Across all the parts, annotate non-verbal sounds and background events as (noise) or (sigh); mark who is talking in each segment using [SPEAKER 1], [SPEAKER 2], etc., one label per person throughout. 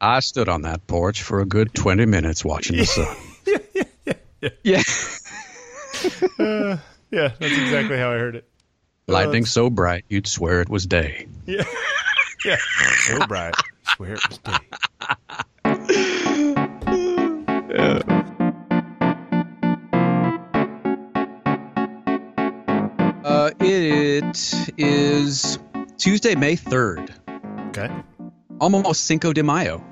[SPEAKER 1] I stood on that porch for a good 20 minutes watching the sun. (laughs) yeah.
[SPEAKER 2] Uh, yeah, that's exactly how I heard it.
[SPEAKER 1] Lightning so bright, you'd swear it was day.
[SPEAKER 2] Yeah. (laughs) yeah. So bright. Swear it was day.
[SPEAKER 1] Uh, it is Tuesday, May 3rd.
[SPEAKER 2] Okay.
[SPEAKER 1] Almost Cinco de Mayo.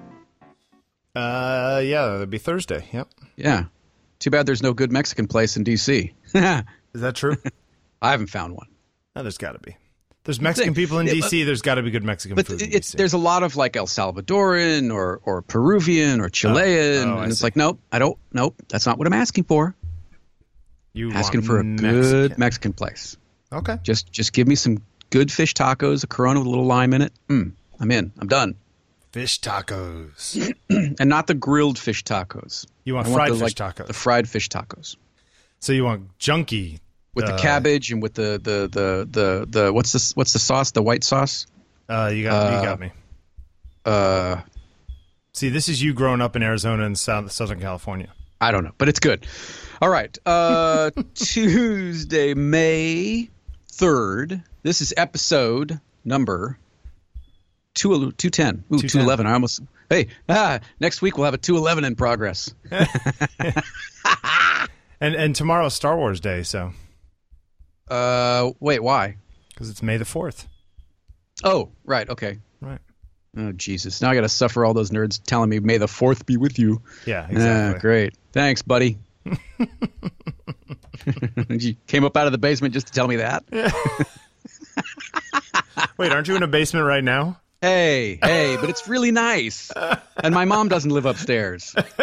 [SPEAKER 2] Uh, yeah, that'd be Thursday. Yep.
[SPEAKER 1] Yeah. Too bad there's no good Mexican place in D.C. (laughs)
[SPEAKER 2] Is that true?
[SPEAKER 1] I haven't found one.
[SPEAKER 2] no, there's got to be. There's Mexican people in D.C. There's got to be good Mexican
[SPEAKER 1] But
[SPEAKER 2] food. DC.
[SPEAKER 1] there's a lot of like El Salvadoran or or Peruvian or Chilean,
[SPEAKER 2] Oh, I
[SPEAKER 1] and it's
[SPEAKER 2] see.
[SPEAKER 1] like, nope, I don't, nope, that's not what I'm asking for.
[SPEAKER 2] you
[SPEAKER 1] asking for a
[SPEAKER 2] Mexican.
[SPEAKER 1] good Mexican place.
[SPEAKER 2] Okay.
[SPEAKER 1] Just just give me some good fish tacos, a Corona with a little lime in it. Mm, I'm in. I'm done.
[SPEAKER 2] Fish tacos. (clears throat)
[SPEAKER 1] And not the grilled fish tacos.
[SPEAKER 2] You want
[SPEAKER 1] I
[SPEAKER 2] fried
[SPEAKER 1] the,
[SPEAKER 2] fish
[SPEAKER 1] like,
[SPEAKER 2] tacos.
[SPEAKER 1] The fried fish tacos
[SPEAKER 2] so you want junky
[SPEAKER 1] with
[SPEAKER 2] Uh,
[SPEAKER 1] the cabbage and with the the the the, the what's this what's the sauce? The white sauce.
[SPEAKER 2] Uh, you got you
[SPEAKER 1] Uh,
[SPEAKER 2] got me.
[SPEAKER 1] Uh,
[SPEAKER 2] See, this is you growing up in Arizona and South, Southern California.
[SPEAKER 1] I don't know, but it's good. All right. Uh, (laughs) Tuesday, May 3rd. This is episode number two, 210. Ooh,
[SPEAKER 2] 210.
[SPEAKER 1] 211. I almost. Hey, ah, next week we'll have a 211 in progress. (laughs)
[SPEAKER 2] And and tomorrow's Star Wars Day, so
[SPEAKER 1] Uh, wait, why?
[SPEAKER 2] because it's May the fourth.
[SPEAKER 1] Oh, right. Okay.
[SPEAKER 2] Right.
[SPEAKER 1] Oh, Jesus. Now I got to suffer all those nerds telling me, may the 4th be with you.
[SPEAKER 2] Yeah,
[SPEAKER 1] Ah,
[SPEAKER 2] exactly.
[SPEAKER 1] great. Thanks, buddy. (laughs) (laughs) you came up out of the basement just to tell me that?
[SPEAKER 2] Wait, aren't you in a basement right now?
[SPEAKER 1] Hey, hey, but it's really nice. And my mom doesn't live upstairs. (laughs)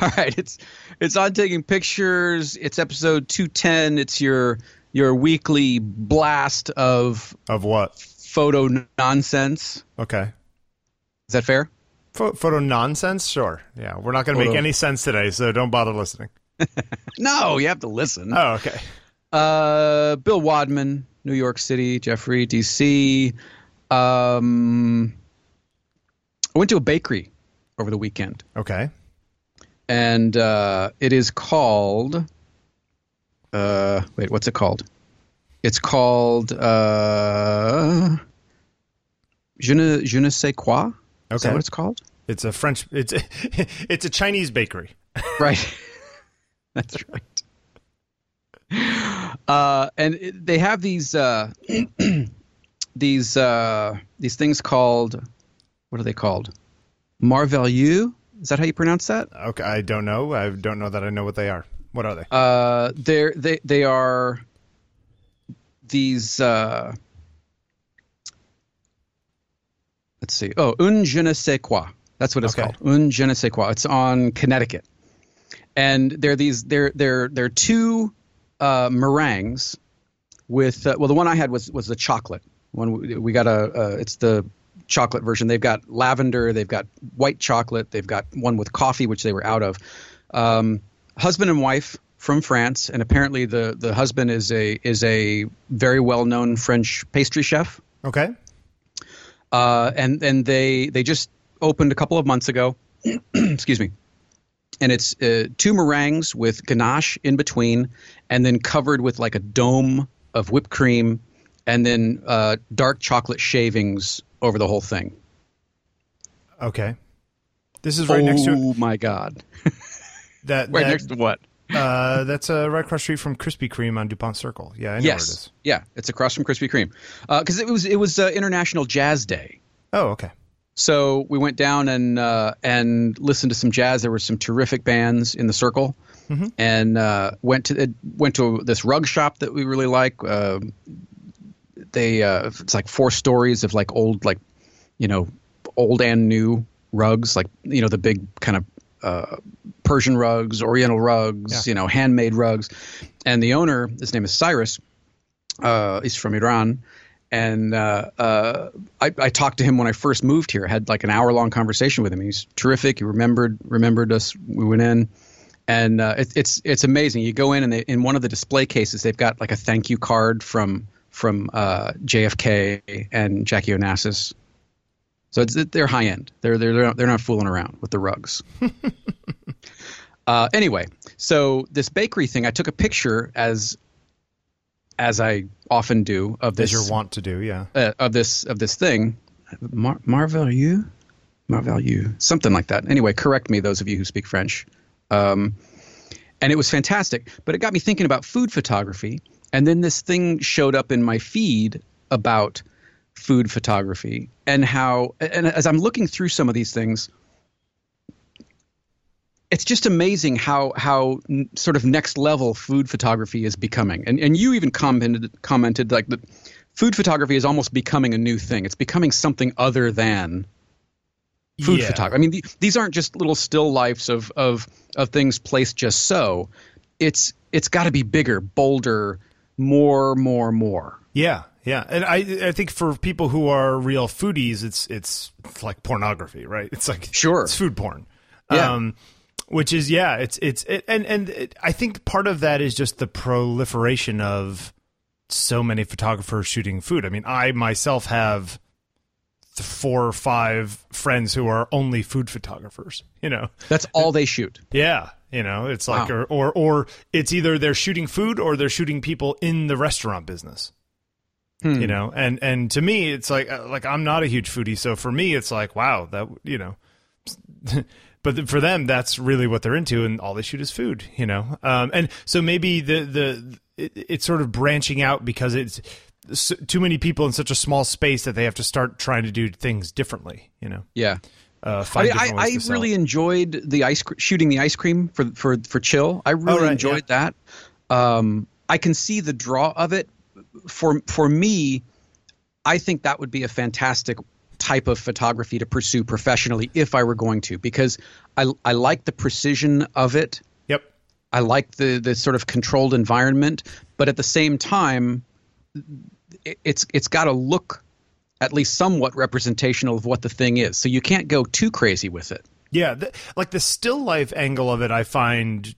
[SPEAKER 1] All right, it's it's on taking pictures. It's episode 210. It's your your weekly blast of
[SPEAKER 2] Of what?
[SPEAKER 1] photo nonsense.
[SPEAKER 2] Okay.
[SPEAKER 1] Is that fair?
[SPEAKER 2] Pho- photo nonsense? Sure. Yeah, we're not going to make any sense today, so don't bother listening. (laughs)
[SPEAKER 1] No, you have to listen.
[SPEAKER 2] Oh, okay.
[SPEAKER 1] Uh, Bill Wadman, New York City, Jeffrey, DC. Um, I went to a bakery over the weekend.
[SPEAKER 2] Okay.
[SPEAKER 1] and uh, it is called. Uh, wait, what's it called? It's called uh, Je ne, je ne sais quoi. Is that
[SPEAKER 2] Okay.
[SPEAKER 1] what it's called?
[SPEAKER 2] It's a French. It's (laughs) it's a Chinese bakery. (laughs)
[SPEAKER 1] Right. (laughs) That's right. Uh, and it, they have these uh, (clears throat) these uh, these things called what are they called? Merveilleux. Is that how you pronounce that?
[SPEAKER 2] Okay, I don't know. I don't know that I know what they are. What are they?
[SPEAKER 1] Uh, they're they they are these. Uh, let's see. Oh, un je ne sais quoi. That's what it's
[SPEAKER 2] Okay.
[SPEAKER 1] called. Un je ne sais quoi. It's on Connecticut, and they're these. They're they're they're two uh, meringues with. Uh, well, the one I had was was the chocolate one. We, got a. Uh, it's the chocolate version. They've got lavender. They've got white chocolate. They've got one with coffee, which they were out of. Um, husband and wife from France, and apparently the the husband is a is a very well known French pastry chef.
[SPEAKER 2] Okay.
[SPEAKER 1] Uh, and and they they just opened a couple of months ago. (clears throat) Excuse me. And it's uh, two meringues with ganache in between, and then covered with like a dome of whipped cream, and then uh, dark chocolate shavings over the whole thing.
[SPEAKER 2] Okay. This is right next to
[SPEAKER 1] Oh my god! (laughs)
[SPEAKER 2] that.
[SPEAKER 1] Right
[SPEAKER 2] that-
[SPEAKER 1] next to what?
[SPEAKER 2] Uh, that's uh, right across the street from Krispy Kreme on Dupont Circle. Yeah, I know where it
[SPEAKER 1] Yes,
[SPEAKER 2] is.
[SPEAKER 1] yeah, it's across from Krispy Kreme, because it was it was uh, International Jazz Day.
[SPEAKER 2] Oh, okay.
[SPEAKER 1] So we went down and uh, and listened to some jazz. There were some terrific bands in the circle, and uh, went to it went to this rug shop that we really like. Uh, they uh, it's like four stories of like old like you know old and new rugs, like you know the big kind of uh, Persian rugs, Oriental rugs,
[SPEAKER 2] Yeah.
[SPEAKER 1] you know handmade rugs. And the owner, his name is Cyrus. Uh, he's from Iran and uh, uh, I, I talked to him when I first moved here. I had like an hour long conversation with him. He's terrific. He remembered remembered us. We went in, and uh, it, it's it's amazing. You go in and they, in one of the display cases, they've got like a thank you card from from uh, JFK and Jackie Onassis. So it's, they're high end. They're they're they're not, they're not fooling around with the rugs. (laughs) uh, anyway, so this bakery thing, I took a picture as as I often do of this.
[SPEAKER 2] As you're wont to do, yeah.
[SPEAKER 1] Uh, of this of this thing, Mar- Merveilleux, Merveilleux, something like that. Anyway, correct me, those of you who speak French. Um, and it was fantastic, but it got me thinking about food photography. And then this thing showed up in my feed about food photography and how. And as I'm looking through some of these things, it's just amazing how how sort of next level food photography is becoming. And and you even commented commented like that food photography is almost becoming a new thing. It's becoming something other than food
[SPEAKER 2] Yeah.
[SPEAKER 1] photography. I mean, the, these aren't just little still lifes of of of things placed just so. It's it's got to be bigger, bolder, more, more, more.
[SPEAKER 2] Yeah, yeah, and I I think for people who are real foodies, it's it's like pornography, right? It's like
[SPEAKER 1] Sure.
[SPEAKER 2] it's food porn.
[SPEAKER 1] Yeah.
[SPEAKER 2] Um, which is yeah, it's it's it, and and it, I think part of that is just the proliferation of so many photographers shooting food. I mean, I myself have four or five friends who are only food photographers. You know,
[SPEAKER 1] That's all they shoot.
[SPEAKER 2] yeah, you know, it's like
[SPEAKER 1] Wow.
[SPEAKER 2] or, or or it's either they're shooting food or they're shooting people in the restaurant business.
[SPEAKER 1] Hmm.
[SPEAKER 2] You know, and and to me, it's like uh, like I'm not a huge foodie, so for me, it's like wow, that you know. But for them, that's really what they're into, and all they shoot is food, you know. Um, and so maybe the the it, it's sort of branching out because it's s too many people in such a small space that they have to start trying to do things differently, you know.
[SPEAKER 1] Yeah.
[SPEAKER 2] Uh,
[SPEAKER 1] I, I, I really enjoyed the ice shooting the ice cream for for for chill. I really
[SPEAKER 2] Oh, right,
[SPEAKER 1] enjoyed that. Um, I can see the draw of it. For for me, I think that would be a fantastic type of photography to pursue professionally if I were going to, because I I like the precision of it.
[SPEAKER 2] Yep.
[SPEAKER 1] I like the the sort of controlled environment, but at the same time, it, it's it's got to look at least somewhat representational of what the thing is. So you can't go too crazy with it.
[SPEAKER 2] Yeah, th- like the still life angle of it, I find,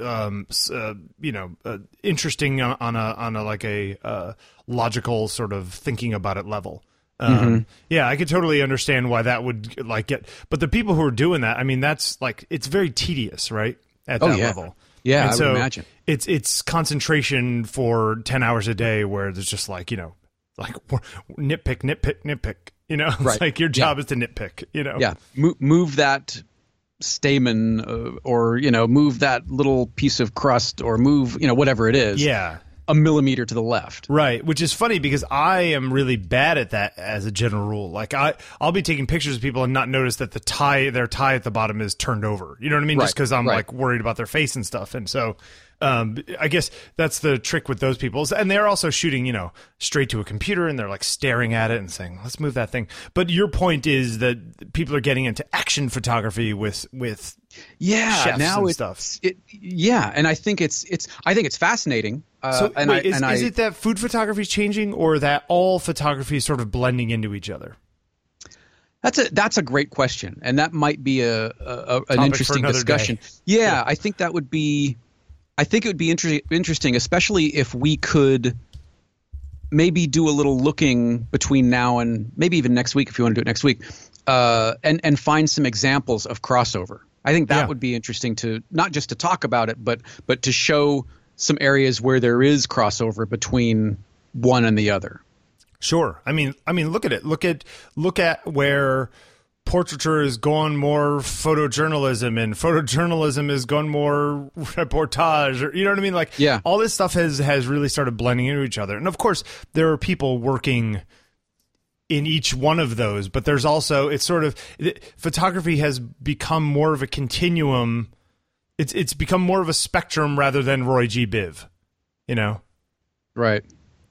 [SPEAKER 2] um, uh, you know, uh, interesting on, on a on a like a uh, logical sort of thinking about it level. Um, Yeah, I could totally understand why that would like get, but the people who are doing that, I mean, that's like it's very tedious, right? At
[SPEAKER 1] Oh,
[SPEAKER 2] that
[SPEAKER 1] yeah.
[SPEAKER 2] level.
[SPEAKER 1] Yeah,
[SPEAKER 2] And
[SPEAKER 1] I would
[SPEAKER 2] so
[SPEAKER 1] imagine.
[SPEAKER 2] It's it's concentration for ten hours a day, where there's just like you know, like nitpick, nitpick, nitpick. You know, (laughs) it's
[SPEAKER 1] Right.
[SPEAKER 2] like your job is to nitpick. You know,
[SPEAKER 1] Yeah, move, move that stamen, uh, or you know, move that little piece of crust, or move you know whatever it is,
[SPEAKER 2] yeah.
[SPEAKER 1] A millimeter to the left.
[SPEAKER 2] Right, which is funny because I am really bad at that as a general rule. Like I, I'll be taking pictures of people and not notice that the tie, their tie at the bottom is turned over. You know what I mean? Just because I'm
[SPEAKER 1] right.
[SPEAKER 2] like worried about their face and stuff. And so, um, I guess that's the trick with those people. And they're also shooting, you know, straight to a computer and they're like staring at it and saying, "Let's move that thing." But your point is that people are getting into action photography with with
[SPEAKER 1] Yeah,
[SPEAKER 2] chefs
[SPEAKER 1] now
[SPEAKER 2] and
[SPEAKER 1] it's
[SPEAKER 2] stuff.
[SPEAKER 1] It, yeah, and I think it's it's I think it's fascinating. Uh,
[SPEAKER 2] So
[SPEAKER 1] and
[SPEAKER 2] wait,
[SPEAKER 1] I,
[SPEAKER 2] is,
[SPEAKER 1] and
[SPEAKER 2] is
[SPEAKER 1] I,
[SPEAKER 2] it that food photography is changing, or that all photography is sort of blending into each other?
[SPEAKER 1] That's a that's a great question, and that might be a, a, a- an interesting discussion.
[SPEAKER 2] day.
[SPEAKER 1] Yeah, I think that would be, I think it would be inter- interesting, especially if we could maybe do a little looking between now and maybe even next week if you want to do it next week, uh, and and find some examples of crossover. I think that
[SPEAKER 2] Yeah.
[SPEAKER 1] would be interesting to not just to talk about it, but but to show some areas where there is crossover between one and the other.
[SPEAKER 2] Sure. I mean, I mean, look at it. Look at look at where portraiture is gone more photojournalism, and photojournalism is gone more reportage. Or you know what I mean? Like,
[SPEAKER 1] Yeah.
[SPEAKER 2] all this stuff has has really started blending into each other. And of course, there are people working in each one of those, but there's also it's sort of it, photography has become more of a continuum. It's it's become more of a spectrum rather than Roy G. Biv. You know,
[SPEAKER 1] Right.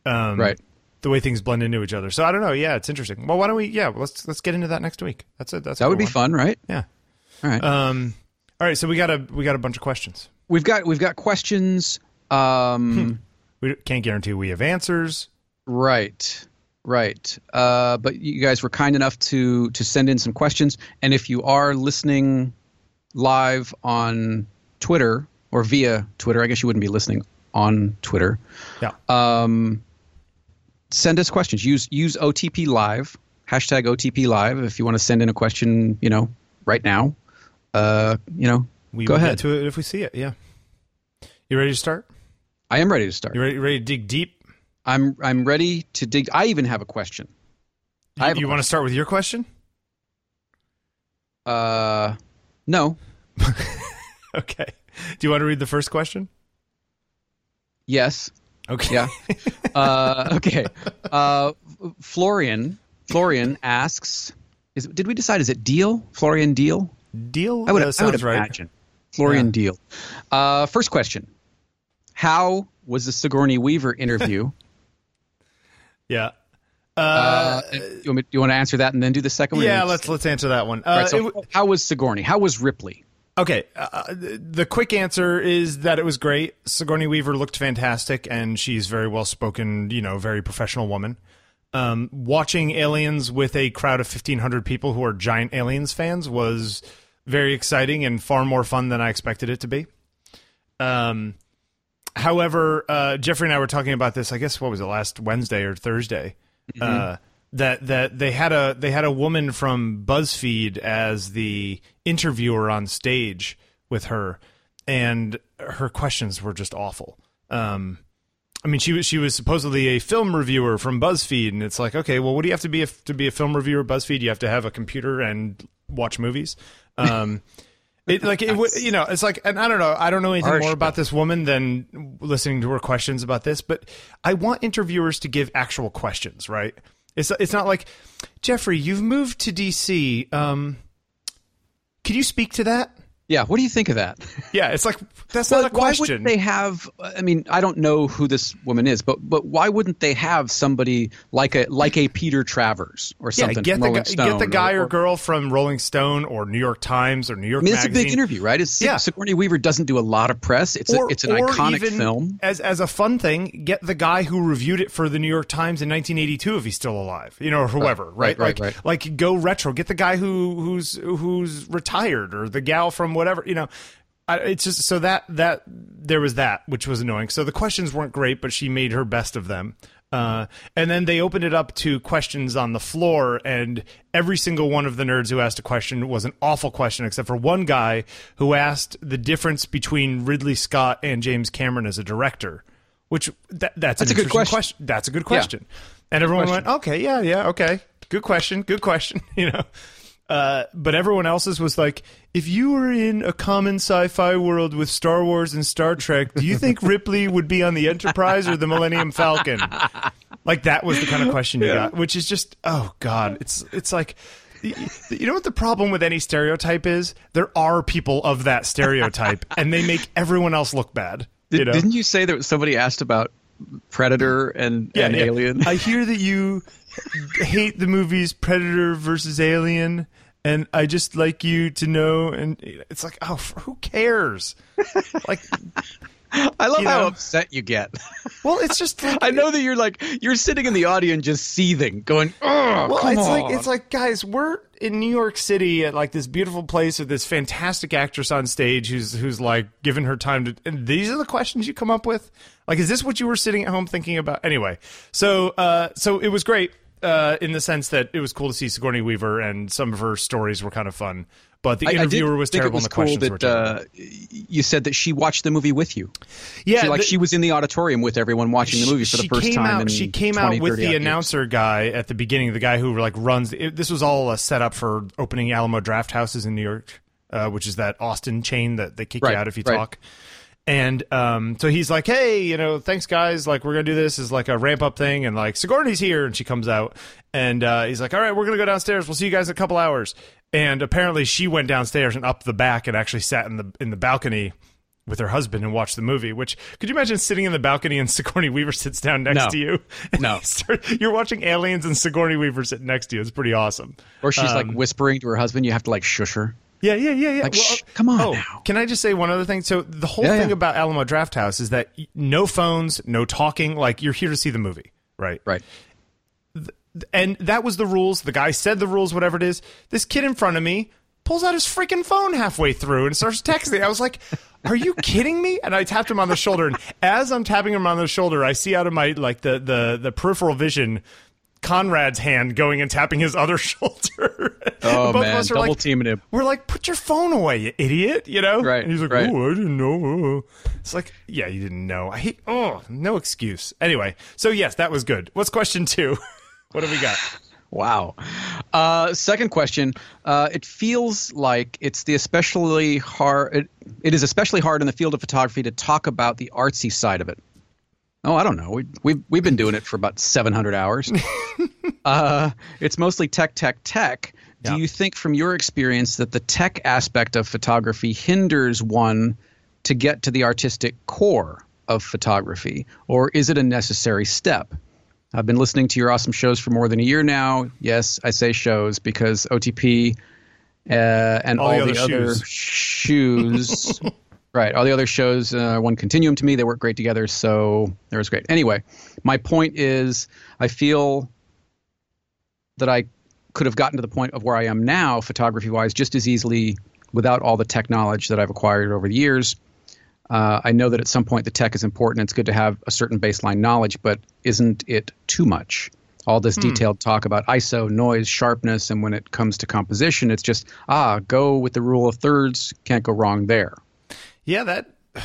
[SPEAKER 2] um,
[SPEAKER 1] Right.
[SPEAKER 2] The way things blend into each other. So I don't know. Yeah, it's interesting. Well, why don't we? Yeah, let's let's get into that next week. That's it. That's
[SPEAKER 1] That would be
[SPEAKER 2] one.
[SPEAKER 1] fun, right?
[SPEAKER 2] Yeah.
[SPEAKER 1] All right.
[SPEAKER 2] Um. All right. So we got a we got a bunch of questions.
[SPEAKER 1] we've got we've got questions. Um,
[SPEAKER 2] We can't guarantee we have answers.
[SPEAKER 1] Right, right. Uh, but you guys were kind enough to to send in some questions, and if you are listening live on Twitter or via Twitter, I guess you wouldn't be listening on Twitter.
[SPEAKER 2] Yeah.
[SPEAKER 1] Um, send us questions. Use use OTP Live hashtag OTP Live if you want to send in a question. You know, right now. Uh, you know,
[SPEAKER 2] We
[SPEAKER 1] go ahead.
[SPEAKER 2] to it if we see it. Yeah. You ready to start?
[SPEAKER 1] I am ready to start.
[SPEAKER 2] You ready, ready to dig deep?
[SPEAKER 1] I'm I'm ready to dig. I even have a question.
[SPEAKER 2] You, you want to start with your question?
[SPEAKER 1] Uh, no. (laughs)
[SPEAKER 2] Okay. Do you want to read the first question?
[SPEAKER 1] Yes.
[SPEAKER 2] Okay.
[SPEAKER 1] Yeah. (laughs) uh, okay. Uh, Florian. Florian asks, "Is did we decide? Is it Deal? Florian Deal?
[SPEAKER 2] Deal?
[SPEAKER 1] I would.
[SPEAKER 2] Uh,
[SPEAKER 1] I
[SPEAKER 2] sounds
[SPEAKER 1] would
[SPEAKER 2] right.
[SPEAKER 1] imagine. Florian
[SPEAKER 2] Yeah.
[SPEAKER 1] Deal. Uh, first question: How was the Sigourney Weaver interview? (laughs)
[SPEAKER 2] Yeah.
[SPEAKER 1] uh,
[SPEAKER 2] Uh,
[SPEAKER 1] you, want me, you want to answer that and then do the second one?
[SPEAKER 2] yeah, let's let's answer that one. Uh,
[SPEAKER 1] All right, so
[SPEAKER 2] it
[SPEAKER 1] how was Sigourney? How was Ripley?
[SPEAKER 2] Okay, uh, the quick answer is that it was great. Sigourney Weaver looked fantastic, and she's very well spoken. You know, very professional woman. Um, watching Aliens with a crowd of fifteen hundred people who are giant Aliens fans was very exciting and far more fun than I expected it to be. Um, however, uh, Jeffrey and I were talking about this. I guess what was it last Wednesday or Thursday? Uh, that that they had a they had a woman from BuzzFeed as the interviewer on stage with her, and her questions were just awful. Um, I mean, she was she was supposedly a film reviewer from BuzzFeed, and it's like, okay, well, what do you have to be a, to be a film reviewer at BuzzFeed? You have to have a computer and watch movies. Um, (laughs) it like it would, you know, it's like, and I don't know, I don't know anything more about this woman than listening to her questions about this, but I want interviewers to give actual questions, right? It's it's not like Jeffrey, you've moved to DC. Um, can you speak to that?
[SPEAKER 1] Yeah, what do you think of that?
[SPEAKER 2] Yeah, it's like that's
[SPEAKER 1] Well,
[SPEAKER 2] not a
[SPEAKER 1] why
[SPEAKER 2] question.
[SPEAKER 1] wouldn't they have? I mean, I don't know who this woman is, but but why wouldn't they have somebody like a like a Peter Travers or
[SPEAKER 2] yeah,
[SPEAKER 1] something?
[SPEAKER 2] get
[SPEAKER 1] from
[SPEAKER 2] the guy, get the guy or,
[SPEAKER 1] or,
[SPEAKER 2] girl from Rolling Stone or New York Times or New York
[SPEAKER 1] I mean, it's a big interview, right? It's,
[SPEAKER 2] Yeah.
[SPEAKER 1] Sigourney Weaver doesn't do a lot of press. It's a, it's an
[SPEAKER 2] or
[SPEAKER 1] iconic
[SPEAKER 2] even
[SPEAKER 1] film.
[SPEAKER 2] As as a fun thing, get the guy who reviewed it for the New York Times in 1982 if he's still alive, you know, or oh, whoever, right?
[SPEAKER 1] right, right,
[SPEAKER 2] like,
[SPEAKER 1] right.
[SPEAKER 2] like go retro. Get the guy who who's who's retired or the gal from whatever, you know. I, it's just so that that there was that which was annoying. So the questions weren't great, but she made her best of them. Uh, and then they opened it up to questions on the floor, and every single one of the nerds who asked a question was an awful question, except for one guy who asked the difference between Ridley Scott and James Cameron as a director. Which that, that's, an
[SPEAKER 1] That's a good
[SPEAKER 2] interesting
[SPEAKER 1] question.
[SPEAKER 2] That's a good question. And everyone
[SPEAKER 1] question.
[SPEAKER 2] went, okay, yeah, yeah, okay, good question, good question. (laughs) You know, uh, but everyone else's was like, if you were in a common sci-fi world with Star Wars and Star Trek, do you think Ripley would be on the Enterprise or the Millennium Falcon? Like that was the kind of question you got, which is just, oh god, it's it's like. You know what the problem with any stereotype is? There are people of that stereotype, and they make everyone else look bad.
[SPEAKER 1] Did,
[SPEAKER 2] you know?
[SPEAKER 1] Didn't you say that somebody asked about Predator and,
[SPEAKER 2] Yeah,
[SPEAKER 1] and
[SPEAKER 2] yeah.
[SPEAKER 1] Alien?
[SPEAKER 2] I hear that you hate the movies Predator versus Alien, and I just like you to know. And it's like, oh, who cares? Like, (laughs)
[SPEAKER 1] I love
[SPEAKER 2] you
[SPEAKER 1] how
[SPEAKER 2] know.
[SPEAKER 1] upset you get. (laughs)
[SPEAKER 2] well, it's just like
[SPEAKER 1] I know that you're like you're sitting in the audience just seething, going, "Oh,
[SPEAKER 2] Well, it's
[SPEAKER 1] on."
[SPEAKER 2] like it's like guys, we're in New York City at like this beautiful place with this fantastic actress on stage who's who's like giving her time to. And these are the questions you come up with. Like, is this what you were sitting at home thinking about? Anyway, so uh, so it was great uh, in the sense that it was cool to see Sigourney Weaver and some of her stories were kind of fun. But the
[SPEAKER 1] I- I
[SPEAKER 2] interviewer was terrible
[SPEAKER 1] was
[SPEAKER 2] and the
[SPEAKER 1] cool
[SPEAKER 2] questions were terrible.
[SPEAKER 1] uh, you said that she watched the movie with you.
[SPEAKER 2] yeah,
[SPEAKER 1] She, like
[SPEAKER 2] the-
[SPEAKER 1] she was in the auditorium with everyone watching the movie for the first time.
[SPEAKER 2] Out, she came
[SPEAKER 1] 20,
[SPEAKER 2] out with the
[SPEAKER 1] years.
[SPEAKER 2] announcer guy at the beginning, the guy who like runs. It, this was all a setup for opening Alamo Drafthouses in New York, uh, which is that Austin chain that they kick
[SPEAKER 1] Right,
[SPEAKER 2] you out if you
[SPEAKER 1] right.
[SPEAKER 2] talk. And um, so he's like, "Hey, you know, thanks guys. Like, we're gonna do this as like a ramp up thing." And like, Sigourney's here, and she comes out, and uh, he's like, "All right, we're gonna go downstairs. We'll see you guys in a couple hours." And apparently, she went downstairs and up the back and actually sat in the in the balcony with her husband and watched the movie. Which could you imagine sitting in the balcony and (laughs) Sigourney Weaver sits down next
[SPEAKER 1] No.
[SPEAKER 2] to you? (laughs)
[SPEAKER 1] No.
[SPEAKER 2] you start- you're watching Aliens and Sigourney Weaver sitting next to you. It's pretty awesome.
[SPEAKER 1] Or she's like
[SPEAKER 2] Um,
[SPEAKER 1] whispering to her husband. You have to like shush her.
[SPEAKER 2] Yeah, yeah, yeah, yeah.
[SPEAKER 1] Like, shh, come on
[SPEAKER 2] oh,
[SPEAKER 1] now.
[SPEAKER 2] Can I just say one other thing? So the whole
[SPEAKER 1] Yeah,
[SPEAKER 2] thing
[SPEAKER 1] yeah.
[SPEAKER 2] about Alamo Drafthouse is that no phones, no talking. Like you're here to see the movie, right?
[SPEAKER 1] Right.
[SPEAKER 2] And that was the rules. The guy said the rules, whatever it is. This kid in front of me pulls out his freaking phone halfway through and starts texting. I was like, "Are you kidding me?" And I tapped him on the shoulder. And as I'm tapping him on the shoulder, I see out of my like the the the peripheral vision Conrad's hand going and tapping his other (laughs) shoulder.
[SPEAKER 1] Oh
[SPEAKER 2] Both
[SPEAKER 1] man, double
[SPEAKER 2] like,
[SPEAKER 1] teaming him.
[SPEAKER 2] we're like, put your phone away, you idiot. You know?
[SPEAKER 1] Right,
[SPEAKER 2] And he's like,
[SPEAKER 1] right.
[SPEAKER 2] oh, I didn't know. It's like, yeah, you didn't know. I hate, oh, no excuse. Anyway, so yes, that was good. What's question two? (laughs) what have we got? (laughs)
[SPEAKER 1] Wow. Uh, second question. Uh, it feels like it's the especially hard. It, it is especially hard in the field of photography to talk about the artsy side of it. Oh, I don't know. We, we've we've been doing it for about 700 hours. (laughs) uh, it's mostly tech, tech, tech. Do
[SPEAKER 2] Yeah.
[SPEAKER 1] you think, from your experience, that the tech aspect of photography hinders one to get to the artistic core of photography, or is it a necessary step? I've been listening to your awesome shows for more than a year now. Yes, I say shows because OTP uh, and
[SPEAKER 2] All
[SPEAKER 1] all,
[SPEAKER 2] the
[SPEAKER 1] the,
[SPEAKER 2] other
[SPEAKER 1] other shoes, (laughs) right? All the other shows, uh, one continuum to me. They work great together, so that was great. Anyway, my point is, I feel that I could have gotten to the point of where I am now, photography wise, just as easily without all the tech knowledge that I've acquired over the years. Uh, I know that at some point the tech is important. It's good to have a certain baseline knowledge, but isn't it too much? All this detailed talk about ISO, noise, sharpness, and when it comes to composition, it's just ah, go with the rule of thirds. Can't go wrong there.
[SPEAKER 2] Yeah, that. (sighs)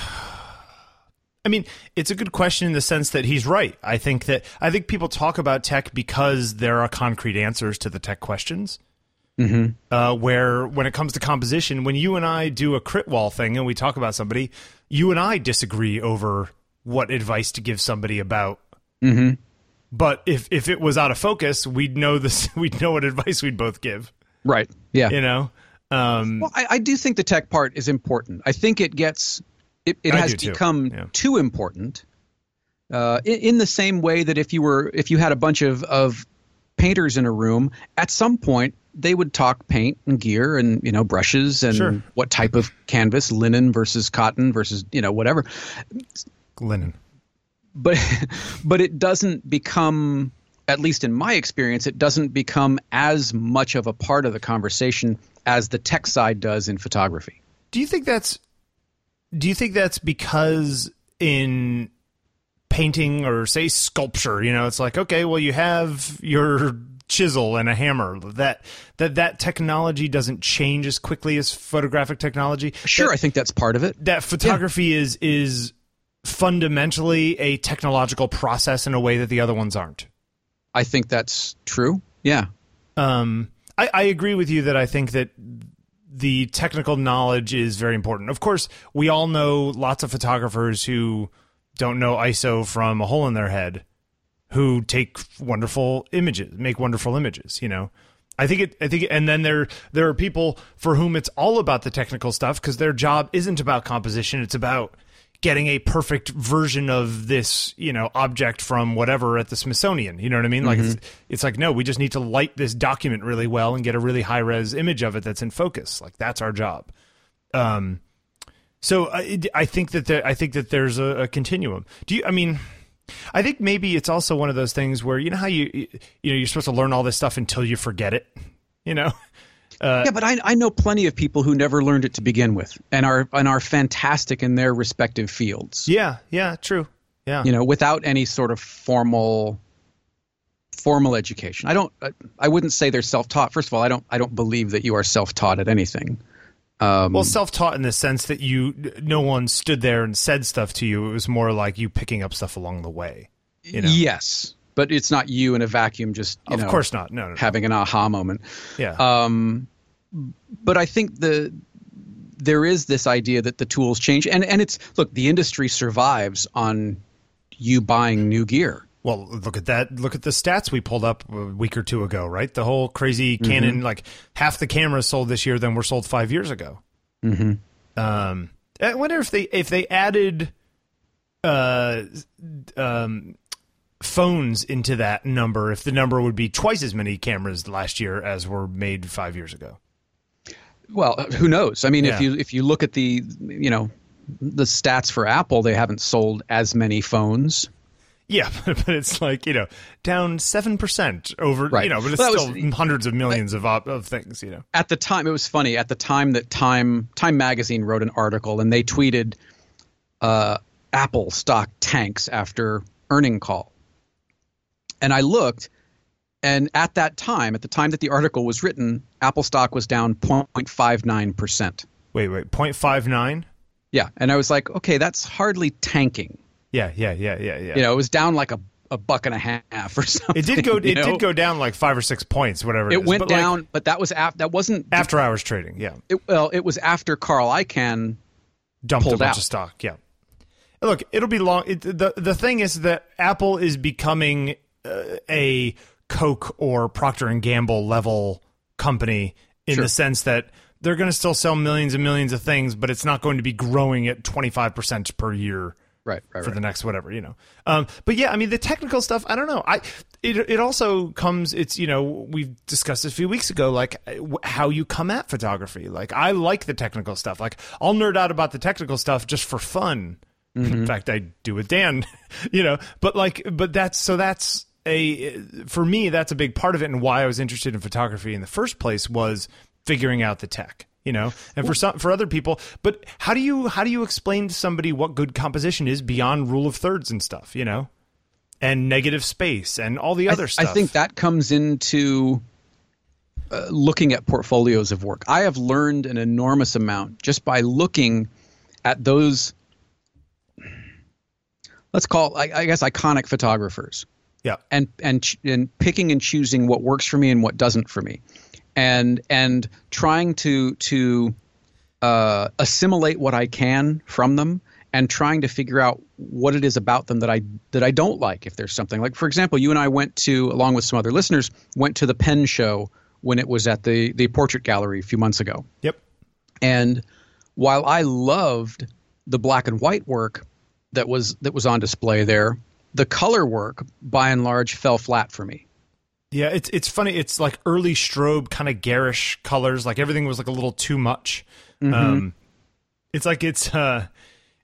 [SPEAKER 2] I mean, it's a good question in the sense that he's right. I think that I think people talk about tech because there are concrete answers to the tech questions. Mm-hmm. Uh, where when it comes to composition, when you and I do a crit wall thing and we talk about somebody, you and I disagree over what advice to give somebody about.
[SPEAKER 1] Mm-hmm.
[SPEAKER 2] But if if it was out of focus, we'd know this. (laughs) We'd know what advice we'd both give.
[SPEAKER 1] Right. Yeah.
[SPEAKER 2] You know. Um,
[SPEAKER 1] Well, I, I do think the tech part is important. I think it gets it, it has
[SPEAKER 2] do too.
[SPEAKER 1] become
[SPEAKER 2] Yeah.
[SPEAKER 1] too important. Uh, in, in the same way that if you were if you had a bunch of of painters in a room, at some point they would talk paint and gear and you know brushes and
[SPEAKER 2] Sure.
[SPEAKER 1] what type of canvas, linen versus cotton versus you know whatever.
[SPEAKER 2] linen.
[SPEAKER 1] But (laughs) but it doesn't become at least in my experience, it doesn't become as much of a part of the conversation as the tech side does in photography.
[SPEAKER 2] Do you think that's do you think that's because in painting or say sculpture, you know, it's like okay, well you have your chisel and a hammer that that that technology doesn't change as quickly as photographic technology.
[SPEAKER 1] Sure,
[SPEAKER 2] That,
[SPEAKER 1] I think that's part of it.
[SPEAKER 2] that photography is is fundamentally a technological process in a way that the other ones aren't.
[SPEAKER 1] I think that's true. Yeah.
[SPEAKER 2] Um, I, I agree with you that I think that the technical knowledge is very important. Of course, we all know lots of photographers who don't know ISO from a hole in their head, who take wonderful images, make wonderful images. You know, I think it. I think, and then there there are people for whom it's all about the technical stuff because their job isn't about composition; it's about getting a perfect version of this, you know, object from whatever at the Smithsonian. You know what I mean? Like it's, it's like no, we just need to light this document really well and get a really high res image of it that's in focus. Like that's our job. Um, so I, I think that there, I think that there's a, a continuum. Do you? I mean. I think maybe it's also one of those things where you know how you you know you're supposed to learn all this stuff until you forget it, you know. (laughs) Uh,
[SPEAKER 1] yeah, but I, I know plenty of people who never learned it to begin with and are and are fantastic in their respective fields.
[SPEAKER 2] Yeah, yeah, true. Yeah.
[SPEAKER 1] You know, without any sort of formal formal education. I don't I, I wouldn't say they're self-taught. First of all, I don't I don't believe that you are self-taught at anything. Um,
[SPEAKER 2] Well, self-taught in the sense that you no one stood there and said stuff to you. It was more like you picking up stuff along the way. You know.
[SPEAKER 1] Yes, but it's not you in a vacuum just you
[SPEAKER 2] Of
[SPEAKER 1] know,
[SPEAKER 2] course not. No, no, no.
[SPEAKER 1] having an aha moment.
[SPEAKER 2] Yeah.
[SPEAKER 1] Um, but I think the there is this idea that the tools change, and and it's look, the industry survives on you buying new gear.
[SPEAKER 2] Well, look at that. Look at the stats we pulled up a week or two ago, right? The whole crazy Canon, like half the cameras sold this year than were sold five years ago.
[SPEAKER 1] Mm-hmm.
[SPEAKER 2] Um, I wonder if they if they added uh um phones into that number, if the number would be twice as many cameras last year as were made five years ago.
[SPEAKER 1] Well, who knows? I mean,
[SPEAKER 2] Yeah.
[SPEAKER 1] if you if you look at the you know the stats for Apple, they haven't sold as many phones.
[SPEAKER 2] Yeah, (laughs) but, but it's like you know down seven percent over
[SPEAKER 1] Right.
[SPEAKER 2] you know, but it's
[SPEAKER 1] Well,
[SPEAKER 2] still
[SPEAKER 1] was-
[SPEAKER 2] hundreds of millions of of things. You know,
[SPEAKER 1] At the time, it was funny. At the time that Time Time Magazine wrote an article, and they tweeted, uh, "Apple stock tanks after earning call." And I looked, And at that time, at the time that the article was written, Apple stock was down 0.59%.
[SPEAKER 2] Wait, wait, 0.59?
[SPEAKER 1] Yeah. And I was like, okay, that's hardly tanking.
[SPEAKER 2] Yeah, yeah, yeah, yeah, yeah.
[SPEAKER 1] You know, it was down like a, a buck and a half or (laughs) something.
[SPEAKER 2] It did go. It
[SPEAKER 1] know?
[SPEAKER 2] did go down like five or six points, whatever. It,
[SPEAKER 1] It went
[SPEAKER 2] But, like,
[SPEAKER 1] down, but that was af- that wasn't
[SPEAKER 2] after hours trading. Yeah,
[SPEAKER 1] It, well, it was after Carl Icahn.
[SPEAKER 2] dumped a bunch
[SPEAKER 1] out.
[SPEAKER 2] of stock. Yeah. Look, it'll be long. It, the The thing is that Apple is becoming uh, a Coke or Procter and Gamble level company in
[SPEAKER 1] Sure.
[SPEAKER 2] the sense that they're going to still sell millions and millions of things, but it's not going to be growing at twenty five percent per year.
[SPEAKER 1] Right, right,
[SPEAKER 2] for
[SPEAKER 1] right.
[SPEAKER 2] the next whatever you know um but yeah i mean the technical stuff i don't know i it, it also comes it's you know we've discussed this a few weeks ago like how you come at photography like i like the technical stuff like i'll nerd out about the technical stuff just for fun in fact i do with dan (laughs) you know but like but that's so that's a for me that's a big part of it and why i was interested in photography in the first place was figuring out the tech you know and for some for other people but how do you how do you explain to somebody what good composition is beyond rule of thirds and stuff you know and negative space and all the other
[SPEAKER 1] I,
[SPEAKER 2] stuff
[SPEAKER 1] I think that comes into uh, looking at portfolios of work. I have learned an enormous amount just by looking at those. Let's call, I, I guess, iconic photographers.
[SPEAKER 2] Yeah
[SPEAKER 1] and and and picking and choosing what works for me and what doesn't for me, and and trying to to uh, assimilate what I can from them, and trying to figure out what it is about them that I that I don't like. If there's something like, for example, you and I went to, along with some other listeners, went to the Penn show when it was at the the Portrait Gallery a few months ago.
[SPEAKER 2] yep
[SPEAKER 1] And while I loved the black and white work that was that was on display there, the color work by and large fell flat for me.
[SPEAKER 2] yeah it's it's funny. It's like early strobe kind of garish colors. Like everything was like a little too much. Um it's like it's uh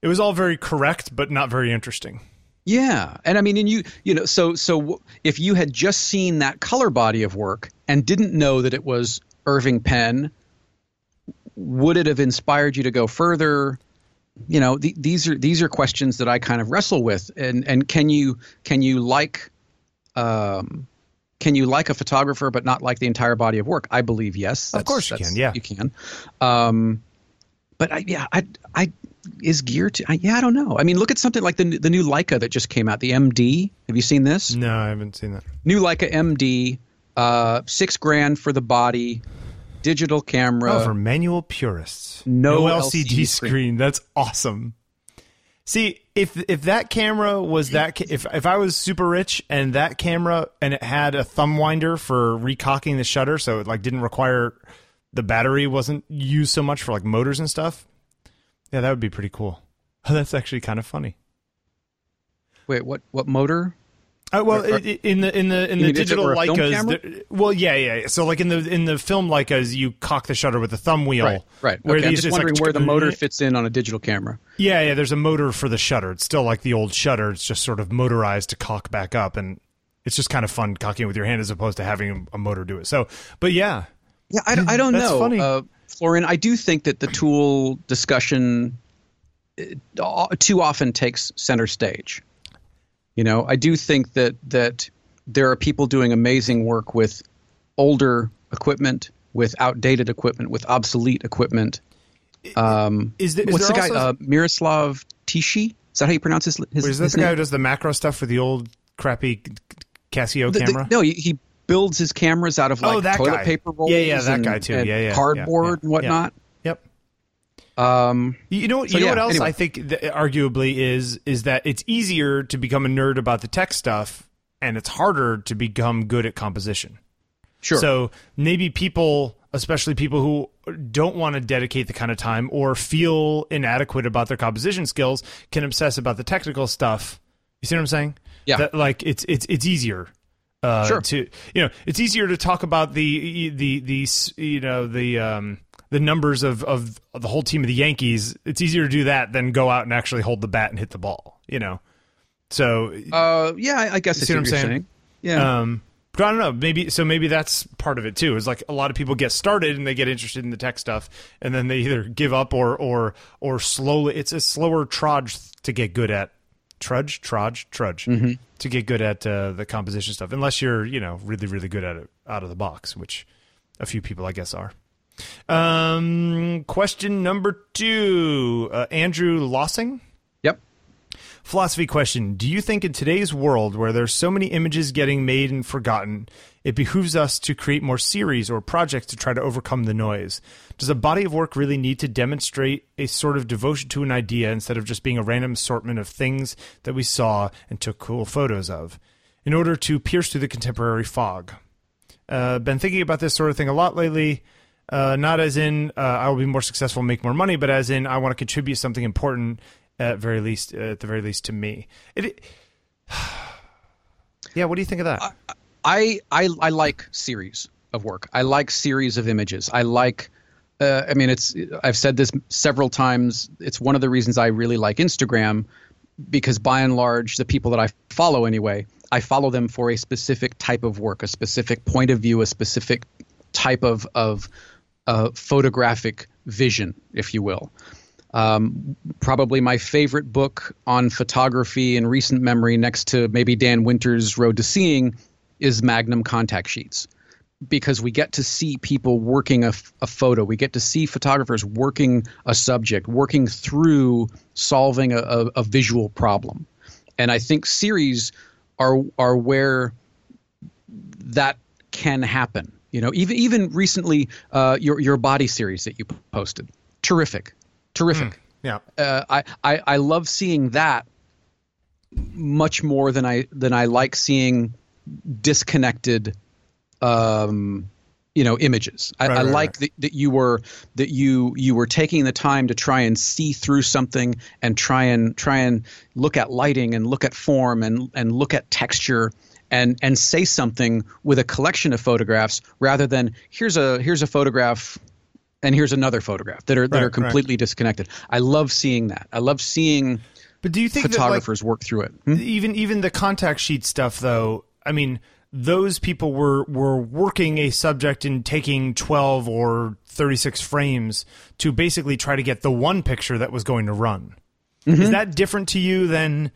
[SPEAKER 2] it was all very correct but not very interesting.
[SPEAKER 1] Yeah, and I mean, and you you know, so so if you had just seen that color body of work and didn't know that it was Irving Penn, would it have inspired you to go further? You know, the, these are these are questions that I kind of wrestle with, and and can you can you like, um, can you like a photographer but not like the entire body of work? I believe yes.
[SPEAKER 2] Of course you can, yeah.
[SPEAKER 1] you can. Um, but I, yeah, I, I is gear to. I, yeah, I don't know. I mean, look at something like the the new Leica that just came out, the MD. Have you seen this?
[SPEAKER 2] no i haven't seen that
[SPEAKER 1] New Leica MD, uh, six grand for the body, digital camera.
[SPEAKER 2] oh for manual purists
[SPEAKER 1] no
[SPEAKER 2] lcd,
[SPEAKER 1] LCD
[SPEAKER 2] screen.
[SPEAKER 1] screen.
[SPEAKER 2] that's awesome see if if that camera was that ca- if if i was super rich and that camera and it had a thumb winder for recocking the shutter so it like didn't require the battery wasn't used so much for like motors and stuff yeah that would be pretty cool (laughs) that's actually kind of funny
[SPEAKER 1] Wait, what? What motor?
[SPEAKER 2] Uh, well,
[SPEAKER 1] Or- or-
[SPEAKER 2] i- i- in the in the in the
[SPEAKER 1] mean, is it
[SPEAKER 2] digital Leicas, well, yeah, yeah. So like in the in the film Leicas, you cock the shutter with the thumb wheel.
[SPEAKER 1] Right, right.
[SPEAKER 2] Where
[SPEAKER 1] Okay, I'm just
[SPEAKER 2] it's like
[SPEAKER 1] wondering where the motor fits in on a digital camera.
[SPEAKER 2] Yeah, yeah. There's a motor for the shutter. It's still like the old shutter. It's just sort of motorized to cock back up, and it's just kind of fun cocking it with your hand as opposed to having a motor do it. So, but yeah,
[SPEAKER 1] Yeah, I, I don't
[SPEAKER 2] That's
[SPEAKER 1] know,
[SPEAKER 2] funny.
[SPEAKER 1] Uh, Florian. I do think that the tool discussion uh, too often takes center stage. You know, I do think that that there are people doing amazing work with older equipment, with outdated equipment, with obsolete equipment. Um,
[SPEAKER 2] is, there, is
[SPEAKER 1] what's the guy? Uh, Miroslav Tichy? Is that how you pronounce his? his
[SPEAKER 2] is that
[SPEAKER 1] his
[SPEAKER 2] the guy
[SPEAKER 1] name?
[SPEAKER 2] who does the macro stuff with the old crappy Casio
[SPEAKER 1] The- the-
[SPEAKER 2] camera?
[SPEAKER 1] no, he, he builds his cameras out of
[SPEAKER 2] Oh,
[SPEAKER 1] like
[SPEAKER 2] that
[SPEAKER 1] toilet
[SPEAKER 2] guy.
[SPEAKER 1] paper rolls.
[SPEAKER 2] Yeah, yeah, that
[SPEAKER 1] and-
[SPEAKER 2] guy too. Yeah, yeah, yeah,
[SPEAKER 1] cardboard
[SPEAKER 2] yeah,
[SPEAKER 1] and whatnot.
[SPEAKER 2] Yep.
[SPEAKER 1] Um,
[SPEAKER 2] You know,
[SPEAKER 1] So,
[SPEAKER 2] you know
[SPEAKER 1] yeah,
[SPEAKER 2] what else
[SPEAKER 1] anyway.
[SPEAKER 2] I think arguably is is that it's easier to become a nerd about the tech stuff, and it's harder to become good at composition.
[SPEAKER 1] sure.
[SPEAKER 2] So maybe people, especially people who don't want to dedicate the kind of time or feel inadequate about their composition skills, can obsess about the technical stuff. You see what I'm saying?
[SPEAKER 1] Yeah.
[SPEAKER 2] That, like it's it's it's easier. Uh,
[SPEAKER 1] Sure.
[SPEAKER 2] To you know, it's easier to talk about the the the you know the um the numbers of of the whole team of the Yankees. It's easier to do that than go out and actually hold the bat and hit the ball. You know. So
[SPEAKER 1] Uh, yeah, I, guess I
[SPEAKER 2] see what, I'm saying?
[SPEAKER 1] saying. Yeah.
[SPEAKER 2] um, but I don't know. Maybe so. Maybe that's part of it too. Is like a lot of people get started and they get interested in the tech stuff, and then they either give up or or or slowly. It's a slower trudge to get good at trudge, trudge, trudge
[SPEAKER 1] Mm-hmm.
[SPEAKER 2] to get good at uh, the composition stuff. Unless you're, you know, really, really good at it out of the box, which a few people, I guess, are. Um, question number two, uh, Andrew Lossing.
[SPEAKER 1] Yep.
[SPEAKER 2] Philosophy question Do you think in today's world where there's so many images getting made and forgotten, it behooves us to create more series or projects to try to overcome the noise? Does a body of work really need to demonstrate a sort of devotion to an idea instead of just being a random assortment of things that we saw and took cool photos of in order to pierce through the contemporary fog? Uh, been thinking about this sort of thing a lot lately. Uh, not as in uh, I will be more successful, and make more money, but as in I want to contribute something important at very least, uh, at the very least, to me. It, (sighs) yeah, what do you think of that?
[SPEAKER 1] I, I I like series of work. I like series of images. I like. Uh, I mean, it's. I've said this several times. It's one of the reasons I really like Instagram, because by and large, the people that I follow anyway, I follow them for a specific type of work, a specific point of view, a specific type of of uh, photographic vision, if you will. Um, probably my favorite book on photography in recent memory, next to maybe Dan Winter's Road to Seeing, is Magnum Contact Sheets. Because we get to see people working a, a photo, we get to see photographers working a subject, working through solving a, a, a visual problem, and I think series are are where that can happen. You know, even even recently, uh, your your body series that you posted, terrific, terrific.
[SPEAKER 2] yeah.
[SPEAKER 1] Uh, I, I I love seeing that much more than I than I like seeing disconnected, um, you know, images. I,
[SPEAKER 2] Right,
[SPEAKER 1] I like
[SPEAKER 2] right.
[SPEAKER 1] that, that you were that you you were taking the time to try and see through something and try and try and look at lighting and look at form and and look at texture and and say something with a collection of photographs rather than here's a here's a photograph and here's another photograph that are that
[SPEAKER 2] Right,
[SPEAKER 1] are
[SPEAKER 2] right.
[SPEAKER 1] completely disconnected. I love seeing that. I love seeing
[SPEAKER 2] But do you think that, like,
[SPEAKER 1] photographers work through it. Hmm?
[SPEAKER 2] even even the contact sheet stuff though i mean those people were were working a subject and taking 12 or 36 frames to basically try to get the one picture that was going to run is that different to you than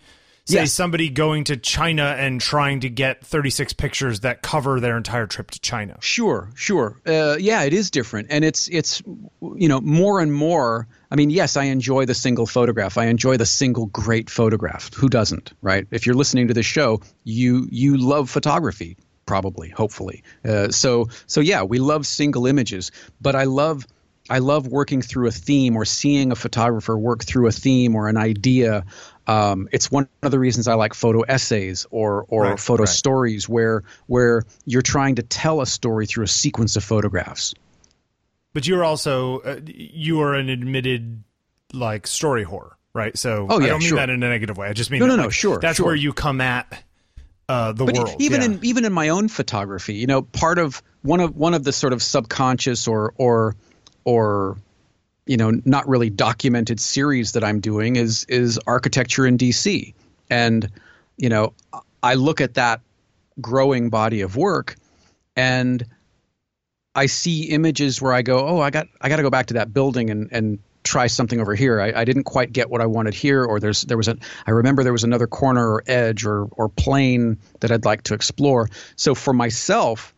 [SPEAKER 2] say
[SPEAKER 1] Yes.
[SPEAKER 2] somebody going to china and trying to get 36 pictures that cover their entire trip to china
[SPEAKER 1] Sure, sure. Uh, yeah, it is different, and it's it's you know more and more. I mean, yes, I enjoy the single photograph. I enjoy the single great photograph. Who doesn't, right? If you're listening to this show, you you love photography, probably, hopefully. Uh, so so yeah, we love single images, but I love. I love working through a theme or seeing a photographer work through a theme or an idea. Um, it's one of the reasons I like photo essays or or
[SPEAKER 2] Right,
[SPEAKER 1] photo
[SPEAKER 2] right.
[SPEAKER 1] stories where where you're trying to tell a story through a sequence of photographs.
[SPEAKER 2] but you're also uh, you are an admitted like story whore right so
[SPEAKER 1] Oh, yeah, i
[SPEAKER 2] don't mean
[SPEAKER 1] sure.
[SPEAKER 2] that in a negative way i just mean
[SPEAKER 1] No,
[SPEAKER 2] that,
[SPEAKER 1] no, no,
[SPEAKER 2] like,
[SPEAKER 1] sure,
[SPEAKER 2] that's
[SPEAKER 1] sure.
[SPEAKER 2] where you come at uh, the
[SPEAKER 1] But
[SPEAKER 2] world
[SPEAKER 1] even
[SPEAKER 2] yeah.
[SPEAKER 1] in even in my own photography, you know, part of one of one of the sort of subconscious or or or you know not really documented series that I'm doing is is architecture in DC, and you know I look at that growing body of work, and I see images where I go, oh, I got I got to go back to that building and and try something over here. I, I didn't quite get what I wanted here, or there's there was a I remember there was another corner or edge or or plane that I'd like to explore. So for myself,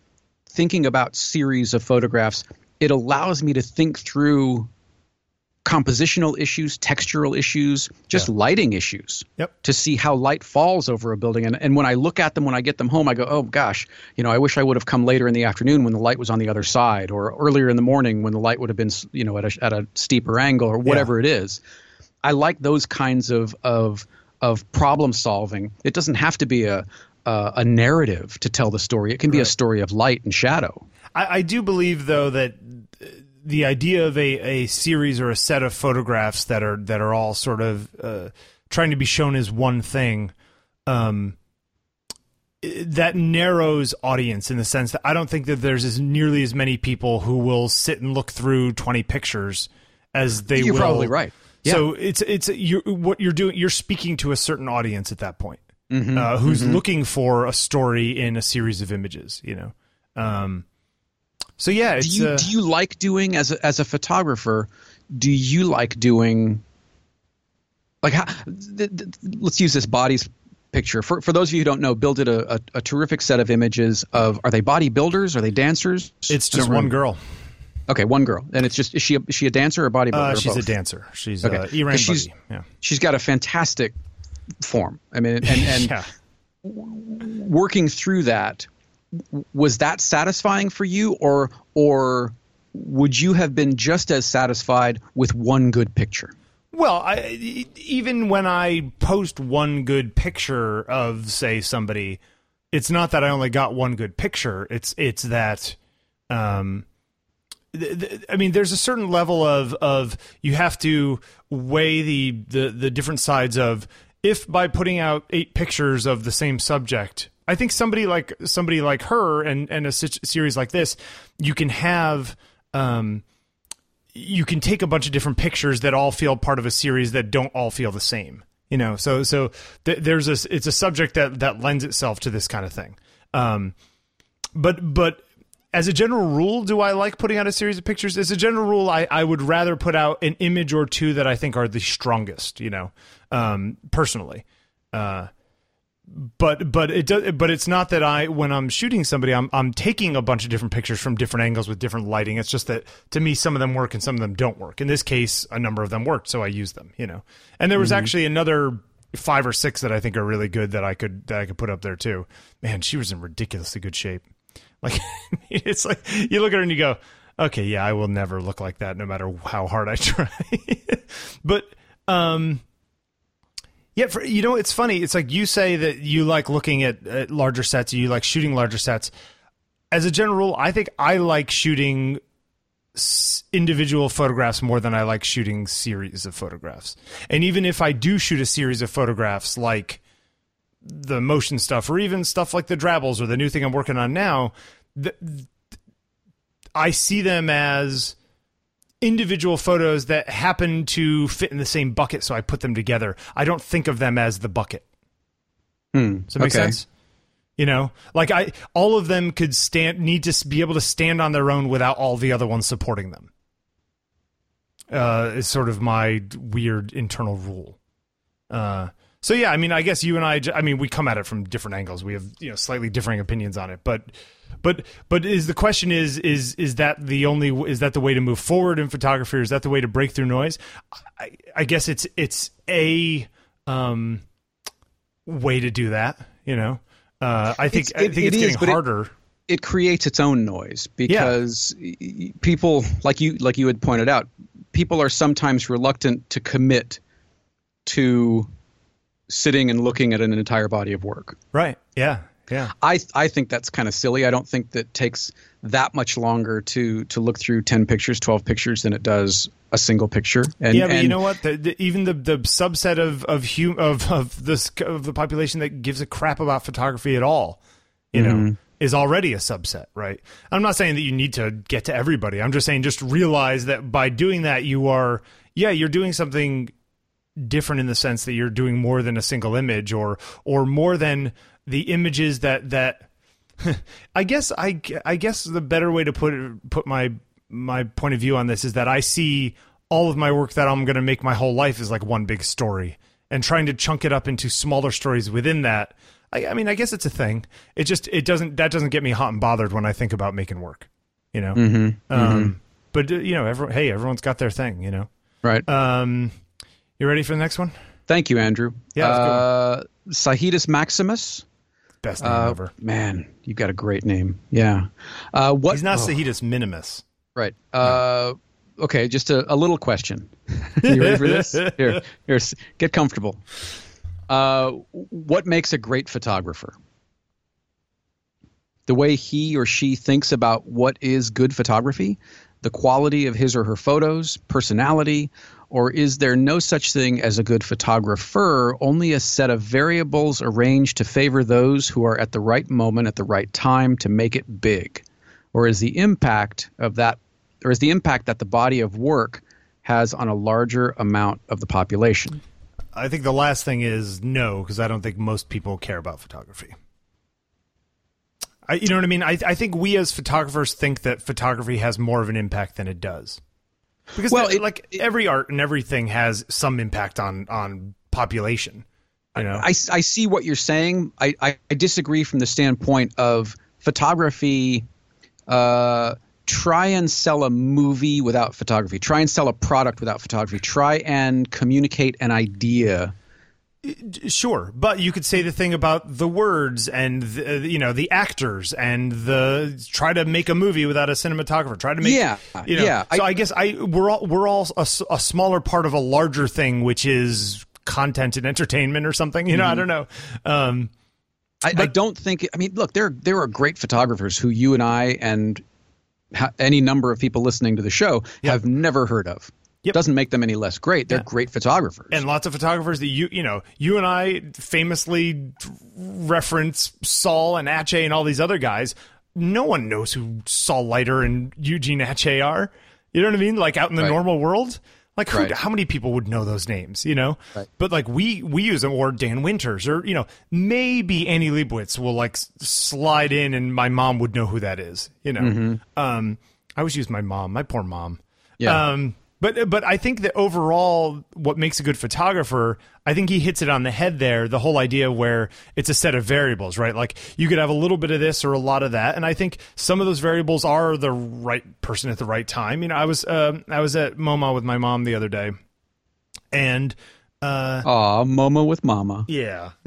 [SPEAKER 1] thinking about series of photographs, it allows me to think through compositional issues, textural issues, just lighting issues
[SPEAKER 2] Yep.
[SPEAKER 1] to see how light falls over a building. And, and when I look at them, when I get them home, I go, oh gosh, you know, I wish I would have come later in the afternoon when the light was on the other side, or earlier in the morning when the light would have been, you know, at a, at a steeper angle, or whatever it is. I like those kinds of of of problem solving. It doesn't have to be a a, a narrative to tell the story. It can be a story of light and shadow.
[SPEAKER 2] I, I do believe though that the idea of a, a series or a set of photographs that are that are all sort of uh, trying to be shown as one thing um, that narrows audience in the sense that I don't think that there's as nearly as many people who will sit and look through 20 pictures as they
[SPEAKER 1] You're
[SPEAKER 2] will.
[SPEAKER 1] probably right. Yeah.
[SPEAKER 2] So it's it's you're, what you're doing. You're speaking to a certain audience at that point,
[SPEAKER 1] Mm-hmm.
[SPEAKER 2] uh, who's looking for a story in a series of images. You know, um, so yeah, it's
[SPEAKER 1] do you
[SPEAKER 2] uh,
[SPEAKER 1] do you like doing as a, as a photographer? Do you like doing like how, th- th- let's use this bodies picture for for those of you who don't know bill did a, a, a terrific set of images of are they bodybuilders are they dancers
[SPEAKER 2] It's just one
[SPEAKER 1] remember.
[SPEAKER 2] girl.
[SPEAKER 1] okay one girl and it's just is she a, is she a dancer or a bodybuilder
[SPEAKER 2] Uh,
[SPEAKER 1] or
[SPEAKER 2] she's a dancer. She's
[SPEAKER 1] Okay.
[SPEAKER 2] uh, Iran
[SPEAKER 1] 'Cause she's-
[SPEAKER 2] Yeah.
[SPEAKER 1] she's got a fantastic form i mean and and (laughs)
[SPEAKER 2] yeah.
[SPEAKER 1] working through that w- was that satisfying for you or or would you have been just as satisfied with one good picture
[SPEAKER 2] Well, I, even when I post one good picture of, say, somebody, it's not that I only got one good picture. It's it's that, um, I mean, there's a certain level of of you have to weigh the the the different sides of if by putting out eight pictures of the same subject. I think somebody like somebody like her and and a series like this, you can have. Um, you can take a bunch of different pictures that all feel part of a series that don't all feel the same you know? So so th- there's a it's a subject that that lends itself to this kind of thing. Um but but as a general rule do i like putting out a series of pictures? As a general rule i i would rather put out an image or two that i think are the strongest you know um personally. Uh but but it does but it's not that I when I'm shooting somebody I'm I'm taking a bunch of different pictures from different angles with different lighting. It's just that to me some of them work and some of them don't work. In this case, a number of them worked, so I used them, you know. And there was actually another five or six that I think are really good that I could that I could put up there too. Man, she was in ridiculously good shape. (laughs) Like it's like you look at her and you go, "Okay, yeah, I will never look like that no matter how hard I (laughs) try." but um yeah, for, you know, it's funny. It's like you say that you like looking at, at larger sets, you like shooting larger sets. As a general rule, I think I like shooting individual photographs more than I like shooting series of photographs. And even if I do shoot a series of photographs, like the motion stuff, or even stuff like the Drabbles or the new thing I'm working on now, I see them as individual photos that happen to fit in the same bucket, so I put them together. I don't think of them as the bucket.
[SPEAKER 1] Hmm,
[SPEAKER 2] Does that make
[SPEAKER 1] okay.
[SPEAKER 2] sense? You know, like I, all of them could stand, need to be able to stand on their own without all the other ones supporting them. Uh, is sort of my weird internal rule. Uh, so yeah, I mean, I guess you and I, I mean, we come at it from different angles. We have you know slightly differing opinions on it, but but but is the question is is is that the only is that the way to move forward in photography? Or is that the way to break through noise? I, I guess it's it's a um way to do that. You know, uh, I think
[SPEAKER 1] It's-
[SPEAKER 2] I think
[SPEAKER 1] it
[SPEAKER 2] it's
[SPEAKER 1] is,
[SPEAKER 2] getting
[SPEAKER 1] but it-
[SPEAKER 2] harder.
[SPEAKER 1] it creates its own noise because y- y- people like you like you had pointed out people are sometimes reluctant to commit to sitting and looking at an entire body of work
[SPEAKER 2] right? Yeah. Yeah.
[SPEAKER 1] i i think that's kind of silly i don't think that takes that much longer to to look through 10 pictures 12 pictures than it does a single picture and
[SPEAKER 2] yeah, but you know what? The, the, even the the subset of of hum, of of this of the population that gives a crap about photography at all, you
[SPEAKER 1] Mm-hmm.
[SPEAKER 2] know, is already a subset, right? I'm not saying that you need to get to everybody. I'm just saying just realize that by doing that, you are yeah, you're doing something different in the sense that you're doing more than a single image or or more than the images that that (laughs) I guess I, I guess the better way to put it, put my my point of view on this is that I see all of my work that I'm going to make my whole life is like one big story, and trying to chunk it up into smaller stories within that. I, I mean, I guess it's a thing. It just it doesn't that doesn't get me hot and bothered when I think about making work, you know.
[SPEAKER 1] Mm-hmm.
[SPEAKER 2] Um, but uh, you know, hey, everyone's got their thing, you know.
[SPEAKER 1] right
[SPEAKER 2] Um, you ready for the next one?
[SPEAKER 1] thank you andrew
[SPEAKER 2] Yeah,
[SPEAKER 1] uh Sahidus Maximus
[SPEAKER 2] Best name
[SPEAKER 1] uh,
[SPEAKER 2] ever.
[SPEAKER 1] man you've got a great name yeah uh what
[SPEAKER 2] He's not
[SPEAKER 1] oh.
[SPEAKER 2] Sahidus Minimus.
[SPEAKER 1] Right. Uh, okay, just a, a little question. (laughs) you ready for this? Here, here, get comfortable. Uh, what makes a great photographer? The way he or she thinks about what is good photography, the quality of his or her photos, personality, or is there no such thing as a good photographer, only a set of variables arranged to favor those who are at the right moment at the right time to make it big? Or is the impact of that or is the impact that the body of work has on a larger amount of the population?
[SPEAKER 2] I think the last thing is no, because I don't think most people care about photography. I, you know what I mean? I, I think we as photographers think that photography has more of an impact than it does. Because
[SPEAKER 1] Well, it-
[SPEAKER 2] like every art and everything has some impact on on population. You know,
[SPEAKER 1] I, I see what you're saying. I, I, I disagree from the standpoint of photography. Uh, try and sell a movie without photography. Try and sell a product without photography. Try and communicate an idea.
[SPEAKER 2] Sure, but you could say the thing about the words and the, uh, you know the actors and the try to make a movie without a cinematographer. Try to make
[SPEAKER 1] Yeah,
[SPEAKER 2] you know.
[SPEAKER 1] yeah,
[SPEAKER 2] So
[SPEAKER 1] I-
[SPEAKER 2] I, guess I we're all we're all a, a smaller part of a larger thing, which is content and entertainment or something. You know,
[SPEAKER 1] Mm-hmm.
[SPEAKER 2] I don't know. Um,
[SPEAKER 1] I, I don't think. I mean, look, there there are great photographers who you and I and ha- any number of people listening to the show have never heard of.
[SPEAKER 2] Yep.
[SPEAKER 1] Doesn't make them any less great. They're
[SPEAKER 2] Yeah.
[SPEAKER 1] great photographers.
[SPEAKER 2] and lots of photographers that you you know you and I famously reference Saul and Atget and all these other guys. No one knows who Saul Leiter and Eugene Atget are. You know what I mean? Like out in the
[SPEAKER 1] Right.
[SPEAKER 2] normal world. Like who,
[SPEAKER 1] Right.
[SPEAKER 2] how many people would know those names? You know,
[SPEAKER 1] Right.
[SPEAKER 2] but like we we use them or Dan Winters or you know maybe Annie Leibovitz will like slide in and my mom would know who that is. You know, um, I always use my mom, my poor mom.
[SPEAKER 1] Yeah.
[SPEAKER 2] Um, but but I think that overall, what makes a good photographer, I think he hits it on the head there. The whole idea where it's a set of variables, right? Like you could have a little bit of this or a lot of that, and I think some of those variables are the right person at the right time. You know, I was um I was at MoMA with my mom the other day, and. Uh,
[SPEAKER 1] Aw, Momo with Mama.
[SPEAKER 2] yeah, (laughs)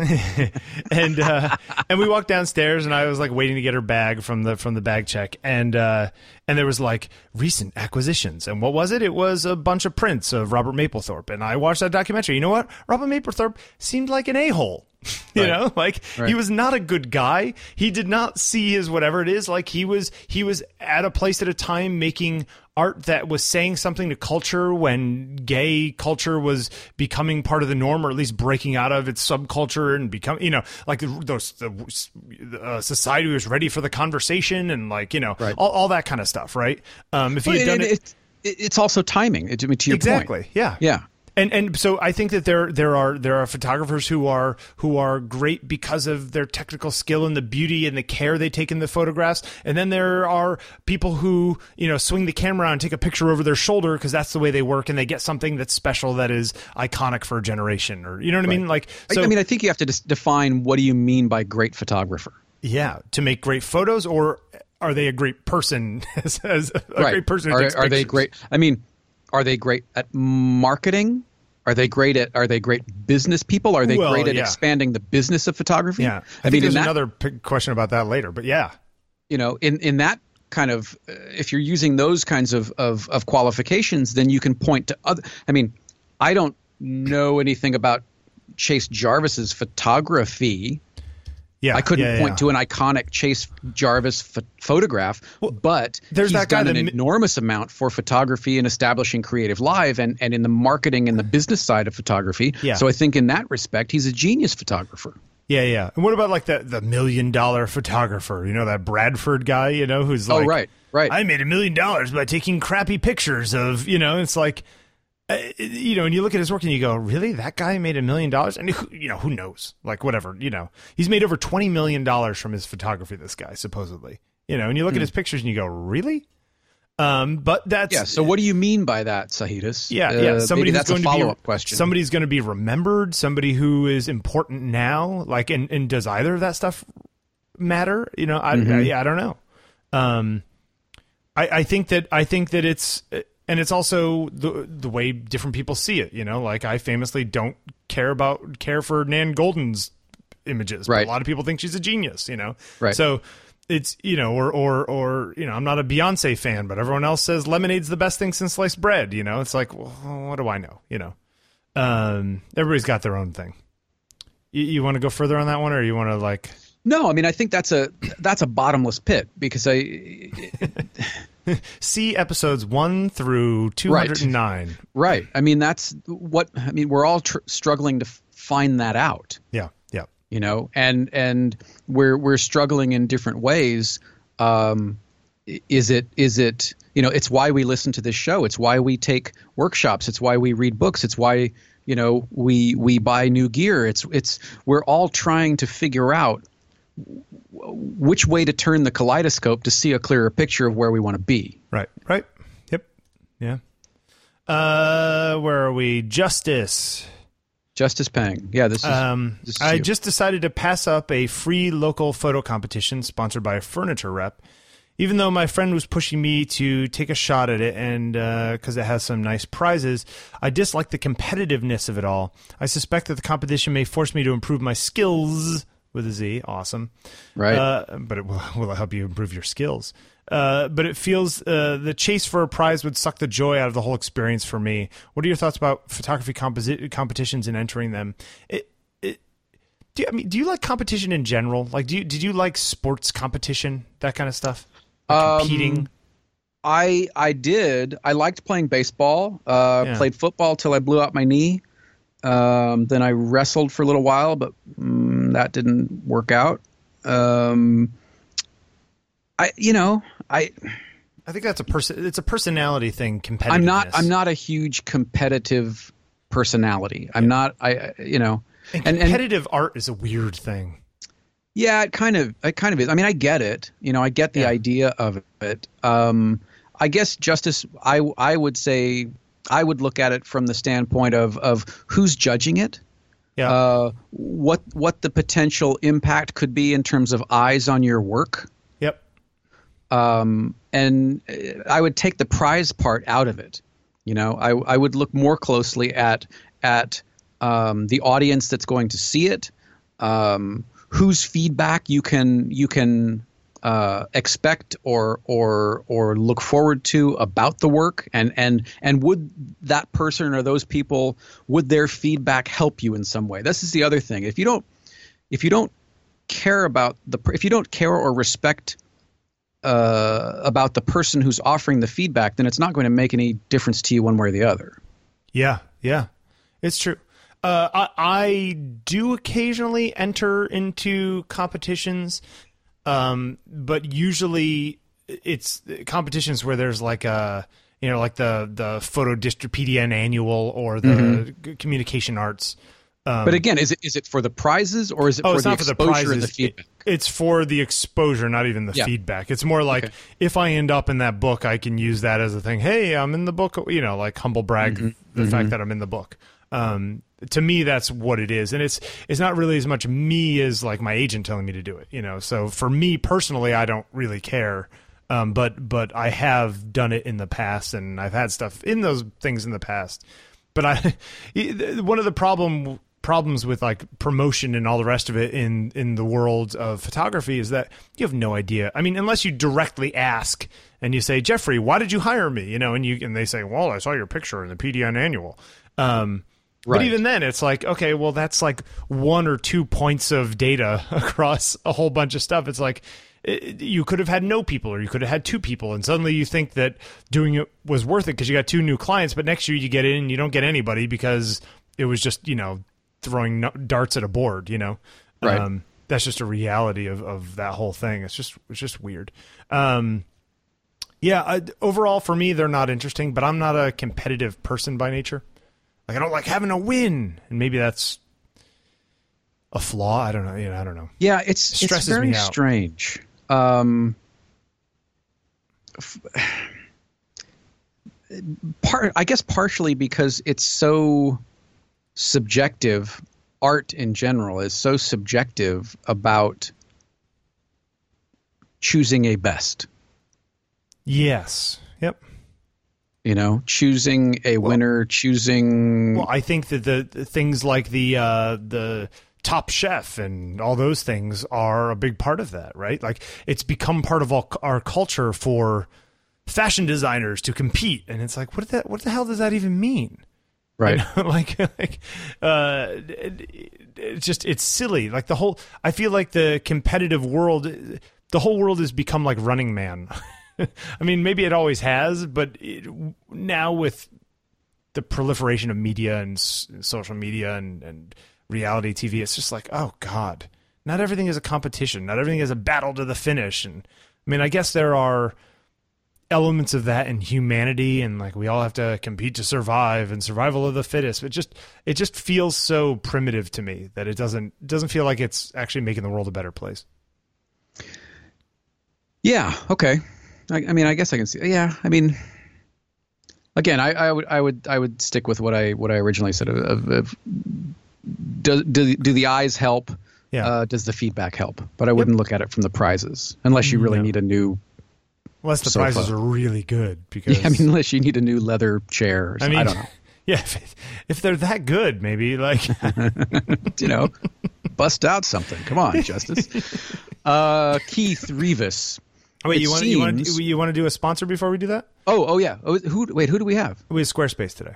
[SPEAKER 2] and uh, and we walked downstairs, and I was like waiting to get her bag from the from the bag check, and uh, and there was like recent acquisitions, and what was it? It was a bunch of prints of Robert Mapplethorpe, and I watched that documentary. You know what? Robert Mapplethorpe seemed like an a hole. (laughs) You
[SPEAKER 1] Right.
[SPEAKER 2] know, like
[SPEAKER 1] Right.
[SPEAKER 2] he was not a good guy. He did not see his whatever it is. Like he was, he was at a place at a time making art that was saying something to culture when gay culture was becoming part of the norm, or at least breaking out of its subculture and become, you know, like the, those the uh, society was ready for the conversation and like you know
[SPEAKER 1] Right.
[SPEAKER 2] all, all that kind of stuff, right? Um, if
[SPEAKER 1] Well,
[SPEAKER 2] had done
[SPEAKER 1] it-
[SPEAKER 2] it,
[SPEAKER 1] it- it's also timing. It, I mean, to your
[SPEAKER 2] exactly,
[SPEAKER 1] point.
[SPEAKER 2] yeah,
[SPEAKER 1] Yeah.
[SPEAKER 2] And and so I think that there there are there are photographers who are who are great because of their technical skill and the beauty and the care they take in the photographs, and then there are people who you know swing the camera and take a picture over their shoulder because that's the way they work, and they get something that's special that is iconic for a generation, or you know what I mean? Like,
[SPEAKER 1] I-
[SPEAKER 2] so
[SPEAKER 1] I mean, I think you have to define what do you mean by great photographer.
[SPEAKER 2] yeah, to make great photos, or are they a great person (laughs) as, as a great person?
[SPEAKER 1] Are, are they great? I mean, are they great at marketing? Are they great at? Are they great business people? Are they
[SPEAKER 2] Well,
[SPEAKER 1] great at
[SPEAKER 2] yeah.
[SPEAKER 1] expanding the business of photography?
[SPEAKER 2] Yeah, I,
[SPEAKER 1] I, mean,
[SPEAKER 2] there's
[SPEAKER 1] that,
[SPEAKER 2] another question about that later, but yeah,
[SPEAKER 1] you know, in in that kind of, uh, if you're using those kinds of, of of qualifications, then you can point to other. I mean, I don't know anything about Chase Jarvis's photography.
[SPEAKER 2] Yeah,
[SPEAKER 1] I couldn't
[SPEAKER 2] yeah,
[SPEAKER 1] point
[SPEAKER 2] yeah.
[SPEAKER 1] to an iconic Chase Jarvis ph- photograph, but
[SPEAKER 2] there's
[SPEAKER 1] he's
[SPEAKER 2] that
[SPEAKER 1] done an enormous amount for photography and establishing CreativeLive and, and in the marketing and the business side of photography.
[SPEAKER 2] Yeah.
[SPEAKER 1] So I think in that respect, he's a genius photographer.
[SPEAKER 2] Yeah, yeah. And what about like the the million dollar photographer? You know that Bradford guy. You know who's like,
[SPEAKER 1] Oh,
[SPEAKER 2] like,
[SPEAKER 1] right, right.
[SPEAKER 2] I made a million dollars by taking crappy pictures of. You know, it's like, uh, you know, and you look at his work and you go, really, that guy made a million dollars? And who, you know, who knows? Like whatever. You know, he's made over twenty million dollars from his photography. This guy supposedly. You know, and you look at his pictures and you go, really? Um, but that's
[SPEAKER 1] Hmm. Yeah. So what do you mean by that, Sahidus?
[SPEAKER 2] yeah,
[SPEAKER 1] Uh,
[SPEAKER 2] yeah. Somebody
[SPEAKER 1] that's a follow up question.
[SPEAKER 2] Somebody's going to be remembered. Somebody who is important now. Like, and, and does either of that stuff matter? You know, I,
[SPEAKER 1] Mm-hmm.
[SPEAKER 2] I yeah, I don't know. Um, I I think that I think that it's and it's also the the way different people see it. You know, like I famously don't care about care for Nan Goldin's images. But
[SPEAKER 1] Right.
[SPEAKER 2] a lot of people think she's a genius. You know,
[SPEAKER 1] Right.
[SPEAKER 2] So it's you know, or or or you know, I'm not a Beyonce fan, but everyone else says lemonade's the best thing since sliced bread. You know, it's like, well, what do I know? You know, um, everybody's got their own thing. You, you want to go further on that one, or you want to like?
[SPEAKER 1] no, I mean I think that's a that's a bottomless pit because I (laughs) (laughs) (laughs)
[SPEAKER 2] See episodes one through two hundred and nine.
[SPEAKER 1] right. right. I mean that's what I mean. We're all tr- struggling to f- find that out.
[SPEAKER 2] Yeah, yeah,
[SPEAKER 1] you know and and we're we're struggling in different ways um is it is it you know it's why we listen to this show it's why we take workshops it's why we read books it's why you know we we buy new gear it's it's we're all trying to figure out which way to turn the kaleidoscope to see a clearer picture of where we want to be
[SPEAKER 2] right, right. Yep, yeah. Uh, where are we? Justice.
[SPEAKER 1] Justice Pang. Yeah, this is.
[SPEAKER 2] Um,
[SPEAKER 1] this is
[SPEAKER 2] I
[SPEAKER 1] you.
[SPEAKER 2] just decided to pass up a free local photo competition sponsored by a furniture rep, even though my friend was pushing me to take a shot at it, and because it has some nice prizes, I dislike the competitiveness of it all. I suspect that the competition may force me to improve my skills with a Z. Awesome,
[SPEAKER 1] Right.
[SPEAKER 2] Uh, but it will, (laughs) will help you improve your skills? Uh, but it feels uh, the chase for a prize would suck the joy out of the whole experience for me. What are your thoughts about photography composi- competitions and entering them? It, it, do you, I mean, do you like competition in general? Like, do you did you like sports competition, that kind of stuff? Like
[SPEAKER 1] Um,
[SPEAKER 2] competing.
[SPEAKER 1] I I did. I liked playing baseball. Uh,
[SPEAKER 2] Yeah.
[SPEAKER 1] Played football till I blew out my knee. Um, then I wrestled for a little while, but mm, that didn't work out. Um, I you know I
[SPEAKER 2] I think that's a person. It's a personality thing. Competitiveness.
[SPEAKER 1] I'm not I'm not a huge competitive personality. I'm not I you know
[SPEAKER 2] And
[SPEAKER 1] and- and-
[SPEAKER 2] competitive art is a weird thing.
[SPEAKER 1] Yeah, it kind of it kind of is. I mean, I get it. You know, I get the
[SPEAKER 2] Yeah.
[SPEAKER 1] idea of it. Um, I guess justice. I I would say I would look at it from the standpoint of of who's judging it.
[SPEAKER 2] Yeah.
[SPEAKER 1] Uh, what what the potential impact could be in terms of eyes on your work.
[SPEAKER 2] yep.
[SPEAKER 1] Um, and uh, I would take the prize part out of it. You know, I I would look more closely at at um, the audience that's going to see it, um, whose feedback you can you can uh, expect or or or look forward to about the work, and and and would that person or those people would their feedback help you in some way? This is the other thing. If you don't if you don't care about the if you don't care or respect uh, about the person who's offering the feedback, then it's not going to make any difference to you one way or the other.
[SPEAKER 2] Yeah, yeah, it's true. Uh, I, I do occasionally enter into competitions, um, but usually it's competitions where there's like a you know like the the photo distripedia annual or the g- communication arts. Um,
[SPEAKER 1] But again, is it is it for the prizes or is it
[SPEAKER 2] Oh,
[SPEAKER 1] for
[SPEAKER 2] it's
[SPEAKER 1] the
[SPEAKER 2] not for the
[SPEAKER 1] exposure
[SPEAKER 2] prizes.
[SPEAKER 1] and the feedback?
[SPEAKER 2] It- it's for the exposure, not even the
[SPEAKER 1] Yeah.
[SPEAKER 2] feedback. It's more like
[SPEAKER 1] Okay.
[SPEAKER 2] if I end up in that book, I can use that as a thing. Hey, I'm in the book. You know, like humble brag
[SPEAKER 1] Mm-hmm.
[SPEAKER 2] the fact that I'm in the book. Um, to me, that's what it is, and it's it's not really as much me as like my agent telling me to do it. You know, so for me personally, I don't really care. Um, but but I have done it in the past, and I've had stuff in those things in the past. But I, (laughs) one of the problem problems with like promotion and all the rest of it in in the world of photography is that you have no idea. I mean, unless you directly ask and you say, Jeffrey, why did you hire me? You know, and you and they say, well, I saw your picture in the PDN annual. Um, But even then, it's like, okay, well, that's like one or two points of data (laughs) across a whole bunch of stuff. It's like you could have had no people, or you could have had two people, and suddenly you think that doing it was worth it because you got two new clients. But next year you get in and you don't get anybody because it was just you know throwing darts at a board. You know,
[SPEAKER 1] Right.
[SPEAKER 2] Um, that's just a reality of of that whole thing. It's just it's just weird. Um, yeah, I, overall for me they're not interesting, but I'm not a competitive person by nature. Like I don't like having a win, and maybe that's a flaw. I don't know. You know, I don't know.
[SPEAKER 1] Yeah, it's
[SPEAKER 2] Stresses
[SPEAKER 1] it's very
[SPEAKER 2] me out.
[SPEAKER 1] strange. Um, (sighs) part, I guess, partially because it's so subjective. Art in general is so subjective about choosing a best.
[SPEAKER 2] Yes. Yep.
[SPEAKER 1] You know, choosing a winner, choosing.
[SPEAKER 2] Well, I think that the, the things like the uh, the Top Chef and all those things are a big part of that, right? Like it's become part of all, our culture for fashion designers to compete, and it's like, what that? What the hell does that even mean? (laughs)
[SPEAKER 1] right.
[SPEAKER 2] Like, like uh, it, it's just it's silly. Like the whole, I feel like the competitive world, the whole world has become like Running Man. (laughs) (laughs) I mean, maybe it always has, but it, now with the proliferation of media and social media and, and reality TV, it's just like, oh god, not everything is a competition. Not everything is a battle to the finish. And I mean, I guess there are elements of that in humanity and like we all have to compete to survive and survival of the fittest it just it just feels so primitive to me that it doesn't doesn't feel like it's actually making the world a better place
[SPEAKER 1] Yeah. Okay. I, I mean, I guess I can see. Yeah. I mean, again, I, I would I would I would stick with what I what I originally said. Of, of, of do, do do the eyes help?
[SPEAKER 2] Yeah.
[SPEAKER 1] Uh, does the feedback help? But I wouldn't look at it from the prizes unless you really
[SPEAKER 2] No.
[SPEAKER 1] need a new.
[SPEAKER 2] Unless the
[SPEAKER 1] sofa.
[SPEAKER 2] prizes are really good, because (laughs)
[SPEAKER 1] Yeah, I mean, unless you need a new leather chair. Or
[SPEAKER 2] I
[SPEAKER 1] something.
[SPEAKER 2] mean,
[SPEAKER 1] I don't know. (laughs)
[SPEAKER 2] yeah, if, if they're that good, maybe like (laughs)
[SPEAKER 1] you know, bust out something. Come on, Justice. Uh, Keith Revis.
[SPEAKER 2] Wait, you want you want
[SPEAKER 1] seems-
[SPEAKER 2] you want to do a sponsor before we do that?
[SPEAKER 1] Oh, oh yeah. Oh, who? Wait, who do we have?
[SPEAKER 2] We have Squarespace today.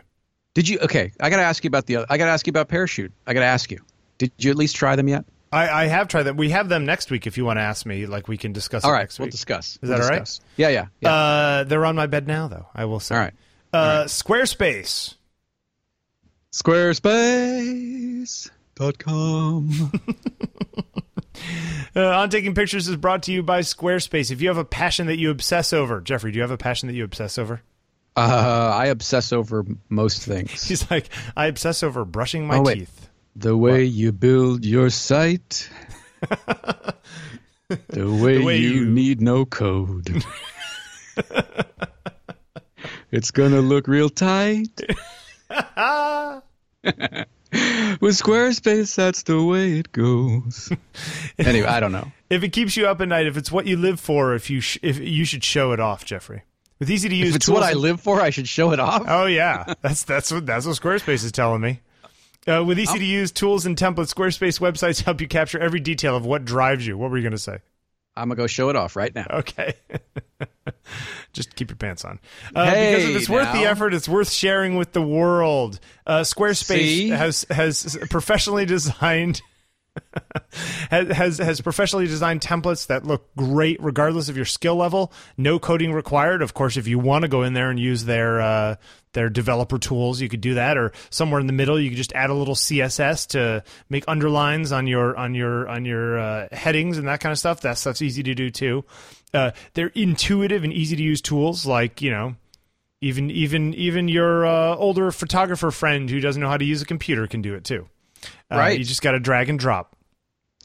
[SPEAKER 1] Did you? Okay, I got to ask you about the. other- I got to ask you about parachute. I got to ask you. Did you at least try them yet?
[SPEAKER 2] I, I have tried them. We have them next week. If you want to ask me, like we can discuss.
[SPEAKER 1] All
[SPEAKER 2] it
[SPEAKER 1] right,
[SPEAKER 2] next
[SPEAKER 1] we'll
[SPEAKER 2] week.
[SPEAKER 1] discuss.
[SPEAKER 2] Is
[SPEAKER 1] We'll
[SPEAKER 2] that all right?
[SPEAKER 1] Yeah, yeah, yeah.
[SPEAKER 2] Uh, they're on my bed now, though. I will say.
[SPEAKER 1] all right.
[SPEAKER 2] Uh, Squarespace.
[SPEAKER 1] Squarespace.com. (laughs)
[SPEAKER 2] Uh, on taking pictures is brought to you by Squarespace. If you have a passion that you obsess over, Jeffrey, do you have a passion that you obsess over?
[SPEAKER 1] uh, I obsess over most things.
[SPEAKER 2] He's like, I obsess over brushing my
[SPEAKER 1] Oh,
[SPEAKER 2] teeth.
[SPEAKER 1] The way you build your site. (laughs) the way,
[SPEAKER 2] way
[SPEAKER 1] you,
[SPEAKER 2] you-
[SPEAKER 1] need no code. (laughs) it's gonna look real tight. (laughs) (laughs) With Squarespace, that's the way it goes. (laughs) anyway, I don't know.
[SPEAKER 2] If it keeps you up at night, if it's what you live for, if you sh- if you should show it off, Jeffrey. With easy to use
[SPEAKER 1] If it's what I live for, I should show it off.
[SPEAKER 2] Oh yeah, that's that's what that's what Squarespace is telling me. Uh, with easy to use tools and templates, Squarespace websites help you capture every detail of what drives you. What were you going to say?
[SPEAKER 1] I'm gonna go show it off right now.
[SPEAKER 2] Okay. (laughs) Just keep your pants on. Uh,
[SPEAKER 1] Hey,
[SPEAKER 2] because if it's worth the effort, it's worth sharing with the world. Uh, Squarespace
[SPEAKER 1] See?
[SPEAKER 2] has has professionally (laughs) designed has, has has professionally designed templates that look great regardless of your skill level. No coding required. Of course, if you want to go in there and use their uh, their developer tools, you could do that. Or somewhere in the middle, you could just add a little CSS to make underlines on your on your on your uh, headings and that kind of stuff. That stuff's easy to do too. Uh, they're intuitive and easy to use tools like you know even even even your uh, older photographer friend who doesn't know how to use a computer can do it too. Uh,
[SPEAKER 1] Right.
[SPEAKER 2] You just got to drag and drop.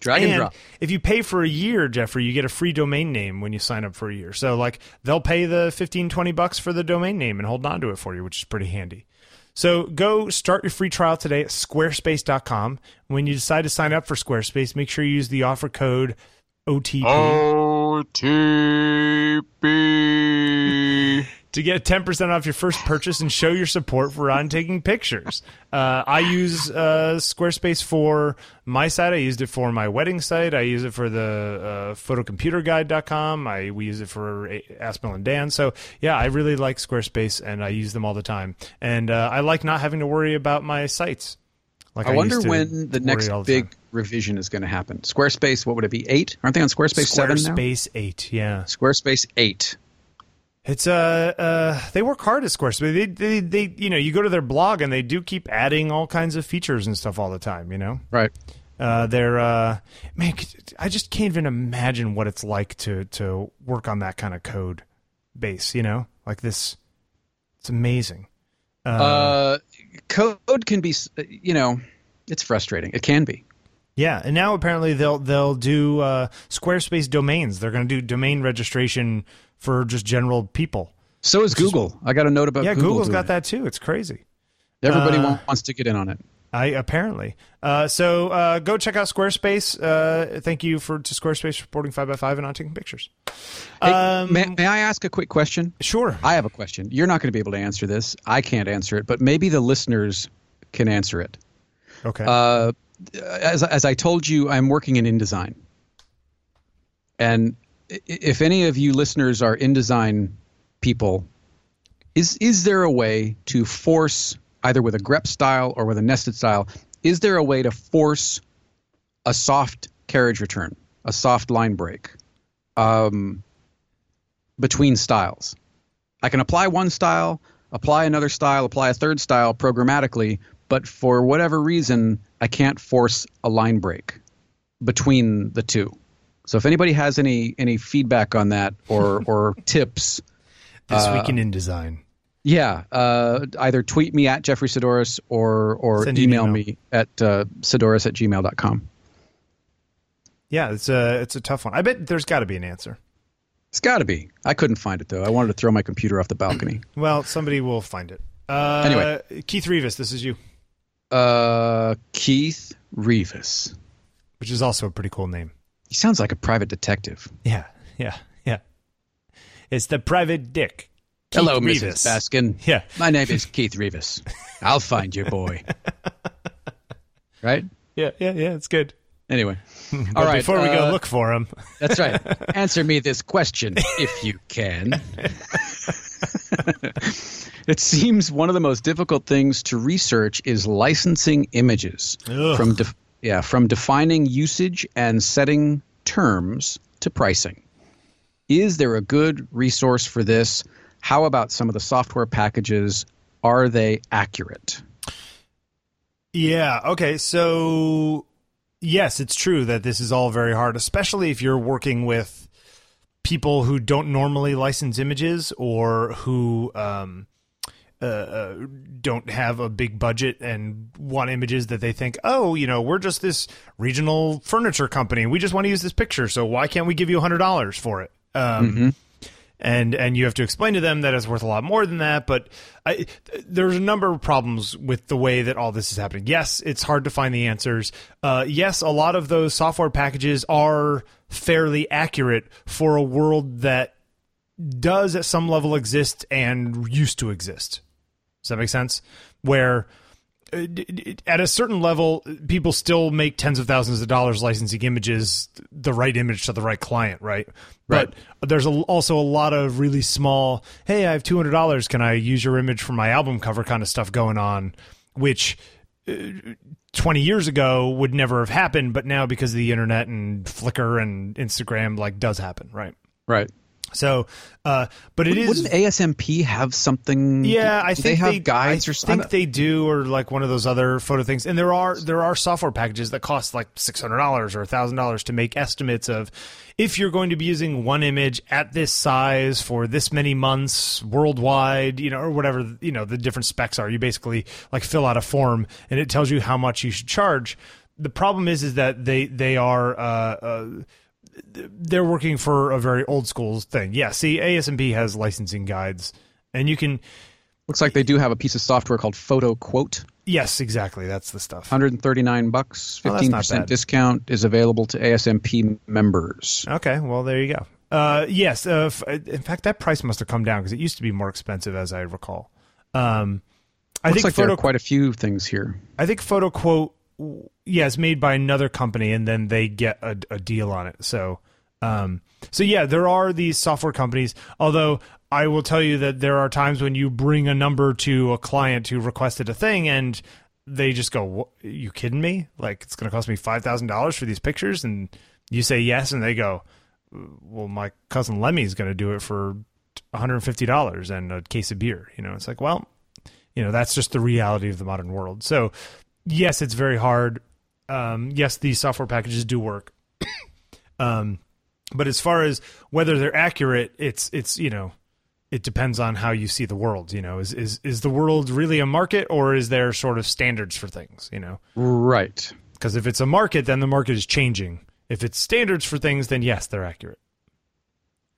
[SPEAKER 1] Drag and, drop.
[SPEAKER 2] If you pay for a year, Jeffrey, you get a free domain name when you sign up for a year. So like they'll pay the 15 20 bucks for the domain name and hold on to it for you, which is pretty handy. So go start your free trial today at squarespace.com. When you decide to sign up for Squarespace, make sure you use the offer code OTP
[SPEAKER 1] OTP. (laughs)
[SPEAKER 2] to get 10% off your first purchase and show your support for on taking pictures. Uh, I use uh, Squarespace for my site. I used it for my wedding site. I use it for the uh, photocomputerguide.com. I we use it for A- Ask Bill and Dan. So yeah, I really like Squarespace and I use them all the time. And uh, I like not having to worry about my sites. Like
[SPEAKER 1] I wonder when the next
[SPEAKER 2] the
[SPEAKER 1] big
[SPEAKER 2] time.
[SPEAKER 1] revision is going to happen. Squarespace, what would it be? Eight? Aren't they on Squarespace seven now?
[SPEAKER 2] Squarespace 8, yeah.
[SPEAKER 1] Squarespace eight.
[SPEAKER 2] It's uh, uh they work hard at Squarespace. They, they they you know you go to their blog and they do keep adding all kinds of features and stuff all the time. You know,
[SPEAKER 1] Right.
[SPEAKER 2] uh, they're uh, man, I just can't even imagine what it's like to to work on that kind of code base. You know, like this. It's amazing.
[SPEAKER 1] Uh, code can be, you know, it's frustrating. It can be.
[SPEAKER 2] Yeah, and now apparently they'll they'll do uh, Squarespace domains. They're going to do domain registration for just general people.
[SPEAKER 1] So is Google. I got a note about
[SPEAKER 2] Yeah,
[SPEAKER 1] Google.
[SPEAKER 2] Google's
[SPEAKER 1] doing
[SPEAKER 2] got
[SPEAKER 1] it.
[SPEAKER 2] that too. It's crazy.
[SPEAKER 1] Everybody
[SPEAKER 2] Uh,
[SPEAKER 1] wants to get in on it.
[SPEAKER 2] I apparently. Uh, so uh, go check out Squarespace. Uh, thank you for to Squarespace reporting five by five and not taking pictures.
[SPEAKER 1] Hey,
[SPEAKER 2] um,
[SPEAKER 1] may, may I ask a quick question?
[SPEAKER 2] Sure.
[SPEAKER 1] I have a question. You're not going to be able to answer this. I can't answer it, but maybe the listeners can answer it.
[SPEAKER 2] Okay.
[SPEAKER 1] Uh, as as I told you, I'm working in InDesign, and if any of you listeners are InDesign people, is is there a way to force either with a grep style or with a nested style? Is there a way to force a soft carriage return, a soft line break, um, between styles? I can apply one style, apply another style, apply a third style programmatically, but for whatever reason, I can't force a line break between the two. So if anybody has any any feedback on that or (laughs) or tips,
[SPEAKER 2] this
[SPEAKER 1] uh,
[SPEAKER 2] week in InDesign.
[SPEAKER 1] yeah, uh, either tweet me at Jeffrey Saddoris or or
[SPEAKER 2] Send you an
[SPEAKER 1] email,
[SPEAKER 2] email.
[SPEAKER 1] me at uh, Saddoris at gmail.com.
[SPEAKER 2] Yeah, it's a it's a tough one. I bet there's got to be an answer.
[SPEAKER 1] It's got to be. I couldn't find it though. I wanted to throw my computer off the balcony. (clears throat)
[SPEAKER 2] Well, somebody will find it. Uh,
[SPEAKER 1] Anyway.
[SPEAKER 2] Keith Revis, this is you,
[SPEAKER 1] Uh, Keith Revis.
[SPEAKER 2] which is also a pretty cool name.
[SPEAKER 1] He sounds like a private detective.
[SPEAKER 2] Yeah, yeah, yeah. It's the private dick. Keith
[SPEAKER 1] Hello,
[SPEAKER 2] Revis.
[SPEAKER 1] Mrs. Baskin. (laughs)
[SPEAKER 2] Yeah.
[SPEAKER 1] My name is Keith Revis. I'll find your boy. (laughs) right?
[SPEAKER 2] Yeah, yeah, yeah. It's good.
[SPEAKER 1] Anyway. (laughs) All right.
[SPEAKER 2] before we go
[SPEAKER 1] uh,
[SPEAKER 2] look for him,
[SPEAKER 1] That's right. Answer me this question if you can. it seems one of the most difficult things to research is licensing images
[SPEAKER 2] Ugh.
[SPEAKER 1] from def- yeah, from defining usage and setting terms to pricing. Is there a good resource for this? How about some of the software packages? Are they accurate?
[SPEAKER 2] Yeah. Okay. So, yes, it's true that this is all very hard, especially if you're working with people who don't normally license images or who um, uh, uh, don't have a big budget and want images that they think, oh, you know, we're just this regional furniture company. We just want to use this picture. So why can't we give you $100 for it? Um, and and you have to explain to them that it's worth a lot more than that. But I, there's a number of problems with the way that all this is happening. Yes, it's hard to find the answers. Uh, yes, a lot of those software packages are fairly accurate for a world that does at some level exist and used to exist. Does that make sense? Where uh, at a certain level, people still make tens of thousands of dollars licensing images, the right image to the right client, right?
[SPEAKER 1] Right.
[SPEAKER 2] But there's a, also a lot of really small, hey, I have two hundred dollars. Can I use your image for my album cover kind of stuff going on, which. Uh, 20 years ago would never have happened but now because of the internet and flickr and instagram like does happen right
[SPEAKER 1] Right.
[SPEAKER 2] So uh but it is
[SPEAKER 1] Wouldn't ASMP have something?
[SPEAKER 2] yeah, I think
[SPEAKER 1] they have guides
[SPEAKER 2] I
[SPEAKER 1] or something.
[SPEAKER 2] think they do, or like one of those other photo things. And there are there are software packages that cost like six hundred dollars or thousand dollars to make estimates of if you're going to be using one image at this size for this many months worldwide, you know, or whatever you know the different specs are. You basically like fill out a form, and it tells you how much you should charge. The problem is, is that they they are. Uh, uh, they're working for a very old school thing. Yeah, see, ASMP has licensing guides, and you can
[SPEAKER 1] Looks like they do have a piece of software called fotoQuote.
[SPEAKER 2] Yes, exactly. That's the stuff.
[SPEAKER 1] 139 bucks,
[SPEAKER 2] Oh,
[SPEAKER 1] 15%
[SPEAKER 2] bad.
[SPEAKER 1] discount is available to ASMP members.
[SPEAKER 2] Okay, well there you go. Uh, yes, uh, f- in fact, that price must have come down because it used to be more expensive, as I recall. Um, I
[SPEAKER 1] Looks
[SPEAKER 2] think
[SPEAKER 1] like there
[SPEAKER 2] photo.
[SPEAKER 1] are quite a few things here.
[SPEAKER 2] I think fotoQuote. Yeah, it's made by another company, and then they get a, a deal on it. So, um, so yeah, there are these software companies. Although I will tell you that there are times when you bring a number to a client who requested a thing, and they just go, "What- "You kidding me? Like it's going to cost me five thousand dollars for these pictures?" And you say yes, and they go, "Well, my cousin Lemmy's going to do it for one hundred and fifty dollars and a case of beer." You know, it's like, well, you know, that's just the reality of the modern world. So, yes, it's very hard. Um, yes, these software packages do work. (coughs) um, but as far as whether they're accurate, it's it's you know, it depends on how you see the world. You know, is is is the world really a market or is there sort of standards for things? You know,
[SPEAKER 1] Right.
[SPEAKER 2] because if it's a market, then the market is changing. If it's standards for things, then yes, they're accurate.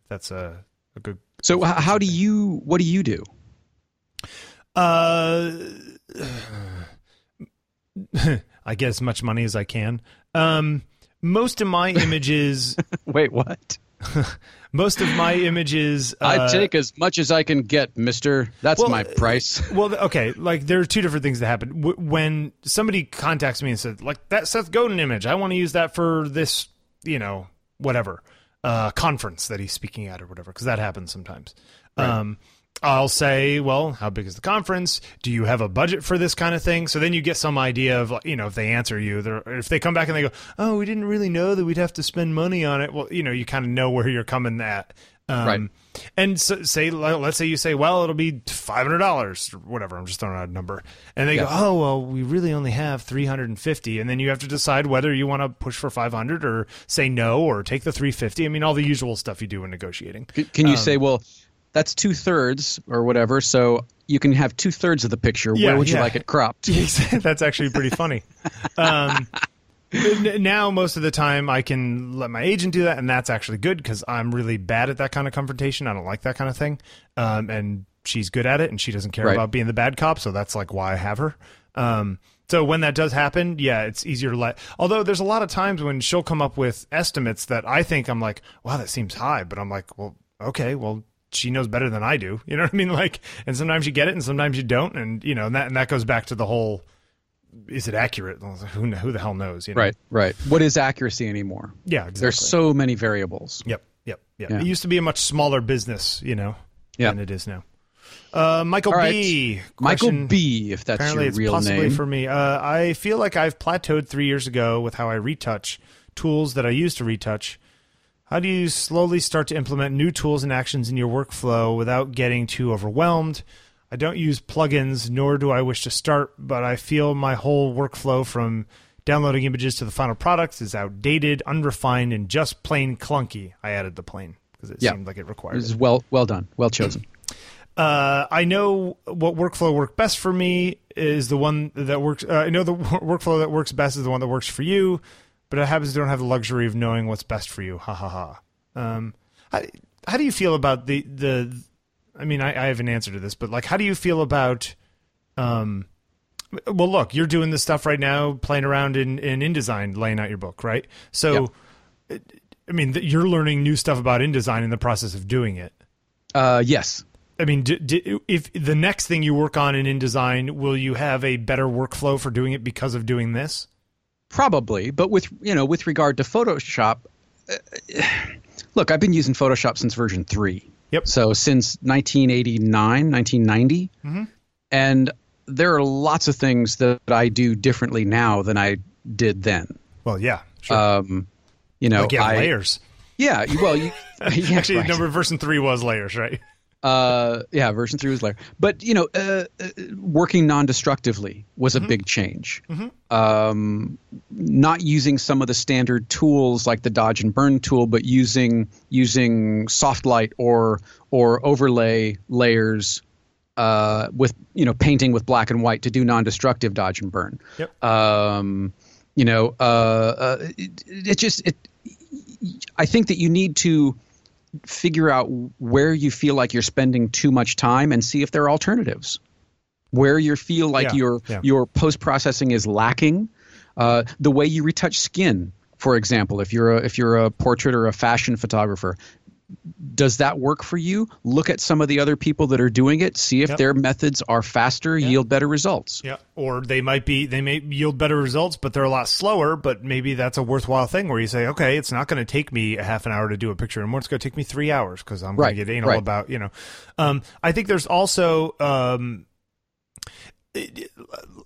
[SPEAKER 2] That's a a good.
[SPEAKER 1] So how do you what do you do?
[SPEAKER 2] Uh, (laughs) I get as much money as I can. Um, most of my images, (laughs)
[SPEAKER 1] Wait, what? (laughs)
[SPEAKER 2] most of my images, uh,
[SPEAKER 1] I take as much as I can get, mister. That's
[SPEAKER 2] well,
[SPEAKER 1] my price.
[SPEAKER 2] well, okay, like there are two different things that happen. W- when somebody contacts me and says, like that Seth Godin image, I want to use that for this, you know, whatever uh, conference that he's speaking at or whatever, because that happens sometimes. Um, I'll say, well, how big is the conference? Do you have a budget for this kind of thing? So then you get some idea of, you know, if they answer you, if they come back and they go, oh, we didn't really know that we'd have to spend money on it. Well, you know, you kind of know where you're coming at. Um,
[SPEAKER 1] Right.
[SPEAKER 2] And so, say, let's say you say, well, it'll be five hundred dollars or whatever. I'm just throwing out a number, and they go, oh, well, we really only have three hundred and fifty, and then you have to decide whether you want to push for five hundred or say no or take the three fifty. I mean, all the usual stuff you do in negotiating.
[SPEAKER 1] Can you
[SPEAKER 2] um,
[SPEAKER 1] say, well, that's two thirds or whatever, so you can have two thirds of the picture.
[SPEAKER 2] Yeah,
[SPEAKER 1] Where would you like it cropped? (laughs)
[SPEAKER 2] That's actually pretty funny. Um, now most of the time I can let my agent do that, and that's actually good because I'm really bad at that kind of confrontation. I don't like that kind of thing, um, and she's good at it, and she doesn't care
[SPEAKER 1] Right.
[SPEAKER 2] about being the bad cop, so that's like why I have her. Um, so when that does happen, yeah, it's easier to let. Although there's a lot of times when she'll come up with estimates that I think I'm like, wow, that seems high, but I'm like, well, okay, well, she knows better than I do. You know what I mean? (laughs) Like, and sometimes you get it, and sometimes you don't, and you know, and that and that goes back to the whole, is it accurate? Who who the hell knows? You know?
[SPEAKER 1] Right, right. What is accuracy anymore?
[SPEAKER 2] Yeah, exactly.
[SPEAKER 1] There's so many variables.
[SPEAKER 2] Yep, yep, yep.
[SPEAKER 1] Yeah.
[SPEAKER 2] It used to be a much smaller business, you know,
[SPEAKER 1] Yeah.
[SPEAKER 2] than it is now. Uh, Michael
[SPEAKER 1] right.
[SPEAKER 2] B.
[SPEAKER 1] Michael B, if that's
[SPEAKER 2] Apparently,
[SPEAKER 1] your
[SPEAKER 2] it's
[SPEAKER 1] real
[SPEAKER 2] possibly
[SPEAKER 1] name.
[SPEAKER 2] for me. Uh, I feel like I've plateaued three years ago with how I retouch tools that I use to retouch. How do you slowly start to implement new tools and actions in your workflow without getting too overwhelmed? I don't use plugins, nor do I wish to start, but I feel my whole workflow from downloading images to the final products is outdated, unrefined, and just plain clunky. I added the plain because it
[SPEAKER 1] Yeah.
[SPEAKER 2] seemed like it required it.
[SPEAKER 1] is well, well done, well chosen. (clears throat)
[SPEAKER 2] Uh, I know what workflow worked best for me is the one that works. Uh, I know the wor- (laughs) workflow that works best is the one that works for you, but it happens to don't have the luxury of knowing what's best for you. Ha ha ha. Um, how, how do you feel about the the? I mean, I, I have an answer to this, but like, how do you feel about? Um, well, look, you're doing this stuff right now, playing around in in InDesign, laying out your book, right? So, I mean, you're learning new stuff about InDesign in the process of doing it.
[SPEAKER 1] Uh, yes,
[SPEAKER 2] I mean, if the next thing you work on in InDesign, will you have a better workflow for doing it because of doing this?
[SPEAKER 1] Probably. But with you know, with regard to Photoshop, uh, (sighs) look, I've been using Photoshop since version three.
[SPEAKER 2] Yep.
[SPEAKER 1] So since 1989, 1990,
[SPEAKER 2] Mm-hmm.
[SPEAKER 1] and there are lots of things that I do differently now than I did then.
[SPEAKER 2] Well, yeah, sure.
[SPEAKER 1] Um, you know,
[SPEAKER 2] like you
[SPEAKER 1] I,
[SPEAKER 2] layers.
[SPEAKER 1] Yeah, well, you, (laughs) (laughs) yeah,
[SPEAKER 2] Actually,
[SPEAKER 1] right.
[SPEAKER 2] number version three was layers, right?
[SPEAKER 1] Uh, yeah, version three was later. But you know, uh, uh, working non-destructively was
[SPEAKER 2] Mm-hmm.
[SPEAKER 1] a big change. Um, not using some of the standard tools like the dodge and burn tool, but using using soft light or or overlay layers uh, with you know painting with black and white to do non-destructive dodge and burn.
[SPEAKER 2] Yep.
[SPEAKER 1] Um, you know, uh, uh, it, it just it. I think that you need to figure out where you feel like you're spending too much time and see if there are alternatives. Where you feel like
[SPEAKER 2] Yeah,
[SPEAKER 1] your
[SPEAKER 2] yeah.
[SPEAKER 1] your post processing is lacking, uh, the way you retouch skin, for example, if you're a, if you're a portrait or a fashion photographer, does that work for you? Look at some of the other people that are doing it. See if
[SPEAKER 2] Yep.
[SPEAKER 1] their methods are faster, yield better results.
[SPEAKER 2] Yeah. Or they might be, they may yield better results, but they're a lot slower. But maybe that's a worthwhile thing where you say, okay, it's not going to take me a half an hour to do a picture anymore. It's going to take me three hours because I'm going to get anal
[SPEAKER 1] right.
[SPEAKER 2] about, you know. Um, I think there's also, um,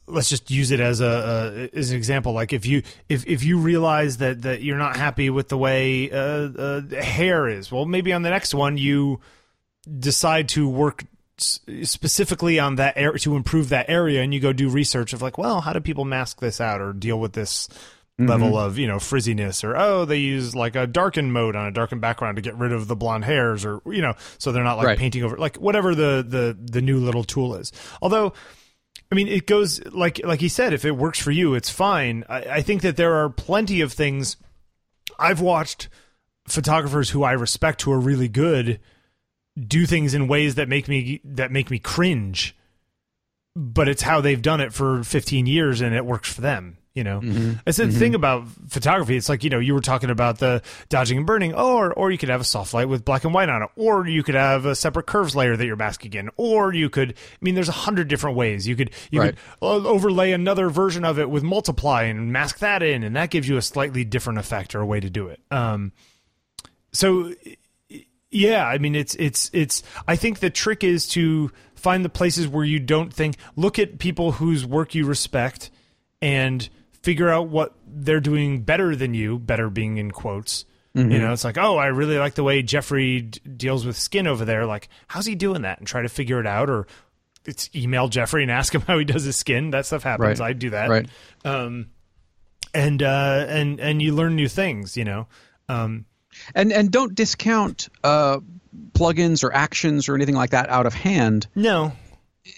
[SPEAKER 2] let's just use it as a, a as an example. Like if you if if you realize that that you're not happy with the way uh, uh, hair is, well, maybe on the next one you decide to work specifically on that area to improve that area, and you go do research of like, well, how do people mask this out or deal with this level of you know frizziness or oh they use like a darken mode on a darkened background to get rid of the blonde hairs or you know so they're not like
[SPEAKER 1] Right.
[SPEAKER 2] painting over like whatever the the the new little tool is although I mean, it goes like like he said. If it works for you, it's fine. I, I think that there are plenty of things. I've watched photographers who I respect who are really good do things in ways that make me that make me cringe. But it's how they've done it for 15 years, and it works for them. You know, it's the thing about photography. It's like you know, you were talking about the dodging and burning, or or you could have a soft light with black and white on it, or you could have a separate curves layer that you're masking in, or you could. I mean, there's a hundred different ways you could you
[SPEAKER 1] Right.
[SPEAKER 2] could uh, overlay another version of it with multiply and mask that in, and that gives you a slightly different effect or a way to do it. Um, so yeah, I mean it's it's it's I think the trick is to find the places where you don't think look at people whose work you respect and figure out what they're doing better than you, better being in quotes. You know, it's like, "Oh, I really like the way Jeffrey d- deals with skin over there. Like, how's he doing that?" and try to figure it out or it's email Jeffrey and ask him (laughs) how he does his skin. That stuff happens.
[SPEAKER 1] Right.
[SPEAKER 2] I do that
[SPEAKER 1] Right.
[SPEAKER 2] um, and uh, and and you learn new things. You know, um,
[SPEAKER 1] And and don't discount uh, plugins or actions or anything like that out of hand.
[SPEAKER 2] no,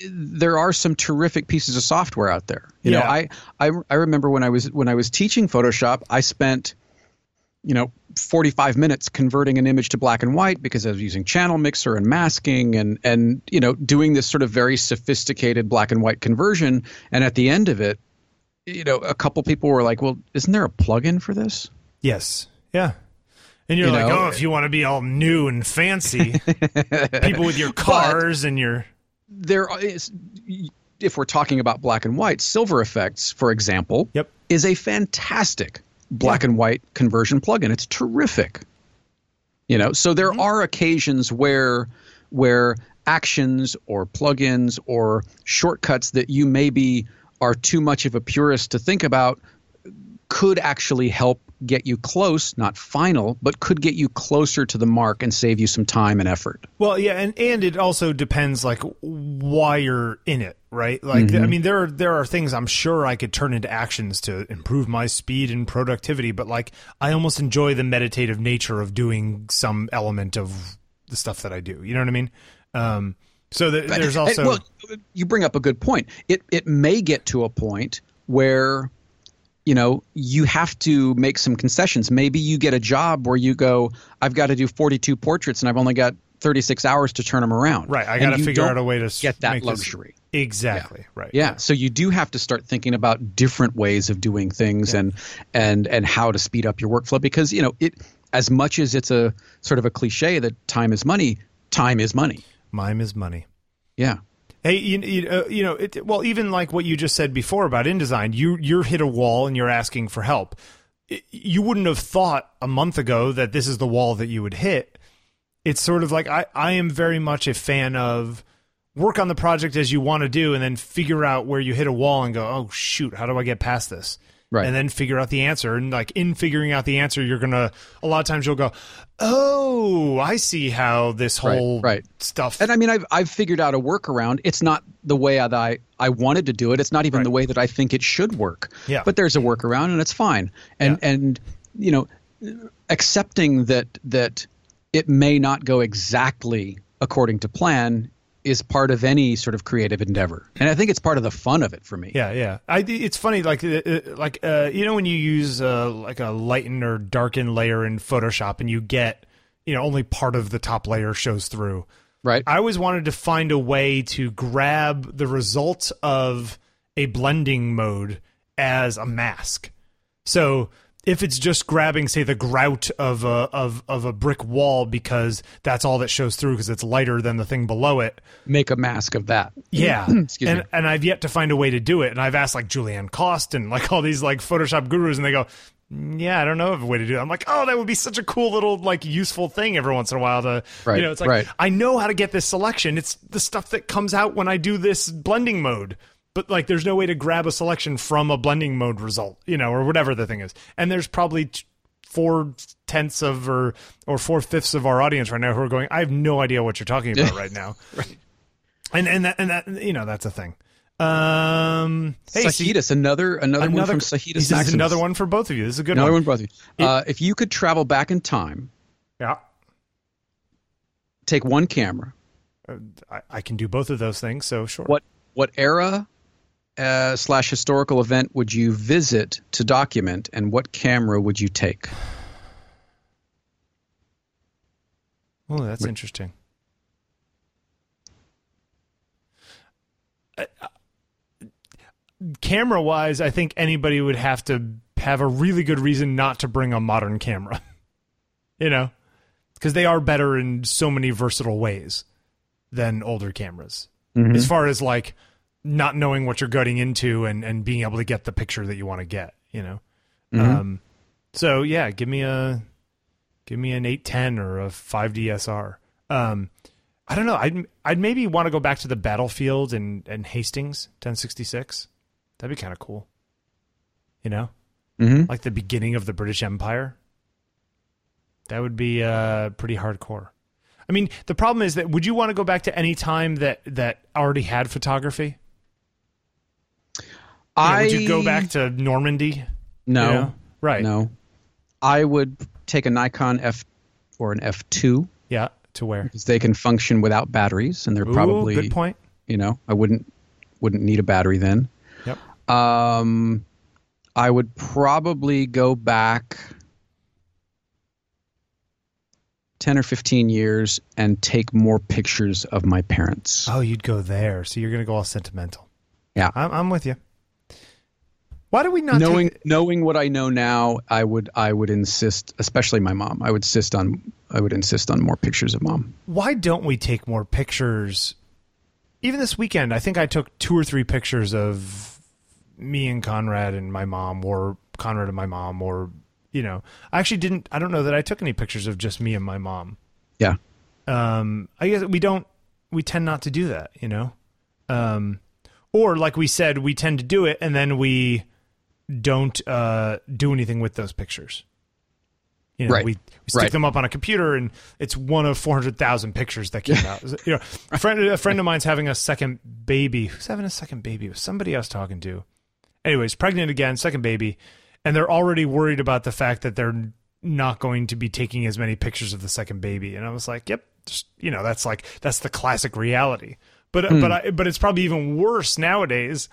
[SPEAKER 1] there are some terrific pieces of software out there. You know, I, I I remember when I was when I was teaching Photoshop, I spent you know 45 minutes converting an image to black and white because I was using channel mixer and masking and and you know doing this sort of very sophisticated black and white conversion and at the end of it you know a couple people were like, "Well, isn't there a plugin for this?"
[SPEAKER 2] Yes. Yeah. And you're
[SPEAKER 1] You
[SPEAKER 2] like,
[SPEAKER 1] know-
[SPEAKER 2] oh, if you want to be all new and fancy, (laughs) people with your cars and your
[SPEAKER 1] there is if we're talking about black and white Silver Efex for example
[SPEAKER 2] Yep.
[SPEAKER 1] is a fantastic black and white conversion plugin. It's terrific. You know so there mm-hmm. are occasions where where actions or plugins or shortcuts that you maybe are too much of a purist to think about could actually help get you close not final but could get you closer to the mark and save you some time and effort
[SPEAKER 2] Well, yeah, and and it also depends like why you're in it, right? Like I mean there are there are things I'm sure I could turn into actions to improve my speed and productivity, but like I almost enjoy the meditative nature of doing some element of the stuff that I do. You know what I mean? Um so th- there's
[SPEAKER 1] And-
[SPEAKER 2] also
[SPEAKER 1] well, you bring up a good point. It it may get to a point where you know you have to make some concessions. Maybe you get a job where you go, I've got to do 42 portraits and I've only got 36 hours to turn them around.
[SPEAKER 2] right, I got to figure out a way to
[SPEAKER 1] get that
[SPEAKER 2] make this-
[SPEAKER 1] luxury.
[SPEAKER 2] Exactly, right.
[SPEAKER 1] Yeah, so you do have to start thinking about different ways of doing things and and and how to speed up your workflow because you know it as much as it's a sort of a cliche that time is money, time is money.
[SPEAKER 2] Mime is money.
[SPEAKER 1] Yeah.
[SPEAKER 2] Hey, you, uh, you know, it, well, even like what you just said before about InDesign, you you're hit a wall and you're asking for help. You wouldn't have thought a month ago that this is the wall that you would hit. It's sort of like I, I am very much a fan of work on the project as you want to do, and then figure out where you hit a wall and go, oh shoot, how do I get past this?
[SPEAKER 1] Right.
[SPEAKER 2] And then figure out the answer. And like in figuring out the answer, you're gonna a lot of times you'll go, oh, I see how this whole
[SPEAKER 1] right.
[SPEAKER 2] stuff.
[SPEAKER 1] And I mean, I've I've figured out a workaround. It's not the way that I I wanted to do it. It's not even
[SPEAKER 2] Right.
[SPEAKER 1] the way that I think it should work.
[SPEAKER 2] Yeah.
[SPEAKER 1] But there's a workaround, and it's fine. And and you know, accepting that that it may not go exactly according to plan is part of any sort of creative endeavor. And I think it's part of the fun of it for me.
[SPEAKER 2] Yeah, yeah. I it's funny like uh, uh, like uh, you know when you use uh, like a lighten or darken layer in Photoshop and you get you know only part of the top layer shows through.
[SPEAKER 1] Right.
[SPEAKER 2] I always wanted to find a way to grab the result of a blending mode as a mask. So if it's just grabbing, say, the grout of a of of a brick wall because that's all that shows through because it's lighter than the thing below it,
[SPEAKER 1] Make a mask of that. (clears throat)
[SPEAKER 2] yeah.
[SPEAKER 1] Excuse
[SPEAKER 2] and
[SPEAKER 1] me.
[SPEAKER 2] and I've yet to find a way to do it. And I've asked like Julieanne Kost and like all these like Photoshop gurus, and they go, "Mm, "Yeah, I don't know of a way to do it." I'm like, "Oh, that would be such a cool little like useful thing every once in a while to,
[SPEAKER 1] Right,
[SPEAKER 2] you know, it's like
[SPEAKER 1] right.
[SPEAKER 2] I know how to get this selection. It's the stuff that comes out when I do this blending mode." But like, there's no way to grab a selection from a blending mode result, you know, or whatever the thing is. And there's probably t- four tenths of or or four fifths of our audience right now who are going, I have no idea what you're talking about (laughs) right now.
[SPEAKER 1] Right.
[SPEAKER 2] And and that and that you know that's a thing. Um, hey, see,
[SPEAKER 1] Sahidas, another, another one from Sahidas.
[SPEAKER 2] This is another one for both of you. This is a good
[SPEAKER 1] Another
[SPEAKER 2] one.
[SPEAKER 1] one, brother. Uh, if you could travel back in time,
[SPEAKER 2] Yeah,
[SPEAKER 1] take one camera.
[SPEAKER 2] Uh, I, I can do both of those things. So sure.
[SPEAKER 1] What what era uh, slash historical event would you visit to document, and what camera would you take?
[SPEAKER 2] Oh, that's interesting. Camera wise, I think anybody would have to have a really good reason not to bring a modern camera. (laughs) you know, because they are better in so many versatile ways than older cameras. As far as like not knowing what you're getting into and and being able to get the picture that you want to get. You know. Um. So yeah, give me a give me an 810 or a 5DSR. Um, I don't know. I'd I'd maybe want to go back to the battlefield and and Hastings 1066. That'd be kind of cool. You know,
[SPEAKER 1] Mhm.
[SPEAKER 2] like the beginning of the British Empire. That would be uh pretty hardcore. I mean, the problem is that would you want to go back to any time that that already had photography? You know,
[SPEAKER 1] I
[SPEAKER 2] would you go back to Normandy?
[SPEAKER 1] No,
[SPEAKER 2] You know? Right.
[SPEAKER 1] no. I would take a Nikon F or an F two
[SPEAKER 2] Yeah. To where?
[SPEAKER 1] because they can function without batteries, and they're
[SPEAKER 2] Ooh,
[SPEAKER 1] probably
[SPEAKER 2] good point.
[SPEAKER 1] You know, I wouldn't wouldn't need a battery then.
[SPEAKER 2] Yep.
[SPEAKER 1] Um, I would probably go back ten or fifteen years and take more pictures of my parents.
[SPEAKER 2] Oh, you'd go there. So you're going to go all sentimental.
[SPEAKER 1] Yeah.
[SPEAKER 2] I'm, I'm with you. Why do we not
[SPEAKER 1] knowing
[SPEAKER 2] take,
[SPEAKER 1] knowing what I know now, I would I would insist, especially my mom. I would insist on I would insist on more pictures of mom.
[SPEAKER 2] why don't we take more pictures? Even this weekend, I think I took two or three pictures of me and Conrad and my mom, or Conrad and my mom, or you know, I actually didn't. I don't know that I took any pictures of just me and my mom.
[SPEAKER 1] Yeah.
[SPEAKER 2] Um, I guess we don't. We tend not to do that, you know. Um, or like we said, we tend to do it, and then we don't uh, do anything with those pictures. You know,
[SPEAKER 1] Right.
[SPEAKER 2] we, we stick
[SPEAKER 1] Right.
[SPEAKER 2] them up on a computer, and it's one of four hundred thousand pictures that came out. (laughs) You know, a friend a friend of mine's having a second baby. Who's having a second baby? It was somebody I was talking to. Anyways, pregnant again, second baby, and they're already worried about the fact that they're not going to be taking as many pictures of the second baby. And I was like, "Yep, just, you know, that's like that's the classic reality." But but I, but it's probably even worse nowadays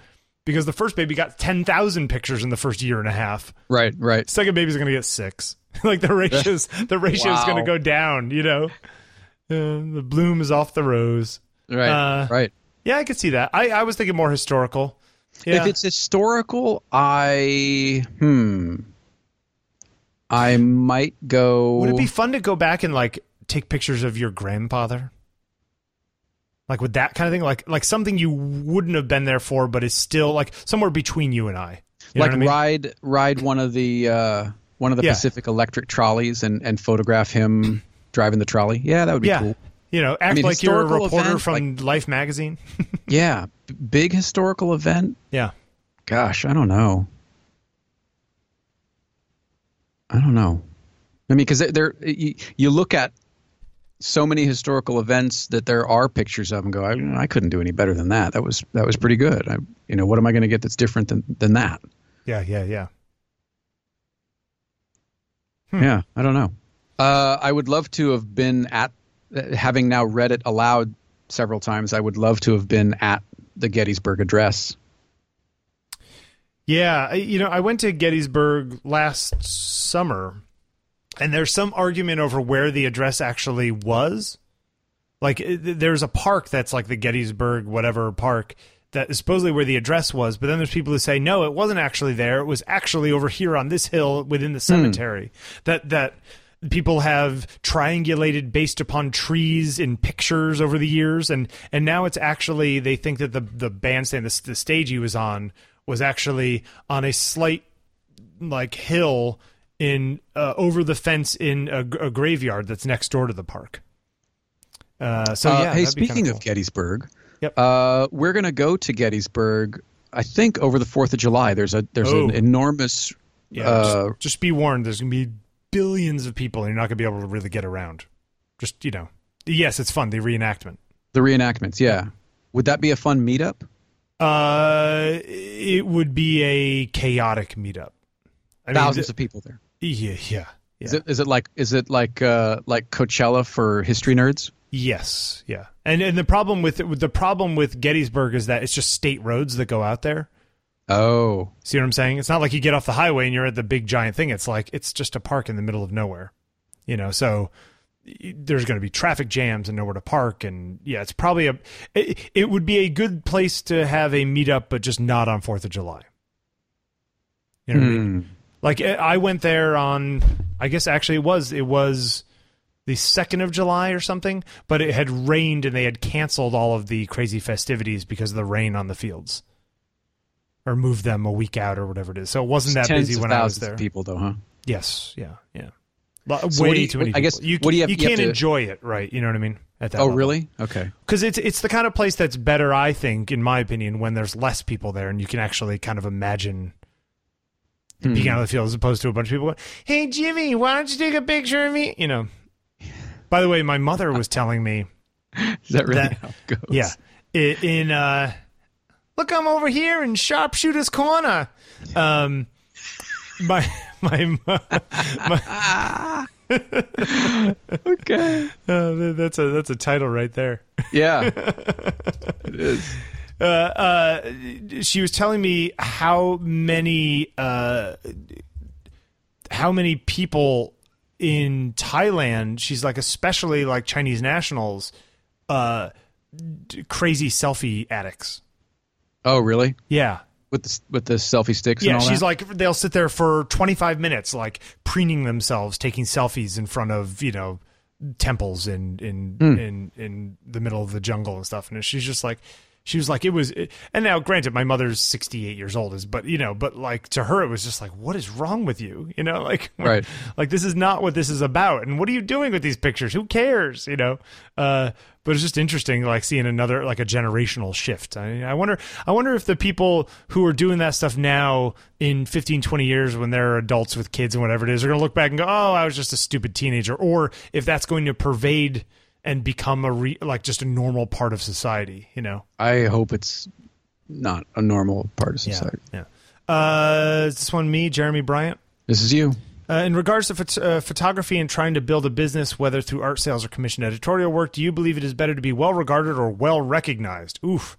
[SPEAKER 2] because the first baby got ten thousand pictures in the first year and a half.
[SPEAKER 1] Right, right.
[SPEAKER 2] Second baby's going to get six. (laughs) like the ratios, (laughs) the ratio is going to go down. You know, uh, the bloom is off the rose.
[SPEAKER 1] Right,
[SPEAKER 2] Uh,
[SPEAKER 1] right.
[SPEAKER 2] Yeah, I could see that. I, I was thinking more historical. Yeah.
[SPEAKER 1] If it's historical, I hmm, I might go.
[SPEAKER 2] Would it be fun to go back and like take pictures of your grandfather? Like with that kind of thing, like like something you wouldn't have been there for, but is still like somewhere between you and I. You
[SPEAKER 1] like
[SPEAKER 2] I mean?
[SPEAKER 1] ride ride one of the uh, one of the
[SPEAKER 2] Yeah.
[SPEAKER 1] Pacific Electric trolleys and and photograph him driving the trolley? Yeah, that would be
[SPEAKER 2] yeah.
[SPEAKER 1] cool.
[SPEAKER 2] You know, act
[SPEAKER 1] mean,
[SPEAKER 2] like you're a reporter
[SPEAKER 1] event,
[SPEAKER 2] from Life magazine. (laughs)
[SPEAKER 1] Yeah, big historical event.
[SPEAKER 2] yeah.
[SPEAKER 1] Gosh, I don't know. I don't know. I mean, because there, you, you look at so many historical events that there are pictures of, and go, I, I couldn't do any better than that. That was that was pretty good. I, you know, what am I going to get that's different than than that?
[SPEAKER 2] Yeah, yeah, yeah.
[SPEAKER 1] Yeah, I don't know. Uh, I would love to have been at, having now read it aloud several times. I would love to have been at the Gettysburg Address.
[SPEAKER 2] Yeah, you know, I went to Gettysburg last summer, and there's some argument over where the address actually was. Like, there's a park that's like the Gettysburg whatever park that is supposedly where the address was, but then there's people who say no, it wasn't actually there. It was actually over here on this hill within the hmm. cemetery. That that people have triangulated based upon trees in pictures over the years and and now it's actually they think that the the bandstand the, the stage he was on was actually on a slight like hill in uh, over the fence in a, a graveyard that's next door to the park uh, so
[SPEAKER 1] Uh,
[SPEAKER 2] yeah
[SPEAKER 1] hey,
[SPEAKER 2] that'd be kinda
[SPEAKER 1] speaking
[SPEAKER 2] cool.
[SPEAKER 1] of Gettysburg,
[SPEAKER 2] Yep.
[SPEAKER 1] uh, we're going to go to Gettysburg. I think over the Fourth of July. There's a there's
[SPEAKER 2] Oh.
[SPEAKER 1] an enormous.
[SPEAKER 2] yeah
[SPEAKER 1] uh,
[SPEAKER 2] just, just be warned there's gonna be billions of people and you're not gonna be able to really get around just you know yes it's fun the reenactment
[SPEAKER 1] the reenactments. Yeah, would that be a fun meetup?
[SPEAKER 2] Uh, it would be a chaotic meetup. I mean,
[SPEAKER 1] Thousands
[SPEAKER 2] th-
[SPEAKER 1] of people there.
[SPEAKER 2] Yeah, yeah, yeah.
[SPEAKER 1] Is it is it like is it like uh, like Coachella for history nerds?
[SPEAKER 2] yes, yeah. And and the problem with the problem with Gettysburg is that it's just state roads that go out there.
[SPEAKER 1] Oh,
[SPEAKER 2] See what I'm saying? It's not like you get off the highway and you're at the big giant thing. It's like it's just a park in the middle of nowhere. You know, so there's going to be traffic jams and nowhere to park and yeah, it's probably a it, it would be a good place to have a meetup but just not on 4th of July. You know what I mean? Like eh, I went there on I guess actually it was it was the 2nd of July or something, but it had rained and they had canceled all of the crazy festivities because of the rain on the fields. Or moved them a week out or whatever it is. So it wasn't that
[SPEAKER 1] Tens
[SPEAKER 2] busy when I was there.
[SPEAKER 1] of people, though, huh?
[SPEAKER 2] Yes, yeah, yeah.
[SPEAKER 1] So
[SPEAKER 2] Way
[SPEAKER 1] you-
[SPEAKER 2] too many.
[SPEAKER 1] I guess-
[SPEAKER 2] people. you,
[SPEAKER 1] what do you have-
[SPEAKER 2] you can't
[SPEAKER 1] to-
[SPEAKER 2] enjoy it, right? You know what I mean? At that
[SPEAKER 1] Oh,
[SPEAKER 2] level.
[SPEAKER 1] really? Okay.
[SPEAKER 2] because it's it's the kind of place that's better, I think, in my opinion, when there's less people there and you can actually kind of imagine
[SPEAKER 1] Hmm.
[SPEAKER 2] being out of the field as opposed to a bunch of people going, "Hey Jimmy, why don't you take a picture of me?" You know. By the way, my mother was telling me, (laughs)
[SPEAKER 1] Is that really
[SPEAKER 2] That-
[SPEAKER 1] how it goes?
[SPEAKER 2] yeah, i- in uh, look, I'm over here in Sharpshooter's Corner. Um, my (laughs) my mo- my (laughs)
[SPEAKER 1] okay.
[SPEAKER 2] Uh, that's a that's a title right there.
[SPEAKER 1] Yeah. it is.
[SPEAKER 2] Uh, uh, she was telling me how many uh, how many people in Thailand. She's like, especially like Chinese nationals, uh, d- crazy selfie addicts.
[SPEAKER 1] Oh, really?
[SPEAKER 2] Yeah,
[SPEAKER 1] With the with the selfie sticks.
[SPEAKER 2] yeah.
[SPEAKER 1] and all
[SPEAKER 2] She's
[SPEAKER 1] that?
[SPEAKER 2] like, they'll sit there for twenty five minutes, like preening themselves, taking selfies in front of you know temples in in in in the middle of the jungle and stuff. And she's just like. She was like, it was, and now granted, my mother's 68 years old is, but you know, but like to her, it was just like, what is wrong with you? You know, (laughs) like,
[SPEAKER 1] Right.
[SPEAKER 2] like this is not what this is about. And what are you doing with these pictures? Who cares? You know? Uh, but it's just interesting, like seeing another, like a generational shift. I, I wonder, I wonder if the people who are doing that stuff now in 15, 20 years when they're adults with kids and whatever it is, are going to look back and go, oh, I was just a stupid teenager. Or if that's going to pervade and become a re, like just a normal part of society, you know?
[SPEAKER 1] I hope it's not a normal part of society.
[SPEAKER 2] Yeah. Uh, is this one me, Jeremy Bryant?
[SPEAKER 1] This is you.
[SPEAKER 2] Uh, in regards to phot- uh, photography and trying to build a business, whether through art sales or commissioned editorial work, do you believe it is better to be well regarded or well recognized? Oof.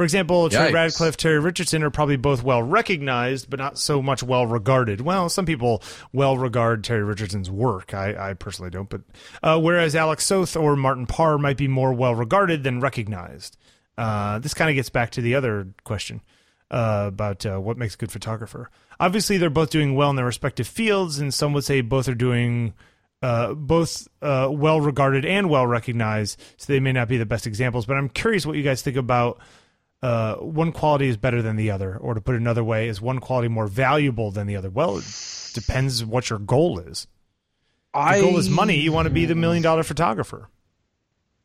[SPEAKER 2] For example, Trey
[SPEAKER 1] Yikes.
[SPEAKER 2] Ratcliff, Terry Richardson are probably both well recognized, but not so much well regarded. Well, some people well regard Terry Richardson's work. I, I personally don't, but uh, whereas Alec Soth or Martin Parr might be more well regarded than recognized. Uh, this kind of gets back to the other question uh, about uh, what makes a good photographer. Obviously, they're both doing well in their respective fields, and some would say both are doing uh, both uh, well regarded and well recognized. So they may not be the best examples. But I'm curious what you guys think about uh, one quality is better than the other, or to put it another way, is one quality more valuable than the other? Well, it depends what your goal is. If the goal is money. You want to be the million dollar photographer.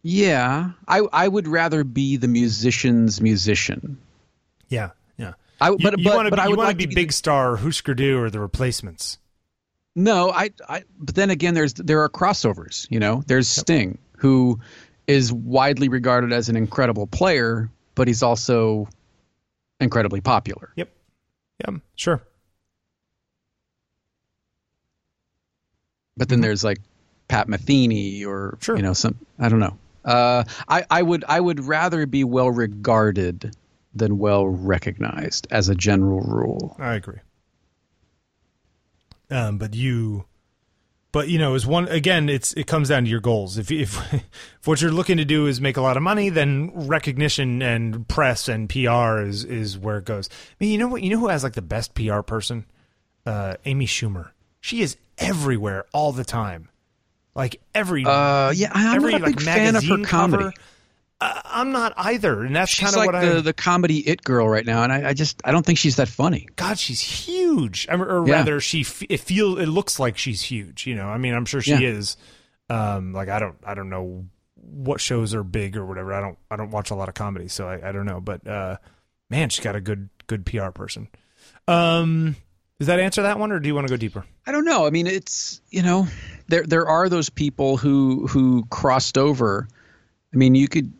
[SPEAKER 1] Yeah, I I would rather be the musician's musician.
[SPEAKER 2] Yeah, yeah.
[SPEAKER 1] I
[SPEAKER 2] You,
[SPEAKER 1] but
[SPEAKER 2] you
[SPEAKER 1] but,
[SPEAKER 2] want to
[SPEAKER 1] but
[SPEAKER 2] be,
[SPEAKER 1] I would like
[SPEAKER 2] to be
[SPEAKER 1] the-
[SPEAKER 2] Big Star, Husker Du, or the Replacements.
[SPEAKER 1] No, I, I but then again there's there are crossovers, you know. There's Sting who is widely regarded as an incredible player, but he's also incredibly popular.
[SPEAKER 2] Yep. Yeah, sure.
[SPEAKER 1] But then there's like Pat Metheny or
[SPEAKER 2] Mm-hmm. Sure.
[SPEAKER 1] you know some I don't know. Uh, I I would I would rather be well regarded than well recognized as a general rule.
[SPEAKER 2] I agree. Um, but you, but you know, as one again, it's it comes down to your goals. If if (laughs) if what you're looking to do is make a lot of money, then recognition and press and PR is is where it goes. I mean, you know what? You know who has like the best PR person? Uh, Amy Schumer. She is everywhere all the time. Like every
[SPEAKER 1] Uh, yeah, I'm
[SPEAKER 2] every
[SPEAKER 1] not a
[SPEAKER 2] like
[SPEAKER 1] big fan of her comedy.
[SPEAKER 2] cover. Uh, I'm not either, and that's kind of
[SPEAKER 1] like
[SPEAKER 2] what
[SPEAKER 1] the,
[SPEAKER 2] I.
[SPEAKER 1] the the comedy it girl right now, and I, I just I don't think she's that funny.
[SPEAKER 2] God, she's huge. I mean, or
[SPEAKER 1] Yeah.
[SPEAKER 2] rather, she f- it feels it looks like she's huge. You know, I mean, I'm sure she
[SPEAKER 1] Yeah.
[SPEAKER 2] is. Um, like I don't, I don't know what shows are big or whatever. I don't, I don't watch a lot of comedy, so I, I don't know. But uh, man, she's got a good, good PR person. Um, does that answer that one, or do you want to go deeper?
[SPEAKER 1] I don't know. I mean, it's you know, there there are those people who who crossed over. I mean, you could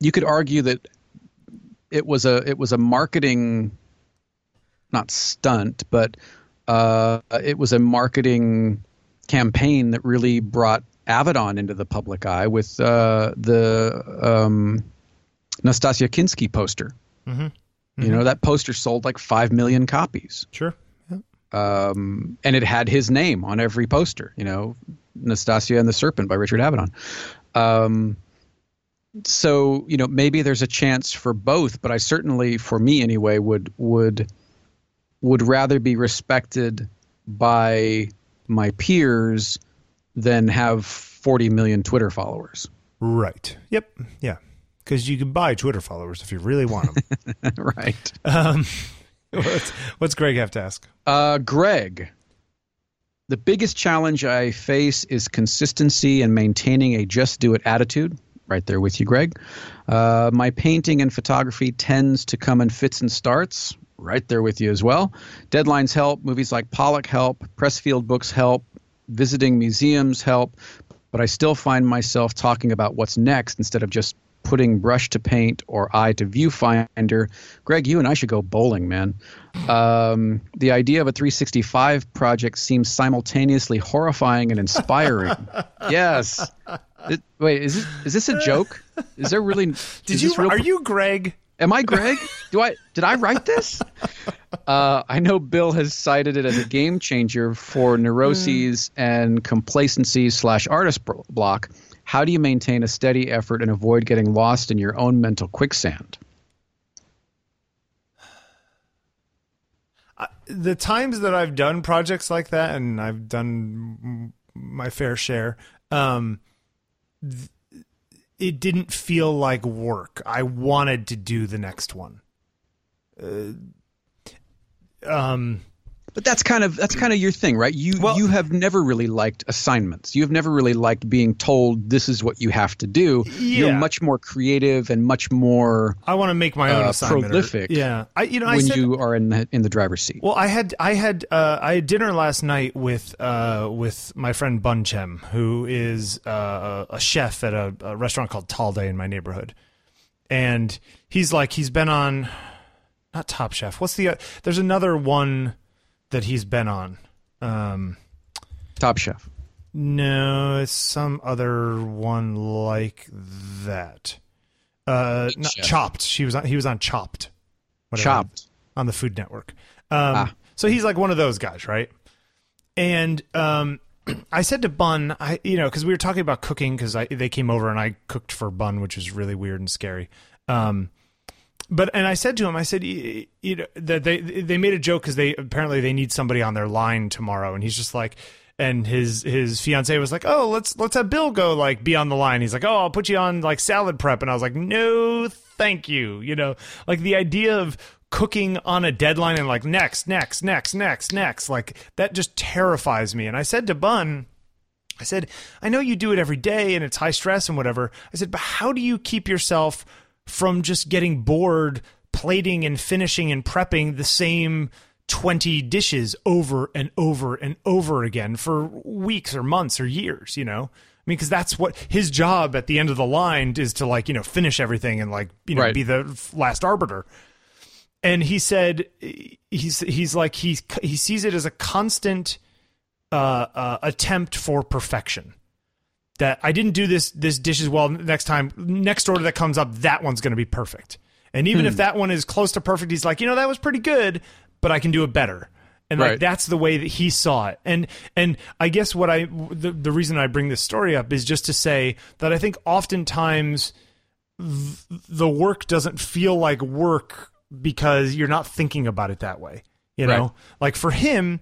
[SPEAKER 1] you could argue that it was a it was a marketing not stunt, but uh, it was a marketing campaign that really brought Avedon into the public eye with uh, the um, Nastassja Kinski poster. You know that poster sold like five million copies
[SPEAKER 2] Sure.
[SPEAKER 1] um, and it had his name on every poster. You know, Nastassja and the Serpent by Richard Avedon. Um, so you know, maybe there's a chance for both, but I certainly, for me anyway, would would would rather be respected by my peers than have 40 million Twitter followers.
[SPEAKER 2] Right. Yep. Yeah. Because you can buy Twitter followers if you really want them. (laughs)
[SPEAKER 1] right.
[SPEAKER 2] um, (laughs) what's, what's Greg have to ask?
[SPEAKER 1] Uh, Greg, the biggest challenge I face is consistency and maintaining a just do it attitude. Right there with you, Greg. Uh, my painting and photography tends to come in fits and starts. Right there with you as well. Deadlines help. Movies like Pollock help. Pressfield books help. Visiting museums help. But I still find myself talking about what's next instead of just putting brush to paint or eye to viewfinder. Greg, you and I should go bowling, man. Um, the idea of a 365 project seems simultaneously horrifying and inspiring. (laughs) yes. It, wait, is this, is this a joke? Is there really?
[SPEAKER 2] Did you? Real, are you Greg?
[SPEAKER 1] Am I Greg? Do I did I write this? Uh, I know Bill has cited it as a game changer for neuroses and complacency slash artist block. How do you maintain a steady effort and avoid getting lost in your own mental quicksand?
[SPEAKER 2] the times that I've done projects like that, and I've done my fair share, um, th- it didn't feel like work. I wanted to do the next one. Uh,
[SPEAKER 1] um, but that's kind of that's kind of your thing, right? You well, you have never really liked assignments. You have never really liked being told this is what you have to do. Yeah. You're much more creative and much more.
[SPEAKER 2] I want to make my own uh, assignment.
[SPEAKER 1] Prolific.
[SPEAKER 2] Or, yeah, I you know
[SPEAKER 1] when
[SPEAKER 2] said,
[SPEAKER 1] you are in the in the driver's seat.
[SPEAKER 2] Well, I had I had uh, I had dinner last night with uh, with my friend Bun Chem, who is uh, a chef at a, a restaurant called Talde in my neighborhood, and he's like he's been on not Top Chef. What's the? Uh, there's another one that he's been on. Um,
[SPEAKER 1] Top Chef.
[SPEAKER 2] No, it's some other one like that. Uh, not Chopped. She was on. He was on Chopped.
[SPEAKER 1] Whatever, Chopped
[SPEAKER 2] on the Food Network. Um, ah. So he's like one of those guys, right? And um, (clears throat) I said to Bun, I you know, because we were talking about cooking, because they came over and I cooked for Bun, which was really weird and scary. Um, but and I said to him, I said, you, know, that they they made a joke because they apparently they need somebody on their line tomorrow, and he's just like, and his his fiance was like, oh, let's let's have Bill go like be on the line. He's like, oh, I'll put you on like salad prep, and I was like, no, thank you. You know, like the idea of cooking on a deadline and like next, next, next, next, next, like that just terrifies me. And I said to Bun. I said, I know you do it every day and it's high stress and whatever. I said, but how do you keep yourself from just getting bored plating and finishing and prepping the same 20 dishes over and over and over again for weeks or months or years, you know? I mean, because that's what his job at the end of the line is to like, you know, finish everything and like, you know, right. be the last arbiter. And he said, he's, he's like, he's, he sees it as a constant uh, uh, attempt for perfection that I didn't do this this dish as well next time. Next order that comes up, that one's going to be perfect. And even hmm. if that one is close to perfect, he's like, you know, that was pretty good, but I can do it better. And like that's the way that he saw it. And and I guess what I the, the reason I bring this story up is just to say that I think oftentimes th- the work doesn't feel like work because you're not thinking about it that way. You know, right. like for him,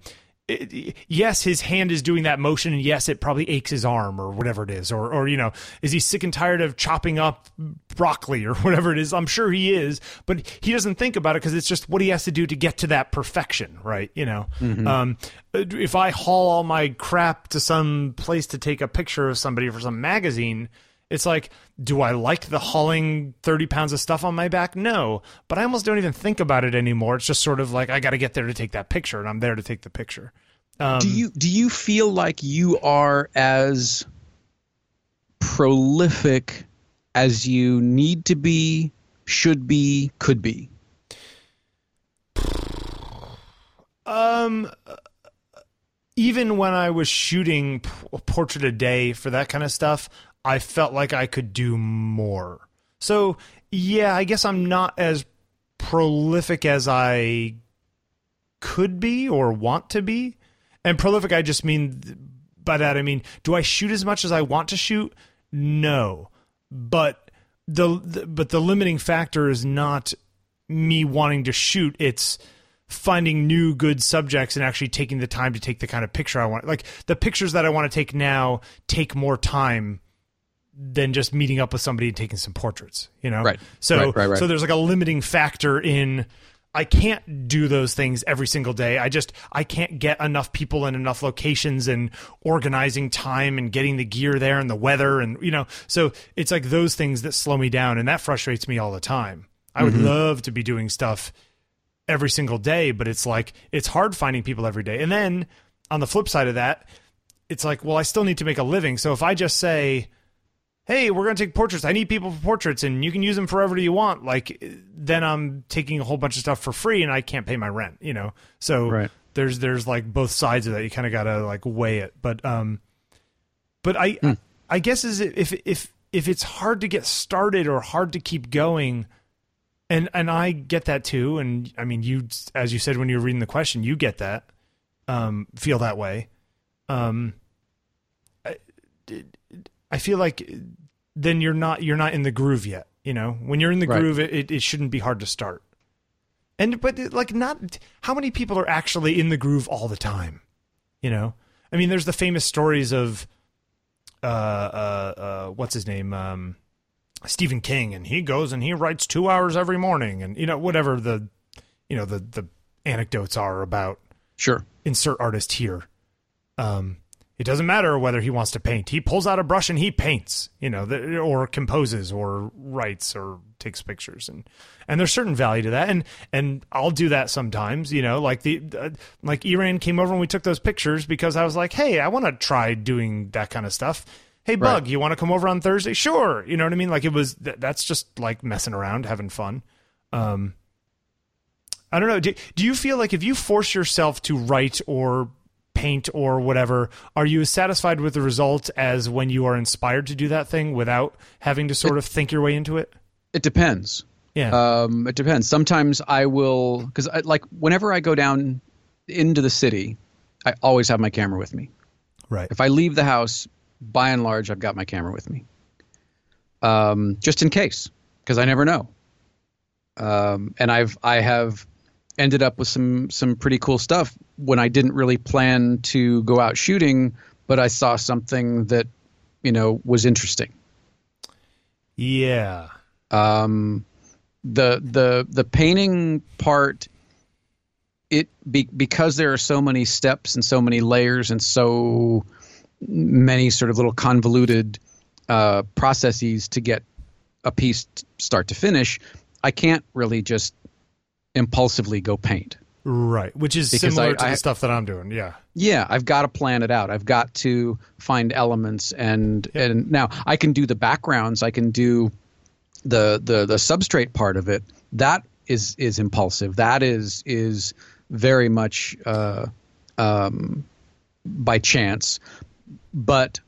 [SPEAKER 2] yes, his hand is doing that motion, and yes, it probably aches his arm or whatever it is, or or you know, is he sick and tired of chopping up broccoli or (laughs) whatever it is? I'm sure he is, but he doesn't think about it because it's just what he has to do to get to that perfection, right? You know, mm-hmm. um, if I haul all my crap to some place to take a picture of somebody for some magazine it's like, do I like the hauling 30 pounds of stuff on my back? No, but I almost don't even think about it anymore. It's just sort of like, I got to get there to take that picture, and I'm there to take the picture.
[SPEAKER 1] Um, do you do you feel like you are as prolific as you need to be, should be, could be?
[SPEAKER 2] Um, even when I was shooting a portrait a day for that kind of stuff, I felt like I could do more. So, yeah, I guess I'm not as prolific as I could be or want to be. And prolific, I just mean by that, I mean, do I shoot as much as I want to shoot? No. But the, but the limiting factor is not me wanting to shoot, it's finding new good subjects and actually taking the time to take the kind of picture I want. Like the pictures that I want to take now take more time than just meeting up with somebody and taking some portraits, you know?
[SPEAKER 1] Right.
[SPEAKER 2] So,
[SPEAKER 1] right, right, right.
[SPEAKER 2] so there's like a limiting factor in I can't do those things every single day. I just I can't get enough people in enough locations and organizing time and getting the gear there and the weather and you know. So it's like those things that slow me down and that frustrates me all the time. I would mm-hmm. love to be doing stuff every single day, but it's like it's hard finding people every day. And then on the flip side of that, it's like, well, I still need to make a living. So if I just say hey, we're going to take portraits. I need people for portraits and you can use them forever you want. Like then I'm taking a whole bunch of stuff for free and I can't pay my rent, you know? So
[SPEAKER 1] Right.
[SPEAKER 2] there's, there's like both sides of that. You kind of got to like weigh it. But, um, but I,
[SPEAKER 1] Hmm.
[SPEAKER 2] I guess is if, if, if it's hard to get started or hard to keep going, and and I get that too. And I mean, you as you said when you were reading the question, you get that, um, feel that way. Um, I, I feel like then you're not you're not in the groove yet. You know, when you're in the
[SPEAKER 1] Right.
[SPEAKER 2] groove, it, it, it shouldn't be hard to start. And but like not how many people are actually in the groove all the time? You know, I mean, there's the famous stories of uh uh uh what's his name um Stephen King and he goes and he writes 2 hours every morning and you know whatever the you know the the anecdotes are about
[SPEAKER 1] Sure.
[SPEAKER 2] insert artist here. Um, it doesn't matter whether he wants to paint. He pulls out a brush and he paints, you know, the, or composes or writes or takes pictures, and and there's certain value to that. And and I'll do that sometimes, you know, like the uh, like Iran came over and we took those pictures because I was like, hey, I want to try doing that kind of stuff. Hey, Bug, you want to come over on Thursday? Sure. You know what I mean? Like it was th- that's just like messing around, having fun. Um, I don't know. Do, do you feel like if you force yourself to write or paint or whatever, are you as satisfied with the result as when you are inspired to do that thing without having to sort of think your way into it?
[SPEAKER 1] It depends.
[SPEAKER 2] Yeah.
[SPEAKER 1] Um, it depends. Sometimes I will, because like whenever I go down into the city, I always have my camera with me.
[SPEAKER 2] right.
[SPEAKER 1] If I leave the house, by and large, I've got my camera with me, um, just in case, because I never know. Um, and I've I have ended up with some some pretty cool stuff when I didn't really plan to go out shooting, but I saw something that you know was interesting.
[SPEAKER 2] Yeah.
[SPEAKER 1] um, the the the painting part it be, because there are so many steps and so many layers and so many sort of little convoluted uh, processes to get a piece start to finish i can't really just impulsively go paint
[SPEAKER 2] Right. Which is
[SPEAKER 1] Because
[SPEAKER 2] similar
[SPEAKER 1] I-
[SPEAKER 2] to
[SPEAKER 1] I-
[SPEAKER 2] the stuff that I'm doing. Yeah.
[SPEAKER 1] yeah i've got to plan it out i've got to find elements and and now i can do the backgrounds i can do the the the substrate part of it that is is impulsive that is is very much uh um by chance but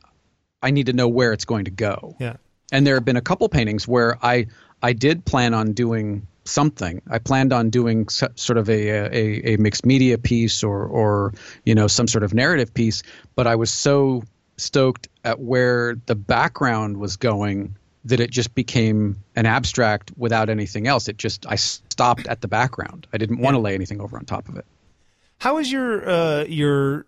[SPEAKER 1] i need to know where it's going to go
[SPEAKER 2] Yeah.
[SPEAKER 1] and there have been a couple paintings where I I did plan on doing something. I planned on doing so, sort of a, a a mixed media piece or or you know some sort of narrative piece, but I was so stoked at where the background was going that it just became an abstract without anything else. It just I stopped at the background. I didn't want to lay anything over on top of it.
[SPEAKER 2] How is your uh your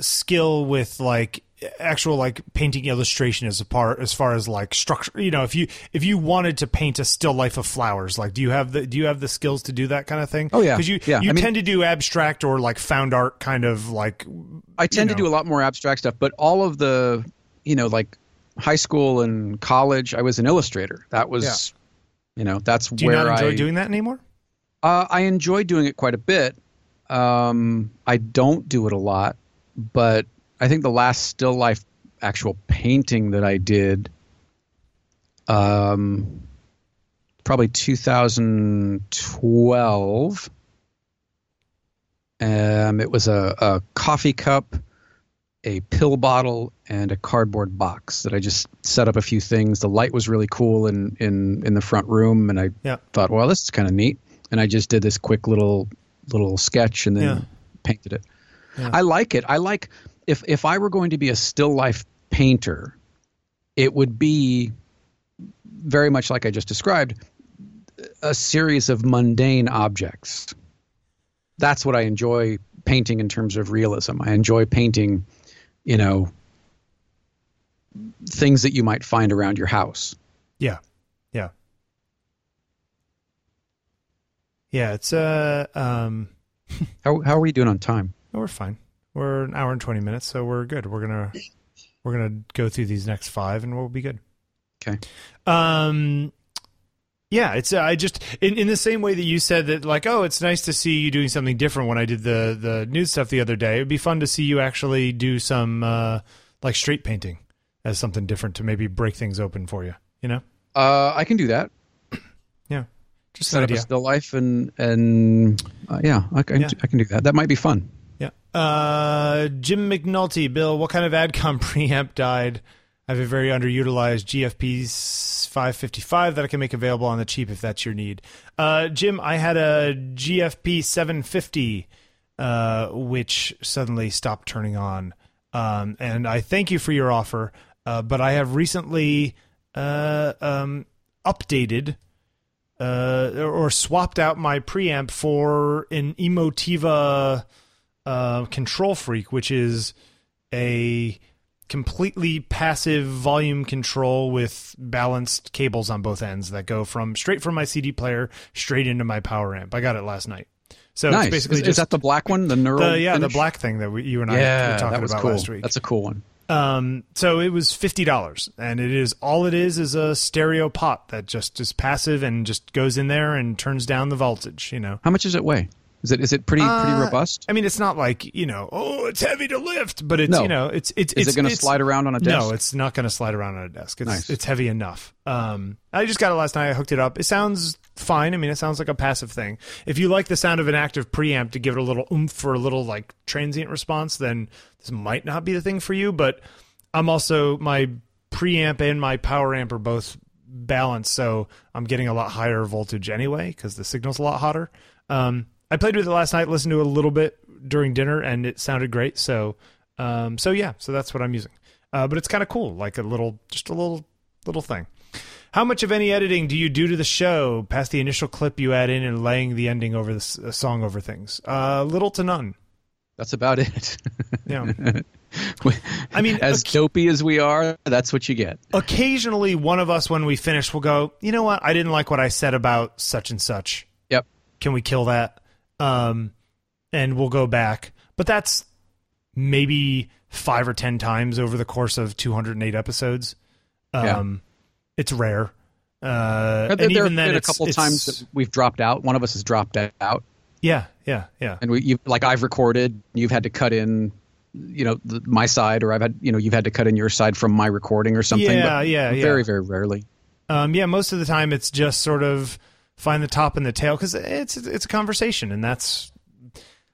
[SPEAKER 2] skill with like actual like painting illustration as a part as far as like structure you know if you if you wanted to paint a still life of flowers like do you have the do you have the skills to do that kind of thing
[SPEAKER 1] Oh, yeah.
[SPEAKER 2] because you
[SPEAKER 1] Yeah,
[SPEAKER 2] you
[SPEAKER 1] I mean-
[SPEAKER 2] tend to do abstract or like found art kind of like
[SPEAKER 1] I tend
[SPEAKER 2] know.
[SPEAKER 1] to do a lot more abstract stuff, but all of the, you know, like high school and college, I was an illustrator. That was, you know, that's
[SPEAKER 2] do you
[SPEAKER 1] where
[SPEAKER 2] not enjoy
[SPEAKER 1] I
[SPEAKER 2] doing that anymore
[SPEAKER 1] Uh, I enjoy doing it quite a bit. Um, I don't do it a lot, but I think the last still life actual painting that I did, um, probably 2012. Um, it was a, a coffee cup, a pill bottle, and a cardboard box that I just set up a few things. The light was really cool in in in the front room, and I
[SPEAKER 2] Yeah.
[SPEAKER 1] thought, well, this is kind of neat. And I just did this quick little little sketch and then
[SPEAKER 2] Yeah.
[SPEAKER 1] painted it. I like it. I like if if I were going to be a still life painter, it would be very much like I just described, a series of mundane objects. That's what I enjoy painting in terms of realism. I enjoy painting, you know, things that you might find around your house.
[SPEAKER 2] yeah yeah yeah it's uh um (laughs)
[SPEAKER 1] How how are we doing on time?
[SPEAKER 2] we're fine we're an hour and 20 minutes so we're good we're gonna we're gonna go through these next five and we'll be good
[SPEAKER 1] Okay.
[SPEAKER 2] Um, yeah, it's I just in, in the same way that you said that like oh it's nice to see you doing something different when I did the the nude stuff the other day. It'd be fun to see you actually do some uh, like straight painting. as something different to maybe break things open for you. You know?
[SPEAKER 1] Uh, I can do that. (clears throat)
[SPEAKER 2] Yeah. Just
[SPEAKER 1] Set up a still life and and uh, yeah, I can
[SPEAKER 2] Yeah.
[SPEAKER 1] I can do that. That might be fun.
[SPEAKER 2] Uh, Jim McNulty, Bill, what kind of AdCom (laughs) preamp died? I have a very underutilized GFP 555 that I can make available on the cheap if that's your need. Uh, Jim, I had a GFP 750, uh, which suddenly stopped turning on. Um, and I thank you for your offer, uh, but I have recently uh, um, updated uh, or swapped out my preamp for an Emotiva uh, Control Freak, which is a completely passive volume control with balanced cables on both ends that go from straight from my CD player straight into my power amp. I got it last night. So
[SPEAKER 1] nice.
[SPEAKER 2] it's basically
[SPEAKER 1] is,
[SPEAKER 2] just
[SPEAKER 1] is that the black one? The neural?
[SPEAKER 2] the, yeah, the black thing that we, you and I
[SPEAKER 1] Yeah,
[SPEAKER 2] were talking about
[SPEAKER 1] cool.
[SPEAKER 2] last week.
[SPEAKER 1] That's a cool one.
[SPEAKER 2] Um, so it was fifty dollars, and it is all it is is a stereo pot that just is passive and just goes in there and turns down the voltage. You know,
[SPEAKER 1] How much does it weigh? Is it is it pretty pretty
[SPEAKER 2] Uh,
[SPEAKER 1] robust?
[SPEAKER 2] I mean, it's not like you know, oh, it's heavy to lift, but it's
[SPEAKER 1] No.
[SPEAKER 2] you know, it's it's
[SPEAKER 1] Is
[SPEAKER 2] it's,
[SPEAKER 1] it going to slide around on a desk?
[SPEAKER 2] No, it's not going to slide around on a desk. It's
[SPEAKER 1] Nice.
[SPEAKER 2] it's heavy enough. Um, I just got it last night. I hooked it up. It sounds fine. I mean, it sounds like a passive thing. If you like the sound of an active preamp to give it a little oomph for a little like transient response, then this might not be the thing for you. But I'm also my preamp and my power amp are both balanced, so I'm getting a lot higher voltage anyway because the signal's a lot hotter. Um, I played with it last night, listened to it a little bit during dinner, and it sounded great. So, um, so yeah, so that's what I'm using. Uh, but it's kind of cool, like a little, just a little, little thing. How much of any editing do you do to the show past the initial clip you add in and laying the ending over the uh, song over things? Uh, little to none.
[SPEAKER 1] That's about it.
[SPEAKER 2] Yeah. (laughs) I mean,
[SPEAKER 1] as
[SPEAKER 2] oc-
[SPEAKER 1] dopey as we are, that's what you get.
[SPEAKER 2] occasionally one of us, when we finish, will go, you know what? I didn't like what I said about such and such.
[SPEAKER 1] Yep.
[SPEAKER 2] Can we kill that? Um, and we'll go back. But that's maybe five or ten times over the course of 208 episodes. Um, it's rare. Uh,
[SPEAKER 1] There,
[SPEAKER 2] and
[SPEAKER 1] there
[SPEAKER 2] even
[SPEAKER 1] have
[SPEAKER 2] then,
[SPEAKER 1] been a couple
[SPEAKER 2] it's-
[SPEAKER 1] times that we've dropped out. One of us has dropped out,
[SPEAKER 2] Yeah, yeah, yeah.
[SPEAKER 1] and we you like I've recorded. You've had to cut in, you know, the, my side, or I've had you know you've had to cut in your side from my recording or something.
[SPEAKER 2] Yeah,
[SPEAKER 1] but
[SPEAKER 2] yeah, yeah.
[SPEAKER 1] Very very rarely.
[SPEAKER 2] Um, yeah, most of the time it's just sort of find the top and the tail because it's it's a conversation, and that's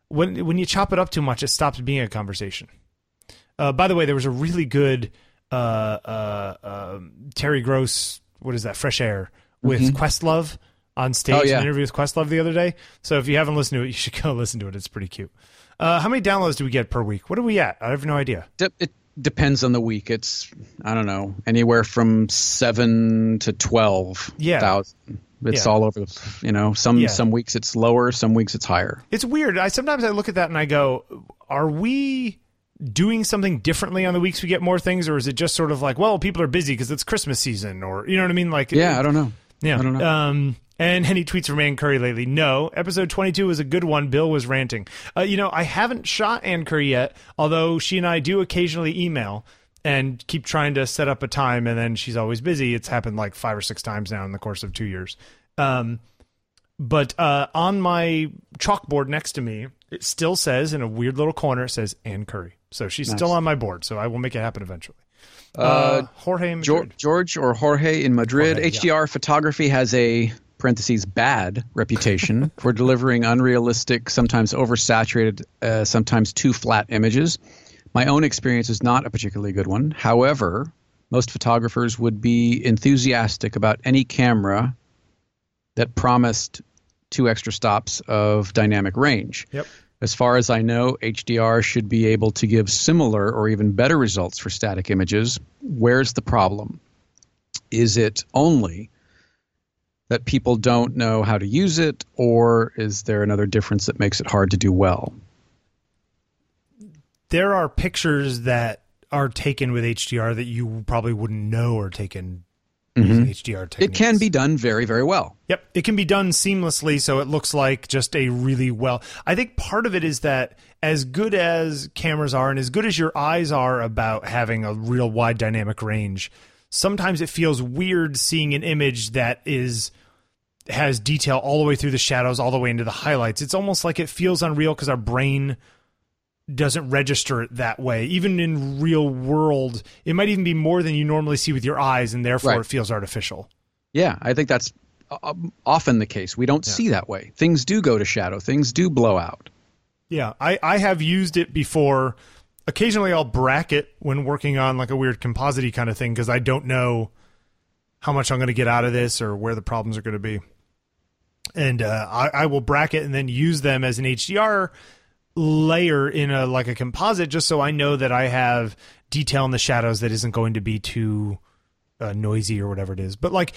[SPEAKER 2] when when you chop it up too much, it stops being a conversation. Uh, by the way, there was a really good uh, uh, um Terry Gross. What is that? Fresh Air with Questlove on stage.
[SPEAKER 1] Mm-hmm. Oh, yeah.
[SPEAKER 2] An interview with Questlove the other day. So if you haven't listened to it, (laughs) you should go listen to it. It's pretty cute. Uh, how many downloads do we get per week? What are we at? I have no idea.
[SPEAKER 1] De- it depends on the week. It's I don't know anywhere from seven to twelve
[SPEAKER 2] Yeah.
[SPEAKER 1] thousand. It's
[SPEAKER 2] Yeah.
[SPEAKER 1] all over. the You know, some
[SPEAKER 2] Yeah.
[SPEAKER 1] some weeks it's lower, some weeks it's higher.
[SPEAKER 2] It's weird. I sometimes I look at that and I go, are we doing something differently on the weeks we get more things or is it just sort of like, well, people are busy because it's Christmas season or you know what I mean like
[SPEAKER 1] Yeah, I don't know.
[SPEAKER 2] yeah.
[SPEAKER 1] I don't know.
[SPEAKER 2] Um and any tweets from Ann Curry lately? No. Episode 22 was a good one. Bill was ranting. Uh, you know, I haven't shot Ann Curry yet, although she and I do occasionally email and keep trying to set up a time, and then she's always busy. It's happened like five or six times now in the course of two years. Um, but uh, on my chalkboard next to me, it still says in a weird little corner, it says Ann Curry. So she's still on my board. So I will make it happen eventually. Uh, Jorge Madrid.
[SPEAKER 1] George, George or Jorge in Madrid.
[SPEAKER 2] Jorge,
[SPEAKER 1] HDR photography has a parentheses bad reputation for delivering unrealistic, sometimes oversaturated, uh, sometimes too flat images. My own experience is not a particularly good one. However, most photographers would be enthusiastic about any camera that promised two extra stops of dynamic range.
[SPEAKER 2] Yep.
[SPEAKER 1] As far as I know, HDR should be able to give similar or even better results for static images. Where's the problem? Is it only that people don't know how to use it, or is there another difference that makes it hard to do well?
[SPEAKER 2] There are pictures that are taken with HDR that you probably wouldn't know are taken using HDR techniques.
[SPEAKER 1] Mm-hmm. It can be done very, very well.
[SPEAKER 2] Yep, it can be done seamlessly, so it looks like just a really well. I think part of it is that as good as cameras are, and as good as your eyes are about having a real wide dynamic range, sometimes it feels weird seeing an image that is has detail all the way through the shadows, all the way into the highlights. It's almost like it feels unreal because our brain doesn't register it that way. Even in real world, it might even be more than you normally see with your eyes, and therefore
[SPEAKER 1] Right.
[SPEAKER 2] it feels artificial.
[SPEAKER 1] Yeah, I think that's uh, often the case. We don't see that way. Things do go to shadow. Things do blow out.
[SPEAKER 2] Yeah, I, I have used it before. Occasionally, I'll bracket when working on like a weird composite kind of thing because I don't know how much I'm going to get out of this or where the problems are going to be. And uh, I, I will bracket and then use them as an HDR layer in a like a composite just so I know that I have detail in the shadows that isn't going to be too uh, noisy or whatever it is. But like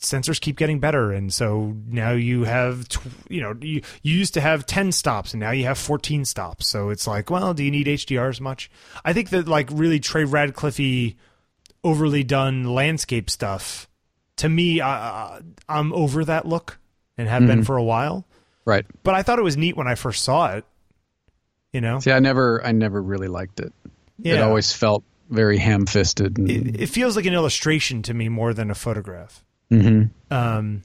[SPEAKER 2] sensors keep getting better. And so now you have tw- you know you, you used to have 10 stops and now you have 14 stops. So it's like well do you need hdr as much? I think that like really trey ratcliff overly done landscape stuff to me I, i'm over that look and have been for a while.
[SPEAKER 1] Right.
[SPEAKER 2] but i thought it was neat when i first saw it you know
[SPEAKER 1] See, I never, I never really liked it. It always felt very ham-fisted. And,
[SPEAKER 2] it, it feels like an illustration to me more than a photograph
[SPEAKER 1] Mhm.
[SPEAKER 2] Um,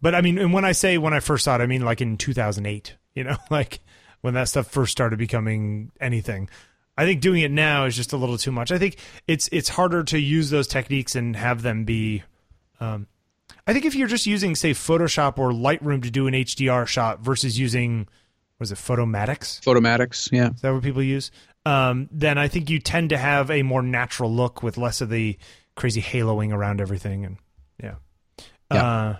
[SPEAKER 2] but I mean, and when I say when I first saw it, I mean like in 2008. You know, (laughs) like when that stuff first started becoming anything. I think doing it now is just a little too much. I think it's it's harder to use those techniques and have them be. Um, I think if you're just using say Photoshop or Lightroom to do an HDR shot versus using was it Photomatix?
[SPEAKER 1] Photomatix, yeah.
[SPEAKER 2] Is that what people use? Um, then I think you tend to have a more natural look with less of the crazy haloing around everything. And yeah,
[SPEAKER 1] Yeah.
[SPEAKER 2] Uh,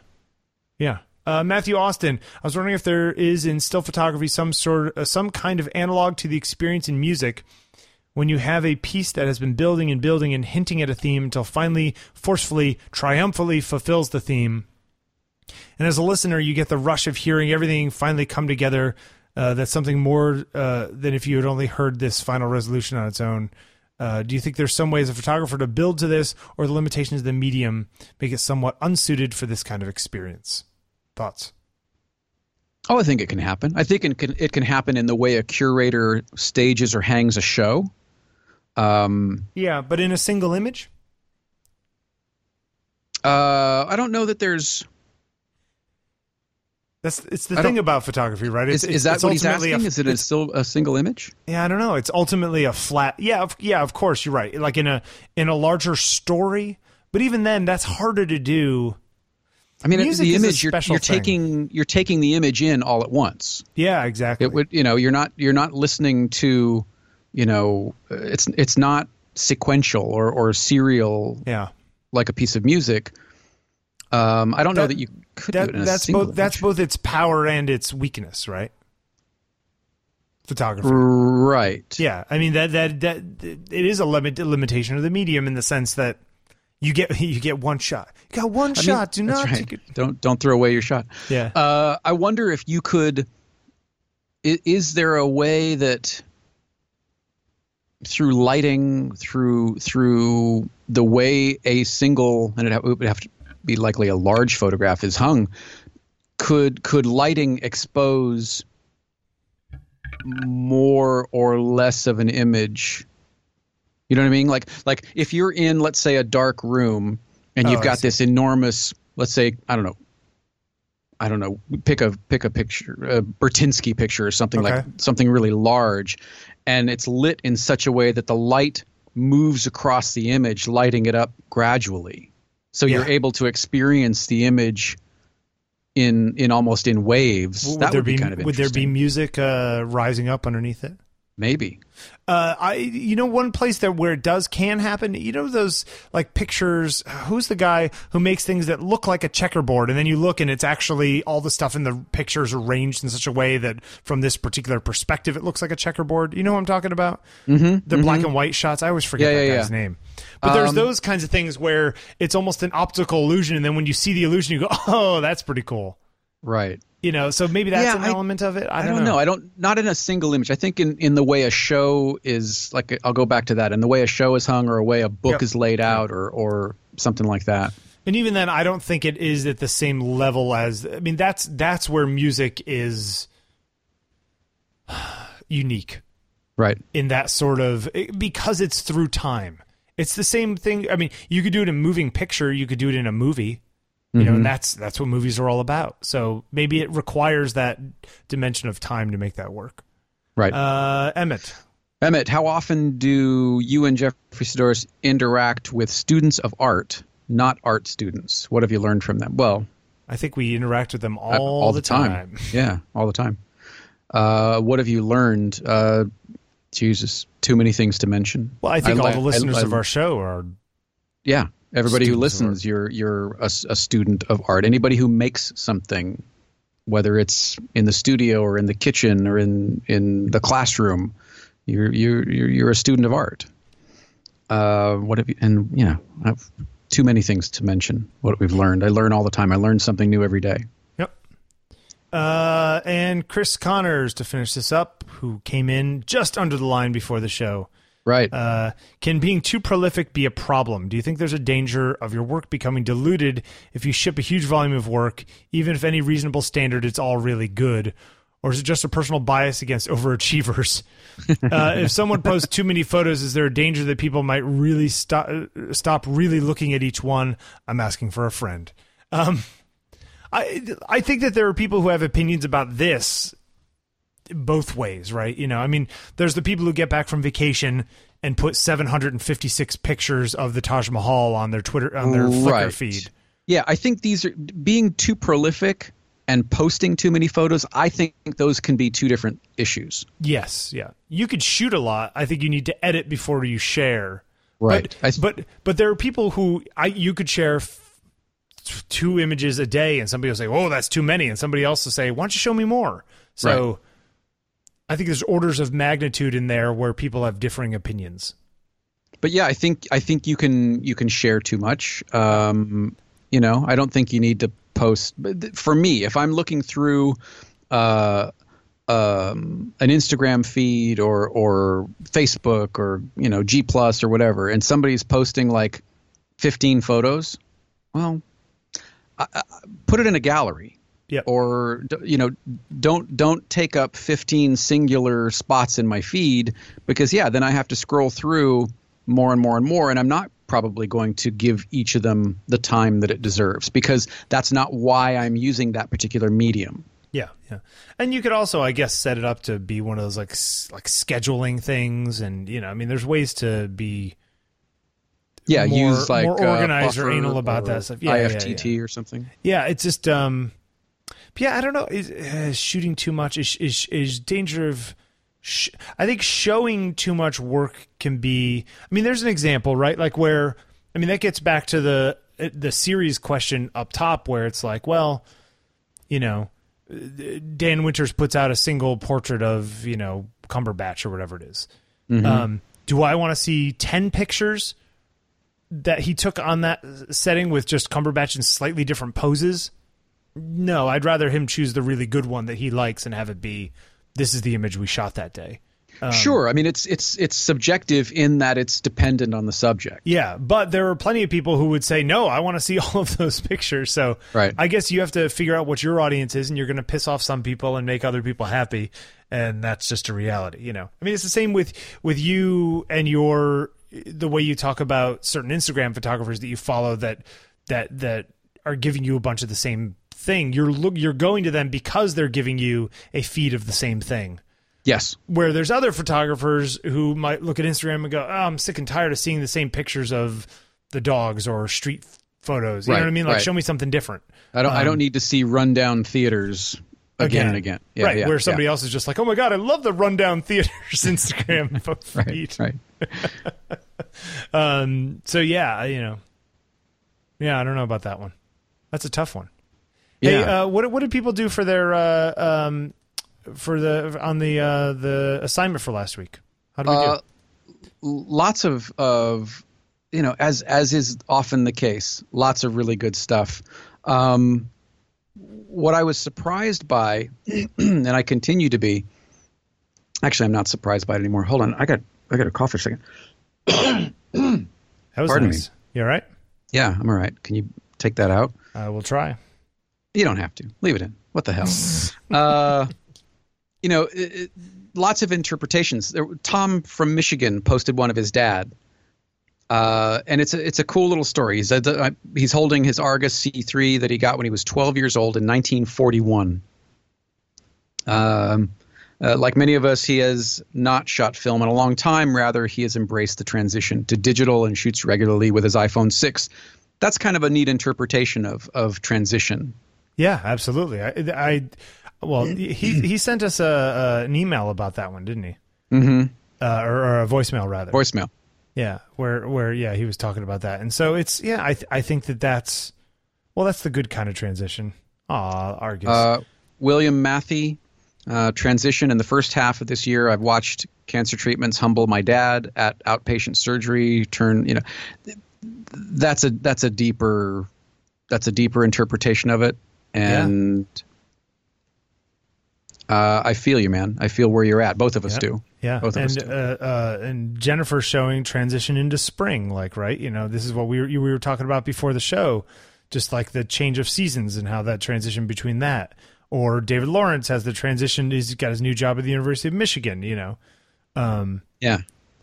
[SPEAKER 2] yeah. Uh, Matthew Austin, I was wondering if there is in still photography some sort, uh, some kind of analog to the experience in music when you have a piece that has been building and building and hinting at a theme until finally, forcefully, triumphantly fulfills the theme. And as a listener, you get the rush of hearing everything finally come together. Uh, that's something more uh, than if you had only heard this final resolution on its own. Uh, do you think there's some way as a photographer to build to this, or the limitations of the medium make it somewhat unsuited for this kind of experience? Thoughts?
[SPEAKER 1] Oh, I think it can happen. I think it can, it can happen in the way a curator stages or hangs a show. Um,
[SPEAKER 2] Yeah, but in a single image.
[SPEAKER 1] uh, I don't know that there's.
[SPEAKER 2] That's it's the
[SPEAKER 1] I
[SPEAKER 2] thing about photography, right? It's,
[SPEAKER 1] Is, is that
[SPEAKER 2] it's
[SPEAKER 1] what he's asking?
[SPEAKER 2] A,
[SPEAKER 1] is it a, still a single image?
[SPEAKER 2] Yeah, I don't know. It's ultimately a flat. Yeah, of, yeah, of course you're right. Like in a in a larger story, but even then, that's harder to do.
[SPEAKER 1] I mean,
[SPEAKER 2] Music
[SPEAKER 1] the image you're, you're taking you're taking the image in all at once.
[SPEAKER 2] Yeah, exactly.
[SPEAKER 1] It would you know you're not you're not listening to, you know, it's it's not sequential or or serial
[SPEAKER 2] yeah,
[SPEAKER 1] like a piece of music. Um, I don't know
[SPEAKER 2] That-
[SPEAKER 1] that you could
[SPEAKER 2] that,
[SPEAKER 1] do it in
[SPEAKER 2] that's both that's both its power and its weakness, right? Photography.
[SPEAKER 1] right.
[SPEAKER 2] Yeah, I mean that that that it is a limit limitation of the medium in the sense that you get (laughs) you get one shot. You got one
[SPEAKER 1] I mean,
[SPEAKER 2] shot. Do not
[SPEAKER 1] right.
[SPEAKER 2] take it.
[SPEAKER 1] Don't don't throw away your shot.
[SPEAKER 2] Yeah.
[SPEAKER 1] Uh, I wonder if you could. Is there a way that through lighting, through through the way a single, and it it would have to be likely a large photograph is hung, could could lighting expose more or less of an image? You know what I mean? Like like if you're in, let's say, a dark room, and
[SPEAKER 2] Oh,
[SPEAKER 1] you've
[SPEAKER 2] I
[SPEAKER 1] got this enormous, let's say, I don't know, I don't know, pick a pick a picture, a Burtynsky picture or something like something really large, and it's lit in such a way that the light moves across the image, lighting it up gradually. So you're able to experience the image in in almost in waves.
[SPEAKER 2] Would
[SPEAKER 1] that
[SPEAKER 2] there
[SPEAKER 1] would be,
[SPEAKER 2] be
[SPEAKER 1] kind of
[SPEAKER 2] would there be music uh, rising up underneath it?
[SPEAKER 1] maybe.
[SPEAKER 2] Uh, I you know one place that where it does can happen. You know those like pictures. Who's the guy who makes things that look like a checkerboard, and then you look and it's actually all the stuff in the pictures arranged in such a way that from this particular perspective it looks like a checkerboard. You know what I'm talking about? Mm-hmm, the black and white shots. I always forget
[SPEAKER 1] Yeah,
[SPEAKER 2] that
[SPEAKER 1] yeah,
[SPEAKER 2] guy's
[SPEAKER 1] yeah.
[SPEAKER 2] name. But there's
[SPEAKER 1] Um,
[SPEAKER 2] those kinds of things where it's almost an optical illusion, and then when you see the illusion, you go, (laughs) "Oh, that's pretty cool."
[SPEAKER 1] Right.
[SPEAKER 2] You know, so maybe that's
[SPEAKER 1] Yeah,
[SPEAKER 2] an
[SPEAKER 1] I-
[SPEAKER 2] element of it. I
[SPEAKER 1] I
[SPEAKER 2] don't,
[SPEAKER 1] don't know. I don't not in a single image. I think in in the way a show is like I'll go back to that. In the way a show is hung or a way a book
[SPEAKER 2] Yep.
[SPEAKER 1] is laid out or or something like that.
[SPEAKER 2] And even then, I don't think it is at the same level as. I mean, that's that's where music is (sighs) unique
[SPEAKER 1] Right.
[SPEAKER 2] in that sort of because it's through time. It's the same thing. I mean, you could do it in a moving picture. You could do it in a movie. You know, and that's that's what movies are all about. So maybe it requires that dimension of time to make that work.
[SPEAKER 1] Right.
[SPEAKER 2] Uh, Emmett.
[SPEAKER 1] Emmett, how often do you and Jeffrey Saddoris interact with students of art, not art students? What have you learned from them? Well,
[SPEAKER 2] I think we interact with them all,
[SPEAKER 1] uh, all
[SPEAKER 2] the,
[SPEAKER 1] the time.
[SPEAKER 2] time. (laughs)
[SPEAKER 1] Yeah, all the time. Uh, what have you learned? Uh, Jesus, too many things to mention.
[SPEAKER 2] Well, I think all
[SPEAKER 1] I-
[SPEAKER 2] the listeners
[SPEAKER 1] I-
[SPEAKER 2] of our show are
[SPEAKER 1] Yeah, everybody who listens, you're you're a, a student of art. Anybody who makes something, whether it's in the studio or in the kitchen or in in the classroom, you're you're you're, you're a student of art. Uh, what have you? And you know, I've too many things to mention. What we've learned. I learn all the time. I learn something new every day.
[SPEAKER 2] Yep. Uh, and Chris Connors to finish this up, who came in just under the line before the show.
[SPEAKER 1] Right.
[SPEAKER 2] Uh, can being too prolific be a problem? Do you think there's a danger of your work becoming diluted if you ship a huge volume of work, even if any reasonable standard it's all really good? Or is it just a personal bias against overachievers? (laughs) uh, if someone posts too many photos, is there a danger that people might really stop stop really looking at each one? I'm asking for a friend. Um, I I think that there are people who have opinions about this both ways, right? You know, I mean, there's the people who get back from vacation and put 756 pictures of the Taj Mahal on their Twitter on their Flickr feed.
[SPEAKER 1] Yeah, I think these are being too prolific and posting too many photos. I think those can be two different issues.
[SPEAKER 2] Yes, yeah. You could shoot a lot. I think you need to edit before you share.
[SPEAKER 1] Right. I-
[SPEAKER 2] But but, but there are people who I you could share f- two images a day and somebody will say, "Oh, that's too many." And somebody else will say, "Why don't you show me more?" So I think there's orders of magnitude in there where people have differing opinions.
[SPEAKER 1] but yeah, I think I think you can you can share too much. Um, you know, I don't think you need to post. For me, if I'm looking through uh, um, an Instagram feed or or Facebook or you know G Plus or whatever, and somebody's posting like 15 photos, well, I, I, put it in a gallery.
[SPEAKER 2] Yep.
[SPEAKER 1] Or you know, don't don't take up 15 singular spots in my feed because yeah, then I have to scroll through more and more and more, and I'm not probably going to give each of them the time that it deserves because that's not why I'm using that particular medium.
[SPEAKER 2] Yeah, yeah. And you could also, I guess, set it up to be one of those like like scheduling things, and you know, I mean, there's ways to be
[SPEAKER 1] Yeah,
[SPEAKER 2] More-
[SPEAKER 1] use like
[SPEAKER 2] more
[SPEAKER 1] uh,
[SPEAKER 2] organized or anal about
[SPEAKER 1] or
[SPEAKER 2] that stuff. Yeah, yeah,
[SPEAKER 1] IFTT or something.
[SPEAKER 2] yeah. It's just um, yeah. I don't know. Is uh, shooting too much is is is danger of. Sh- I think showing too much work can be. I mean, there's an example, right? Like where I mean that gets back to the the series question up top, where it's like, well, you know, Dan Winters puts out a single portrait of you know Cumberbatch or whatever it is. Um, do I want to see ten pictures that he took on that setting with just Cumberbatch in slightly different poses? No, I'd rather him choose the really good one that he likes and have it be this is the image we shot that day. Um,
[SPEAKER 1] sure, I mean it's it's it's subjective in that it's dependent on the subject.
[SPEAKER 2] Yeah, but there are plenty of people who would say, no, I want to see (laughs) all of those pictures. So
[SPEAKER 1] Right.
[SPEAKER 2] I guess you have to figure out what your audience is, and you're going to piss off some people and make other people happy. And that's just a reality, you know. I mean, it's the same with with you and your the way you talk about certain Instagram photographers that you follow that that that are giving you a bunch of the same thing. You're look you're going to them because they're giving you a feed of the same thing
[SPEAKER 1] Yes.
[SPEAKER 2] where there's other photographers who might look at Instagram and go, oh, I'm sick and tired of seeing the same pictures of the dogs or street photos. You know what I mean? Like,
[SPEAKER 1] right.
[SPEAKER 2] show me something different.
[SPEAKER 1] I don't I
[SPEAKER 2] Um,
[SPEAKER 1] don't need to see rundown theaters again, and again. Yeah,
[SPEAKER 2] right.
[SPEAKER 1] yeah,
[SPEAKER 2] where
[SPEAKER 1] yeah.
[SPEAKER 2] somebody else is just like, oh my God, I love the rundown (laughs) theaters Instagram (laughs) feed.
[SPEAKER 1] Right. Right. (laughs)
[SPEAKER 2] Um, so, yeah, you know, yeah, I don't know about that one. That's a tough one. Hey, uh, what what did people do for their uh, um, for the on the uh, the assignment for last week? How did we
[SPEAKER 1] Uh,
[SPEAKER 2] do?
[SPEAKER 1] lots of of you know as as is often the case lots of really good stuff um what i was surprised by (clears throat) and i continue to be actually i'm not surprised by it anymore hold on i got i got a cough for a second
[SPEAKER 2] That was
[SPEAKER 1] pardon
[SPEAKER 2] nice. You all right?
[SPEAKER 1] yeah i'm all right can you take that out
[SPEAKER 2] I will try.
[SPEAKER 1] You don't have to leave it in what the hell (laughs) uh you know it, it, lots of interpretations there, tom from michigan posted one of his dad uh, and it's a it's a cool little story. He's uh, he's holding his Argus C3 that he got when he was 12 years old in 1941. Um, Uh, like many of us, he has not shot film in a long time. Rather, he has embraced the transition to digital and shoots regularly with his iPhone 6. That's kind of a neat interpretation of of transition.
[SPEAKER 2] Yeah, absolutely. I, I well, he he sent us a, a, an email about that one, didn't he?
[SPEAKER 1] Mm-hmm.
[SPEAKER 2] Uh, or, or a voicemail rather.
[SPEAKER 1] Voicemail.
[SPEAKER 2] Yeah, where where yeah, he was talking about that, and so it's yeah, I th- I think that that's well, that's the good kind of transition. Aw, Argus.
[SPEAKER 1] Uh, William Matthey, uh, transition in the first half of this year. I've watched cancer treatments humble my dad at outpatient surgery. Turn, you know, that's a that's a deeper that's a deeper interpretation of it, and uh, I feel you, man. I feel where you're at. Both of us
[SPEAKER 2] Yeah.
[SPEAKER 1] do.
[SPEAKER 2] Yeah,
[SPEAKER 1] Both of us
[SPEAKER 2] and
[SPEAKER 1] do.
[SPEAKER 2] uh, uh, and Jennifer showing transition into spring, like right, you know, this is what we were, we were talking about before the show, just like the change of seasons and how that transition between that. Or David Lawrence has the transition. He's got his new job at the University of Michigan. You know, um,
[SPEAKER 1] Yeah,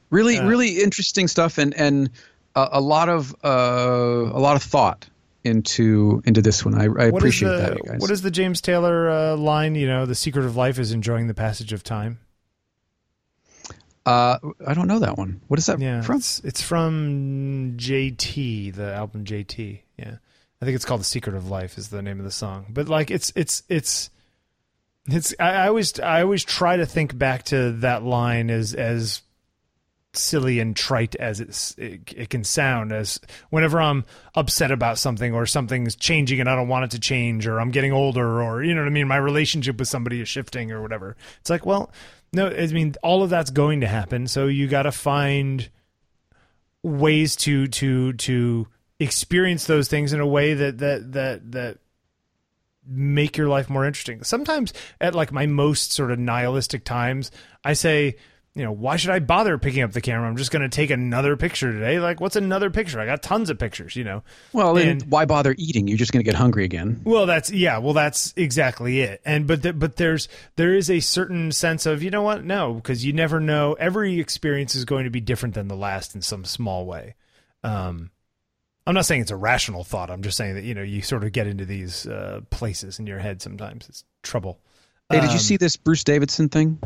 [SPEAKER 1] really,
[SPEAKER 2] Uh,
[SPEAKER 1] really interesting stuff, and and a, a lot of uh, a lot of thought into into this one. I, I appreciate
[SPEAKER 2] the
[SPEAKER 1] that, you guys.
[SPEAKER 2] what is the James Taylor uh, line? You know, the secret of life is enjoying the passage of time.
[SPEAKER 1] uh, I don't know that one. What is that
[SPEAKER 2] Yeah,
[SPEAKER 1] from?
[SPEAKER 2] it's it's from JT, the album JT. Yeah, I think it's called "The Secret of Life" is the name of the song. But like, it's it's it's it's. I, I always I always try to think back to that line as as silly and trite as it's, it it can sound. As whenever I'm upset about something or something's changing and I don't want it to change, or I'm getting older, or you know what I mean, my relationship with somebody is shifting or whatever. It's like, well, no, I mean, all of that's going to happen. So you got to find ways to to to experience those things in a way that that that that make your life more interesting. Sometimes at like my most sort of nihilistic times, I say, you know, why should I bother picking up the camera? I'm just going to take another picture today. Like what's another picture? I got tons of pictures, you know.
[SPEAKER 1] Well,
[SPEAKER 2] And-
[SPEAKER 1] why bother eating? You're just going to get hungry again.
[SPEAKER 2] Well, that's yeah. Well, that's exactly it. And but the, but there's there is a certain sense of you know what? No, because you never know. Every experience is going to be different than the last in some small way. Um, I'm not saying it's a rational thought. I'm just saying that you know you sort of get into these uh, places in your head sometimes. It's trouble.
[SPEAKER 1] Hey, did you
[SPEAKER 2] Um,
[SPEAKER 1] see this Bruce Davidson thing?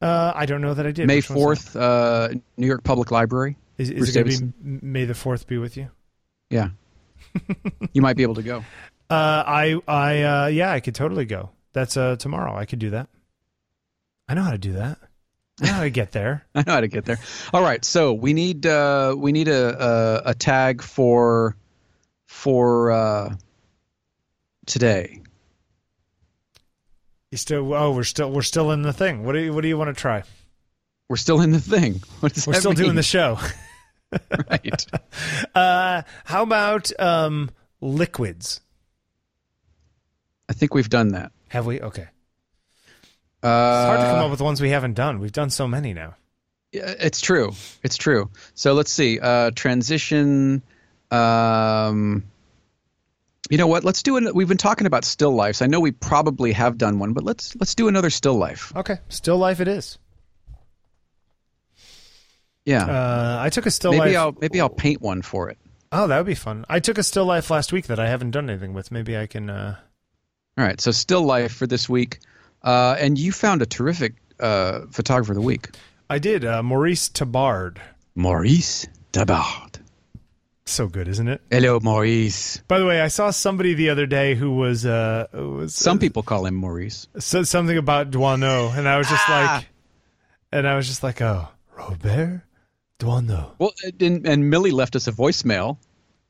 [SPEAKER 2] Uh, I don't know that I did.
[SPEAKER 1] May fourth, uh, New York Public Library.
[SPEAKER 2] Is, is it going to be May the Fourth be with you?
[SPEAKER 1] Yeah, (laughs) you might be able to go.
[SPEAKER 2] Uh, I I uh, yeah, I could totally go. That's uh tomorrow. I could do that. I know how to do that. I know how to get there. (laughs)
[SPEAKER 1] I know how to get there. All right, so we need uh, we need a, a a tag for for uh, today.
[SPEAKER 2] You still? Oh, we're still we're still in the thing. What do you What do you want to try?
[SPEAKER 1] We're still in the thing. (laughs) What does
[SPEAKER 2] We're still doing the show. (laughs) (laughs)
[SPEAKER 1] right.
[SPEAKER 2] Uh, how about um liquids?
[SPEAKER 1] I think we've done that.
[SPEAKER 2] Have we? Okay.
[SPEAKER 1] Uh,
[SPEAKER 2] It's hard to come up with ones we haven't done. We've done so many now.
[SPEAKER 1] Yeah, it's true. It's true. So let's see. Uh, transition. Um, you know what? Let's do it. We've been talking about still lifes. I know we probably have done one, but let's let's do another still life.
[SPEAKER 2] Okay. Still life. It is.
[SPEAKER 1] Yeah.
[SPEAKER 2] Uh, I took a still
[SPEAKER 1] maybe
[SPEAKER 2] life.
[SPEAKER 1] I'll maybe I'll paint one for it.
[SPEAKER 2] Oh, that would be fun. I took a still life last week that I haven't done anything with. Maybe I can. Uh...
[SPEAKER 1] All right. So still life for this week, uh, and you found a terrific uh, photographer of the week,
[SPEAKER 2] I did. Uh, Maurice Tabard.
[SPEAKER 1] Maurice Tabard.
[SPEAKER 2] So good, isn't it?
[SPEAKER 1] Hello, Maurice.
[SPEAKER 2] By the way, I saw somebody the other day who was uh was
[SPEAKER 1] Some people call him Maurice.
[SPEAKER 2] said something about Doisneau, and I was just
[SPEAKER 1] Ah.
[SPEAKER 2] like, and I was just like, oh, Robert Doisneau.
[SPEAKER 1] Well, and, and Millie left us a voicemail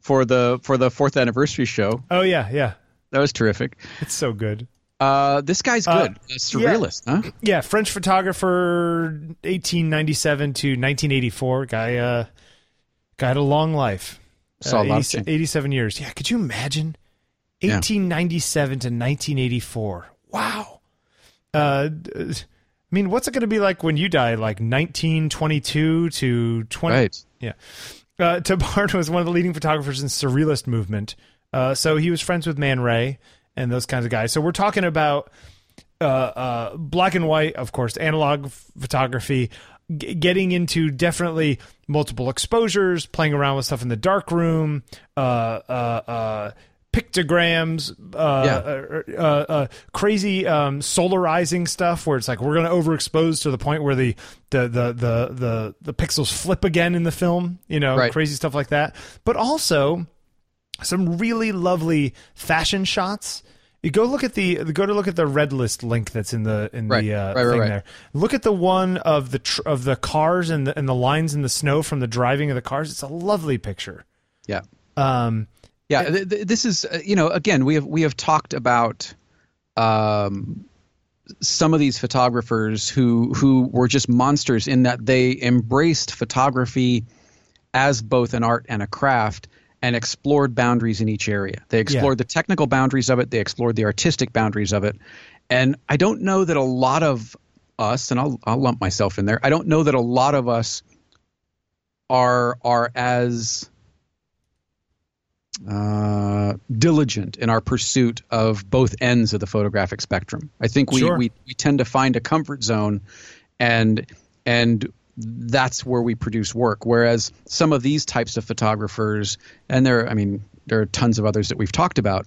[SPEAKER 1] for the for the fourth anniversary show.
[SPEAKER 2] Oh yeah, yeah,
[SPEAKER 1] That was terrific.
[SPEAKER 2] it's so good.
[SPEAKER 1] Uh, this guy's
[SPEAKER 2] Uh,
[SPEAKER 1] good. a surrealist, huh?
[SPEAKER 2] Yeah, French photographer, 1897 to 1984. Guy, uh, guy had a long life.
[SPEAKER 1] Saw
[SPEAKER 2] Uh,
[SPEAKER 1] lot of
[SPEAKER 2] 80
[SPEAKER 1] change.
[SPEAKER 2] 87 years. Yeah, could you imagine?
[SPEAKER 1] Yeah.
[SPEAKER 2] 1897 to 1984. Wow. Uh, I mean, what's it going to be like when you die? Like 1922 to 20.
[SPEAKER 1] Right.
[SPEAKER 2] Yeah. Uh, Tabard (laughs) was one of the leading photographers in surrealist movement. Uh, so he was friends with Man Ray and those kinds of guys. So we're talking about uh, uh, black and white, of course, analog photography, g- getting into definitely multiple exposures, playing around with stuff in the dark room, uh, uh, uh, pictograms, uh,
[SPEAKER 1] Yeah.
[SPEAKER 2] uh, uh, uh, crazy um, solarizing stuff where it's like we're going to overexpose to the point where the the, the the the the pixels flip again in the film. You know,
[SPEAKER 1] Right.
[SPEAKER 2] crazy stuff like that. But also some really lovely fashion shots. You go look at the go to look at the red list link that's in the in
[SPEAKER 1] Right.
[SPEAKER 2] the uh,
[SPEAKER 1] Right,
[SPEAKER 2] thing
[SPEAKER 1] right.
[SPEAKER 2] there. Look at the one of the tr- of the cars and the and the lines in the snow from the driving of the cars. It's a lovely picture.
[SPEAKER 1] Yeah.
[SPEAKER 2] Um,
[SPEAKER 1] Yeah, th- th- this is uh, you know again we have we have talked about um, some of these photographers who who were just monsters in that they embraced photography as both an art and a craft and explored boundaries in each area. They explored the technical boundaries of it, they explored the artistic boundaries of it. And I don't know that a lot of us and I'll I'll lump myself in there. I don't know that a lot of us are are as uh, diligent in our pursuit of both ends of the photographic spectrum. I think we,
[SPEAKER 2] Sure.
[SPEAKER 1] we we tend to find a comfort zone, and and that's where we produce work. Whereas some of these types of photographers, and there, I mean, there are tons of others that we've talked about,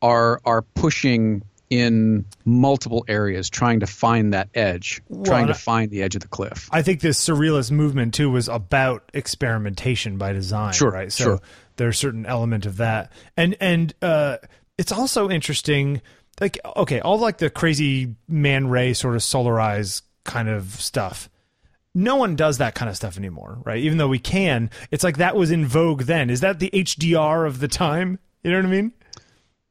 [SPEAKER 1] are are pushing in multiple areas, trying to find that edge, trying to find the edge of the cliff.
[SPEAKER 2] I think this surrealist movement too was about experimentation by design,
[SPEAKER 1] Sure,
[SPEAKER 2] right? So
[SPEAKER 1] sure.
[SPEAKER 2] there's a certain element of that, and and uh, it's also interesting. Like, okay, all like the crazy Man Ray sort of solarize kind of stuff. No one does that kind of stuff anymore, right? Even though we can, it's like that was in vogue then. Is that the HDR of the time? You know what I mean?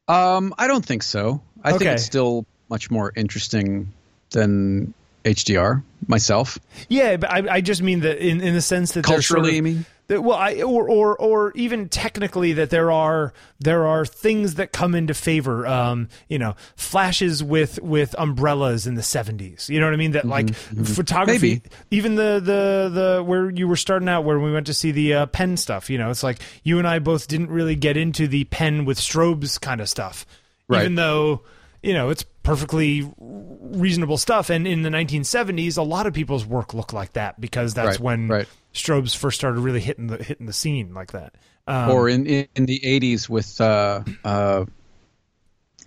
[SPEAKER 1] Um, I don't think so. I think it's still much more interesting than HDR myself.
[SPEAKER 2] Yeah, but I, I just mean that in, in the sense that there's sort
[SPEAKER 1] Culturally,
[SPEAKER 2] of-
[SPEAKER 1] I mean?
[SPEAKER 2] That, well, I or, or or even technically that there are there are things that come into favor. Um, you know, flashes with with umbrellas in the seventies. You know what I mean? That like photography,
[SPEAKER 1] Mm-hmm, Maybe.
[SPEAKER 2] even the the the where you were starting out, where we went to see the uh, pen stuff. You know, it's like you and I both didn't really get into the pen with strobes kind of stuff,
[SPEAKER 1] Right.
[SPEAKER 2] even though you know it's perfectly reasonable stuff. And in the 1970s, a lot of people's work looked like that because that's
[SPEAKER 1] Right,
[SPEAKER 2] when
[SPEAKER 1] right.
[SPEAKER 2] strobes first started really hitting the hitting the scene like that. Um,
[SPEAKER 1] or in, in in the 80s with uh uh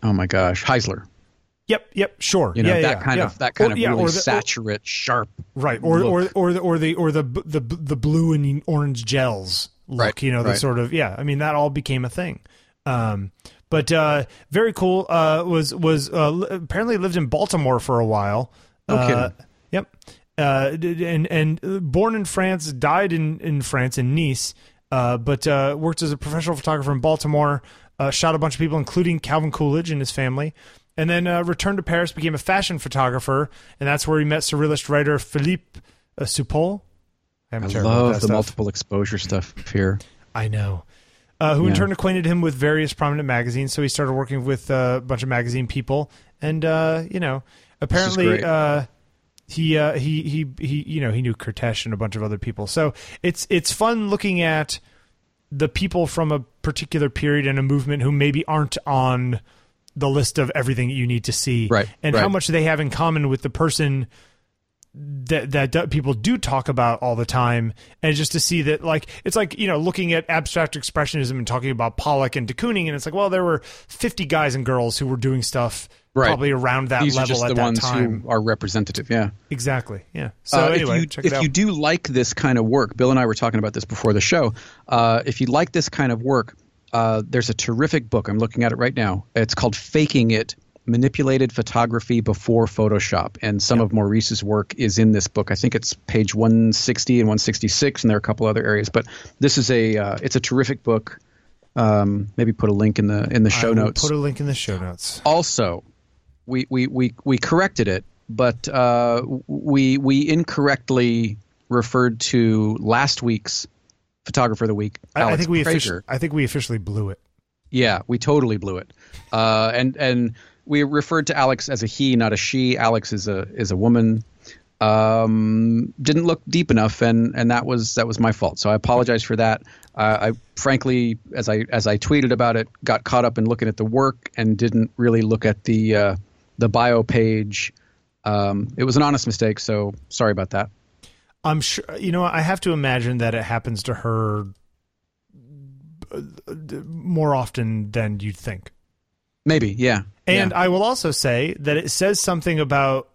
[SPEAKER 1] oh my gosh Heisler
[SPEAKER 2] yep, yep, sure,
[SPEAKER 1] you know
[SPEAKER 2] yeah,
[SPEAKER 1] that
[SPEAKER 2] yeah,
[SPEAKER 1] kind
[SPEAKER 2] yeah.
[SPEAKER 1] of that kind
[SPEAKER 2] Or-
[SPEAKER 1] of really
[SPEAKER 2] or the, or-
[SPEAKER 1] saturate sharp
[SPEAKER 2] right, or or
[SPEAKER 1] look.
[SPEAKER 2] or the or the or the the the, blue and orange gels look.
[SPEAKER 1] Right,
[SPEAKER 2] You know, the sort of yeah. I mean, that all became a thing. Um, but uh, very cool. Uh, was was uh, apparently lived in Baltimore for a while.
[SPEAKER 1] No
[SPEAKER 2] Uh. Yep. Uh, and and born in France, died in in France in Nice. Uh, but uh, worked as a professional photographer in Baltimore. Uh, shot a bunch of people, including Calvin Coolidge and his family. And then uh, returned to Paris, became a fashion photographer, and that's where he met surrealist writer Philippe uh. I'm
[SPEAKER 1] I love the
[SPEAKER 2] stuff.
[SPEAKER 1] multiple exposure stuff here
[SPEAKER 2] I know. Uh, who in turn acquainted him with various prominent magazines. So he started working with uh, a bunch of magazine people, and uh, you know, apparently uh, he uh, he he he you know he knew Kertész and a bunch of other people. So it's it's fun looking at the people from a particular period and a movement who maybe aren't on the list of everything that you need to see,
[SPEAKER 1] Right,
[SPEAKER 2] And how much they have in common with the person that that people do talk about all the time, and just to see that, like, it's like you know, looking at abstract expressionism and talking about Pollock and de Kooning, and it's like, well, there were fifty guys and girls who were doing stuff
[SPEAKER 1] Right.
[SPEAKER 2] probably around that
[SPEAKER 1] these are
[SPEAKER 2] level
[SPEAKER 1] just
[SPEAKER 2] at
[SPEAKER 1] the
[SPEAKER 2] that
[SPEAKER 1] ones
[SPEAKER 2] time.
[SPEAKER 1] who are representative yeah
[SPEAKER 2] Exactly. Yeah. So
[SPEAKER 1] Uh,
[SPEAKER 2] anyway,
[SPEAKER 1] if you,
[SPEAKER 2] check
[SPEAKER 1] if
[SPEAKER 2] it out.
[SPEAKER 1] you do like this kind of work, Bill and I were talking about this before the show. Uh, if you like this kind of work, uh, there's a terrific book. I'm looking at it right now. It's called Faking It Manipulated Photography Before Photoshop. And some of Maurice's work is in this book. I think it's page 160 and 166, and there are a couple other areas. But this is a uh, it's a terrific book. Um, maybe put a link in the in the show notes
[SPEAKER 2] Put a link in the show notes.
[SPEAKER 1] also we we we, we corrected it but uh, we we incorrectly referred to last week's photographer of the week
[SPEAKER 2] I, I think we officially, I think we officially blew it.
[SPEAKER 1] yeah we totally blew it uh, and and we referred to Alex as a he not a she. Alex is a is a woman. Um, didn't look deep enough and and that was that was my fault. So I apologize for that. Uh, I frankly as I as I tweeted about it got caught up in looking at the work and didn't really look at the uh, the bio page. Um, it was an honest mistake so sorry about that.
[SPEAKER 2] I'm sure. You know, I have to imagine that it happens to her uh, more often than you'd think.
[SPEAKER 1] Maybe, yeah.
[SPEAKER 2] And
[SPEAKER 1] yeah.
[SPEAKER 2] I will also say that it says something about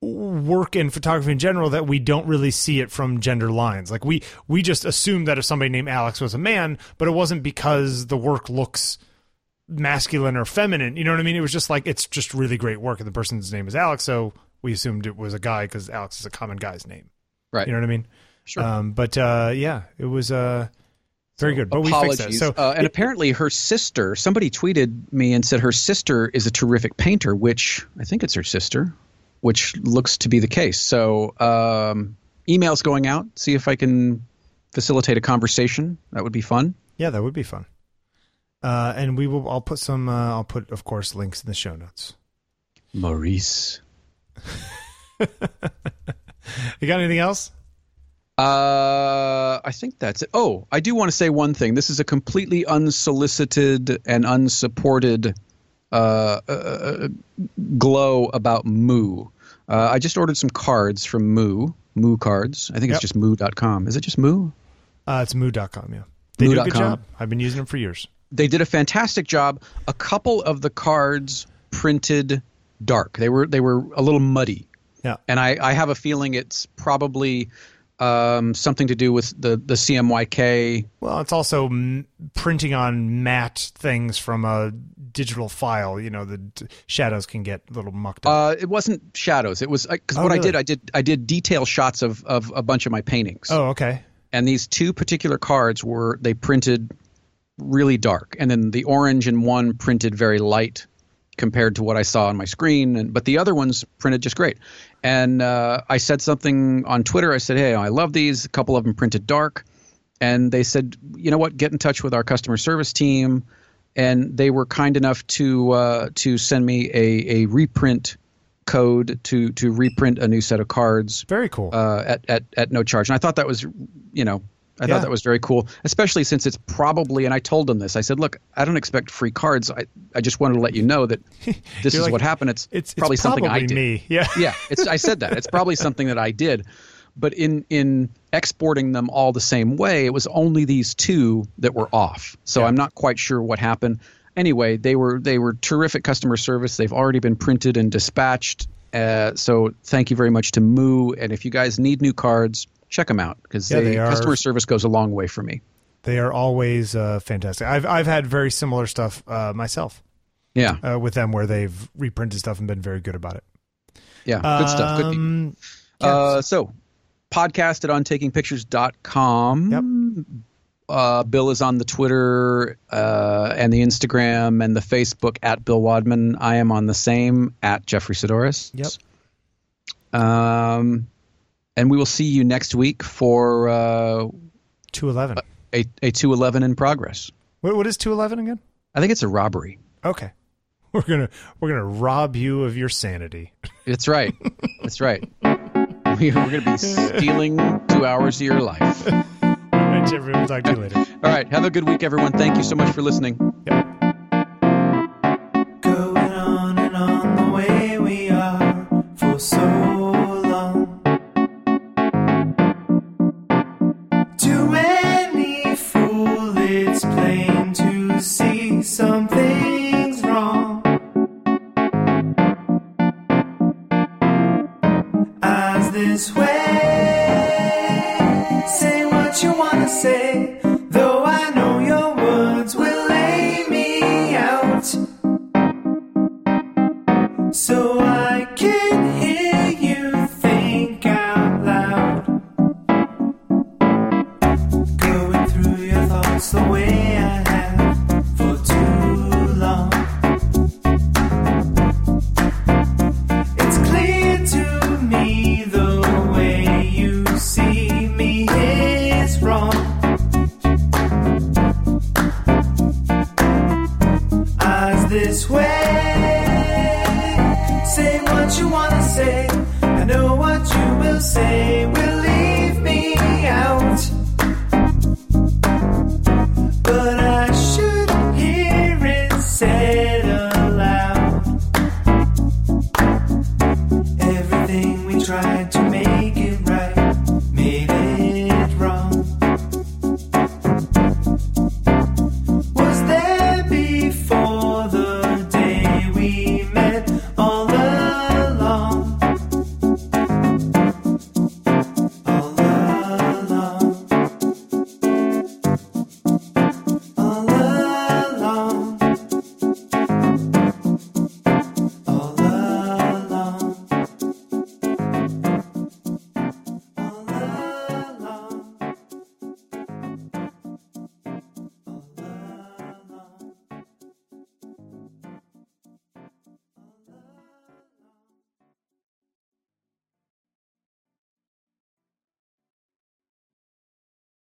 [SPEAKER 2] work in photography in general that we don't really see it from gender lines. Like we we just assumed that if somebody named Alex was a man, but it wasn't because the work looks masculine or feminine. You know what I mean? It was just like it's just really great work, and the person's name is Alex, so we assumed it was a guy because Alex is a common guy's name.
[SPEAKER 1] Right.
[SPEAKER 2] You know what I mean?
[SPEAKER 1] Sure.
[SPEAKER 2] Um, but uh, yeah, it was uh, very good. But we
[SPEAKER 1] apologies.
[SPEAKER 2] fixed that. So
[SPEAKER 1] uh, and
[SPEAKER 2] it-
[SPEAKER 1] apparently her sister, somebody tweeted me and said her sister is a terrific painter, which I think it's her sister, which looks to be the case. So um, emails going out, see if I can facilitate a conversation. That would be fun.
[SPEAKER 2] yeah, that would be fun. Uh, and we will. I'll put some. Uh, I'll put, of course, links in the show notes.
[SPEAKER 1] Maurice. (laughs)
[SPEAKER 2] You got anything else?
[SPEAKER 1] Uh, I think that's it. Oh, I do want to say one thing. This is a completely unsolicited and unsupported uh, uh, glow about Moo. Uh, I just ordered some cards from Moo. Moo cards. I think
[SPEAKER 2] Yep.
[SPEAKER 1] it's just moo.com. Is it just Moo?
[SPEAKER 2] Uh, it's moo.com, yeah. They do a good job. I've been using them for years.
[SPEAKER 1] They did a fantastic job. A couple of the cards printed dark. They were they were a little muddy.
[SPEAKER 2] Yeah.
[SPEAKER 1] and I, I have a feeling it's probably um, something to do with the the CMYK
[SPEAKER 2] Well, it's also m- printing on matte things from a digital file. You know, the d- shadows can get a little mucked up.
[SPEAKER 1] Uh, it wasn't shadows. It was because
[SPEAKER 2] Oh,
[SPEAKER 1] what I did, I did, I did detail shots of of a bunch of my paintings.
[SPEAKER 2] oh, okay.
[SPEAKER 1] And these two particular cards were they printed really dark, and then the orange in one printed very light compared to what I saw on my screen, and but the other ones printed just great. And uh, I said something on Twitter. I said, "Hey, I love these. A couple of them printed dark." And they said, "You know what? Get in touch with our customer service team." And they were kind enough to uh, to send me a, a reprint code to to reprint a new set of cards
[SPEAKER 2] Very cool.
[SPEAKER 1] uh, at, at at no charge. And I thought that was, you know, I
[SPEAKER 2] Yeah.
[SPEAKER 1] thought that was very cool, especially since it's probably. And I told them this. I said, look, I don't expect free cards. I I just wanted to let you know that (laughs) this is
[SPEAKER 2] like,
[SPEAKER 1] what happened. It's
[SPEAKER 2] it's
[SPEAKER 1] probably
[SPEAKER 2] it's
[SPEAKER 1] something I did.
[SPEAKER 2] me. Yeah. (laughs)
[SPEAKER 1] yeah, it's I said that. It's probably something that I did. But in in exporting them all the same way, it was only these two that were off. So
[SPEAKER 2] Yeah.
[SPEAKER 1] I'm not quite sure what happened. Anyway, they were they were terrific customer service. They've already been printed and dispatched. Uh, so thank you very much to Moo. And if you guys need new cards, check them out because
[SPEAKER 2] Yeah, they are-
[SPEAKER 1] customer service goes a long way for me.
[SPEAKER 2] They are always uh, fantastic. I've I've had very similar stuff uh, myself
[SPEAKER 1] Yeah,
[SPEAKER 2] uh, with them where they've reprinted stuff and been very good about it.
[SPEAKER 1] yeah, good stuff. Good people.
[SPEAKER 2] Um, yeah,
[SPEAKER 1] Uh, so, podcast at ontakingpictures.com.
[SPEAKER 2] Yep.
[SPEAKER 1] Uh, Bill is on the Twitter uh, and the Instagram and the Facebook at Bill Wadman. I am on the same at Jeffrey Saddoris.
[SPEAKER 2] Yep.
[SPEAKER 1] Um, and we will see you next week for uh,
[SPEAKER 2] two eleven.
[SPEAKER 1] a, a 211 in progress.
[SPEAKER 2] What what is two eleven again?
[SPEAKER 1] I think it's a robbery.
[SPEAKER 2] Okay, (laughs) we're gonna we're gonna rob you of your sanity. (laughs)
[SPEAKER 1] That's right. That's right. We- We're going to be stealing two hours of your life. (laughs)
[SPEAKER 2] All right. We'll talk to you later.
[SPEAKER 1] All right. Have a good week, everyone. Thank you so much for listening.
[SPEAKER 2] Yep.